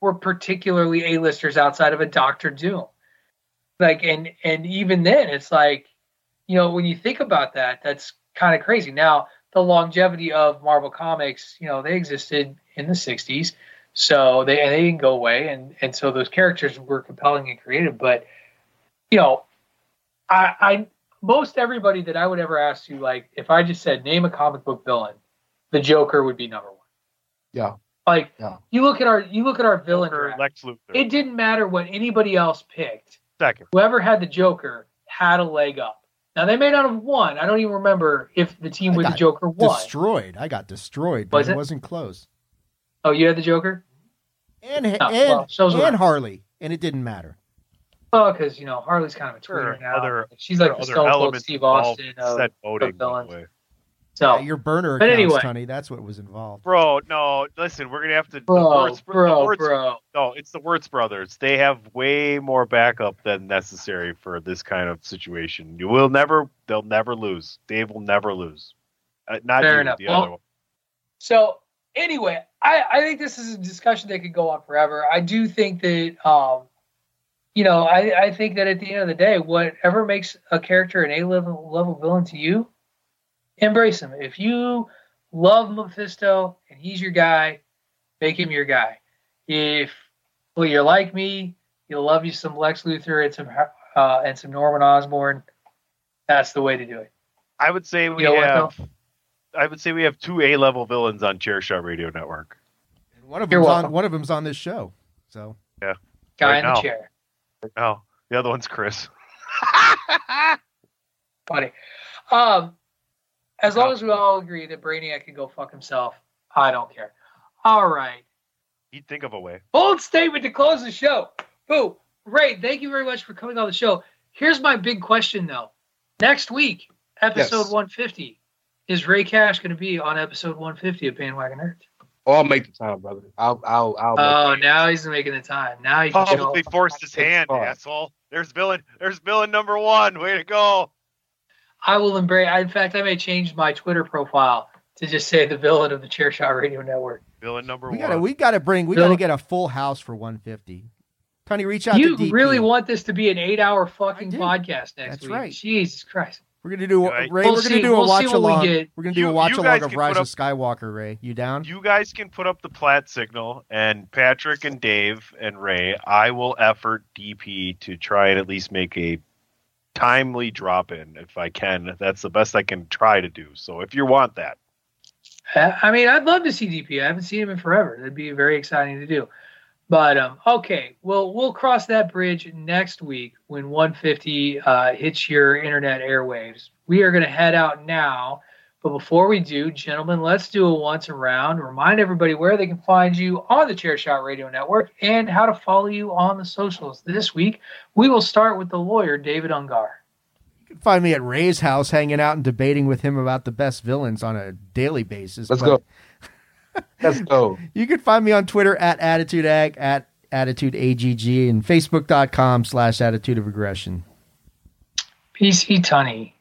were particularly A-listers outside of a Doctor Doom. Like, and and even then, it's like, you know, when you think about that, that's kind of crazy. Now, the longevity of Marvel Comics, you know, they existed in the '60s, so they and they didn't go away, and and so those characters were compelling and creative. But, you know, I I most everybody that I would ever ask you, like, if I just said name a comic book villain, the Joker would be number one. Yeah. Like yeah. you look at our you look at our villain draft, Lex Luthor. It didn't matter what anybody else picked. Second. Whoever had the Joker had a leg up. Now they may not have won. I don't even remember if the team I with the Joker won. Destroyed. I got destroyed, but Was it? it? wasn't close. Oh, you had the Joker? And oh, and, well, and Harley, and it didn't matter. Well, because you know Harley's kind of a tweener now. Other, She's like the Stone Cold Steve Austin of, voting, of villains. So yeah, your burner but accounts, anyway, Tony, that's what was involved. Bro, no, listen, we're gonna have to. Bro, Wirtz, bro, Wirtz, bro. No, it's the Wirtz brothers. They have way more backup than necessary for this kind of situation. You will never, they'll never lose. Dave will never lose. Uh, not Fair you, enough. the well, other one. So anyway, I, I think this is a discussion that could go on forever. I do think that um, you know, I, I think that at the end of the day, whatever makes a character an A level level villain to you, embrace him. If you love Mephisto and he's your guy, make him your guy. If well, you're like me, you'll love you some Lex Luthor and some uh, and some Norman Osborn. That's the way to do it. I would say we you know have. I would say we have two A level villains on Chairshot Radio Network. And one of them's on one of them's on this show. So yeah, guy right in now. the chair. Oh, the other one's Chris. Funny. Um, as long as we all agree that Brainiac can go fuck himself, I don't care. All right. He'd think of a way. Bold statement to close the show. Boo. Ray, thank you very much for coming on the show. Here's my big question, though. Next week, episode yes. 150, is Ray Cash going to be on episode 150 of Bandwagon Nerds? Oh, I'll make the time, brother. I'll, I'll, I'll. Oh, now he's making the time. Now he oh, probably forced his hand, asshole. There's villain. There's villain number one. Way to go. I will embrace. In fact, I may change my Twitter profile to just say the villain of the Chairshot Radio Network. Villain number we one. Gotta, we got to bring. We got to get a full house for 150. Tony, reach out. To you really want this to be an eight-hour fucking podcast next That's week? right. Jesus Christ. We're gonna do Ray. We'll we're gonna do a we'll watch along. We are gonna do you, a watch along of Rise up, of Skywalker. Ray, you down? You guys can put up the plat signal, and Patrick and Dave and Ray. I will effort DP to try and at least make a timely drop in if I can. That's the best I can try to do. So if you want that, uh, I mean, I'd love to see DP. I haven't seen him in forever. That'd be very exciting to do. But um, okay, well, we'll cross that bridge next week when 150 uh, hits your internet airwaves. We are going to head out now. But before we do, gentlemen, let's do a once around. Remind everybody where they can find you on the Chairshot Radio Network and how to follow you on the socials. This week, we will start with the lawyer, David Ungar. You can find me at Ray's house hanging out and debating with him about the best villains on a daily basis. Let's but... go. Let's go. You can find me on Twitter at AttitudeAg, at AttitudeAGG, and Facebook.com slash Attitude of Aggression. PC Tunney.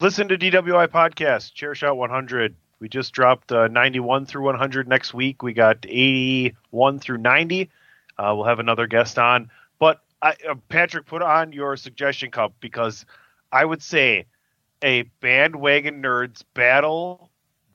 Listen to DWI Podcast, Chair Shot 100. We just dropped uh, 91 through 100 next week. We got 81 through 90. Uh, we'll have another guest on. But I, uh, Patrick, put on your suggestion cup because I would say a bandwagon nerds battle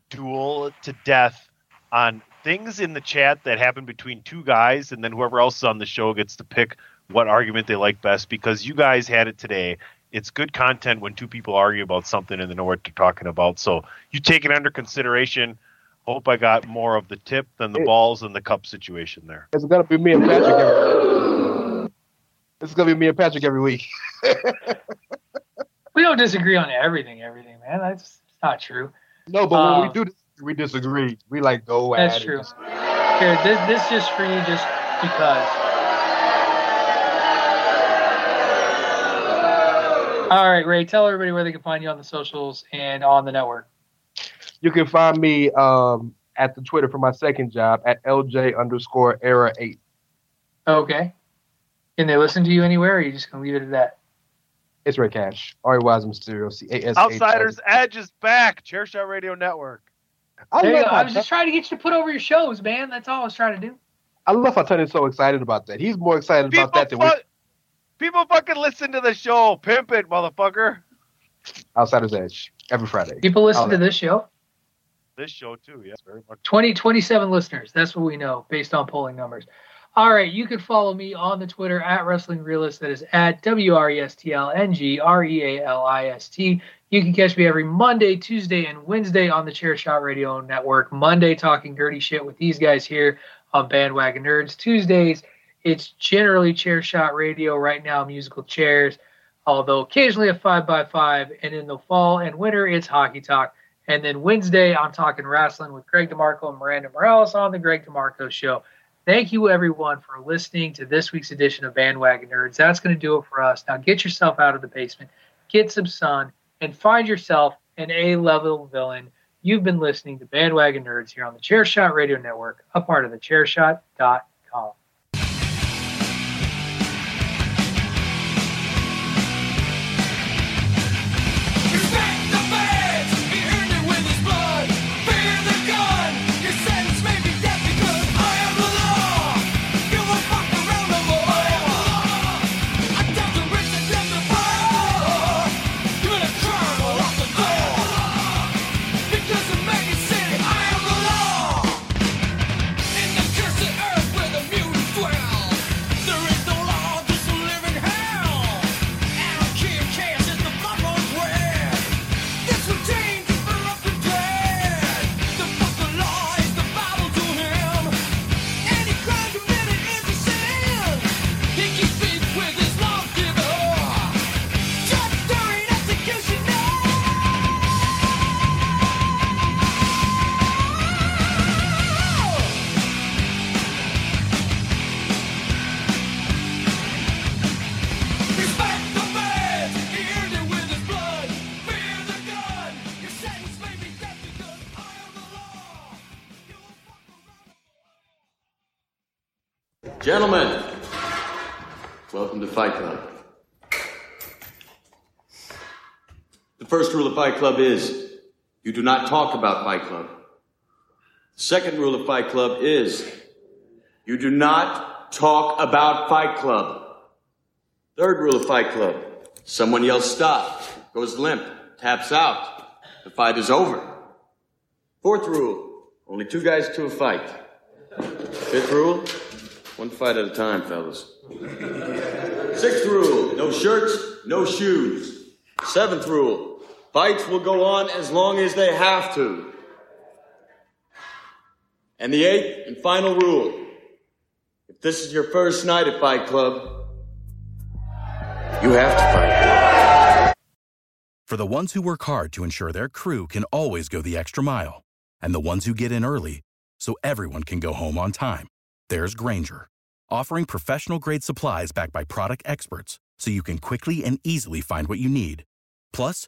duel to death on things in the chat that happen between two guys, and then whoever else is on the show gets to pick what argument they like best because you guys had it today. It's good content when two people argue about something and they know what they're talking about. So you take it under consideration. Hope I got more of the tip than the balls and the cup situation there. It's gonna be me and Patrick. Every, it's gonna be me and Patrick every week. we don't disagree on everything, everything, man. That's not true. No, but when Um, we do, we disagree. We like go at That's it. true. Here, this this just for you, just because. All right, Ray. Tell everybody where they can find you on the socials and on the network. You can find me um, at the Twitter for my second job at LJ underscore era eight. Okay. Can they listen to you anywhere, or are you just gonna leave it at that? It's Ray Cash. Ari Wise Mysterio. C A S H. Outsiders Edge is back. Chair Shot Radio Network. I There you go. I how, was just trying to get you to put over your shows, man. That's all I was trying to do. I love how Tony's so excited about that. He's more excited People, about that than we. fu- people fucking listen to the show. Pimp it, motherfucker. Outsiders Edge every Friday. People listen I'll- to this show. This show too, yes, very much. 20, 27 listeners. That's what we know based on polling numbers. All right, you can follow me on the Twitter at Wrestling Realist. That is at W R E S T L N G R E A L I S T. You can catch me every Monday, Tuesday, and Wednesday on the Chair Shot Radio Network. Monday, talking dirty shit with these guys here on Bandwagon Nerds. Tuesdays, it's generally Chair Shot Radio. Right now, musical chairs, although occasionally a five by five. And in the fall and winter, it's Hockey Talk. And then Wednesday, I'm talking wrestling with Greg DeMarco and Miranda Morales on the Greg DeMarco Show. Thank you, everyone, for listening to this week's edition of Bandwagon Nerds. That's going to do it for us. Now, get yourself out of the basement, get some sun, and find yourself an A level villain. You've been listening to Bandwagon Nerds here on the Chairshot Radio Network, a part of the Chairshot.com. Fight Club is you do not talk about Fight Club. Second rule of Fight Club is you do not talk about Fight Club. Third rule of Fight Club someone yells stop, goes limp, taps out. The fight is over. Fourth rule only two guys to a fight. Fifth rule one fight at a time, fellas. Sixth rule no shirts, no shoes. Seventh rule fights will go on as long as they have to. And the eighth and final rule if this is your first night at Fight Club, you have to fight. For the ones who work hard to ensure their crew can always go the extra mile, and the ones who get in early so everyone can go home on time, there's Grainger, offering professional grade supplies backed by product experts so you can quickly and easily find what you need. Plus,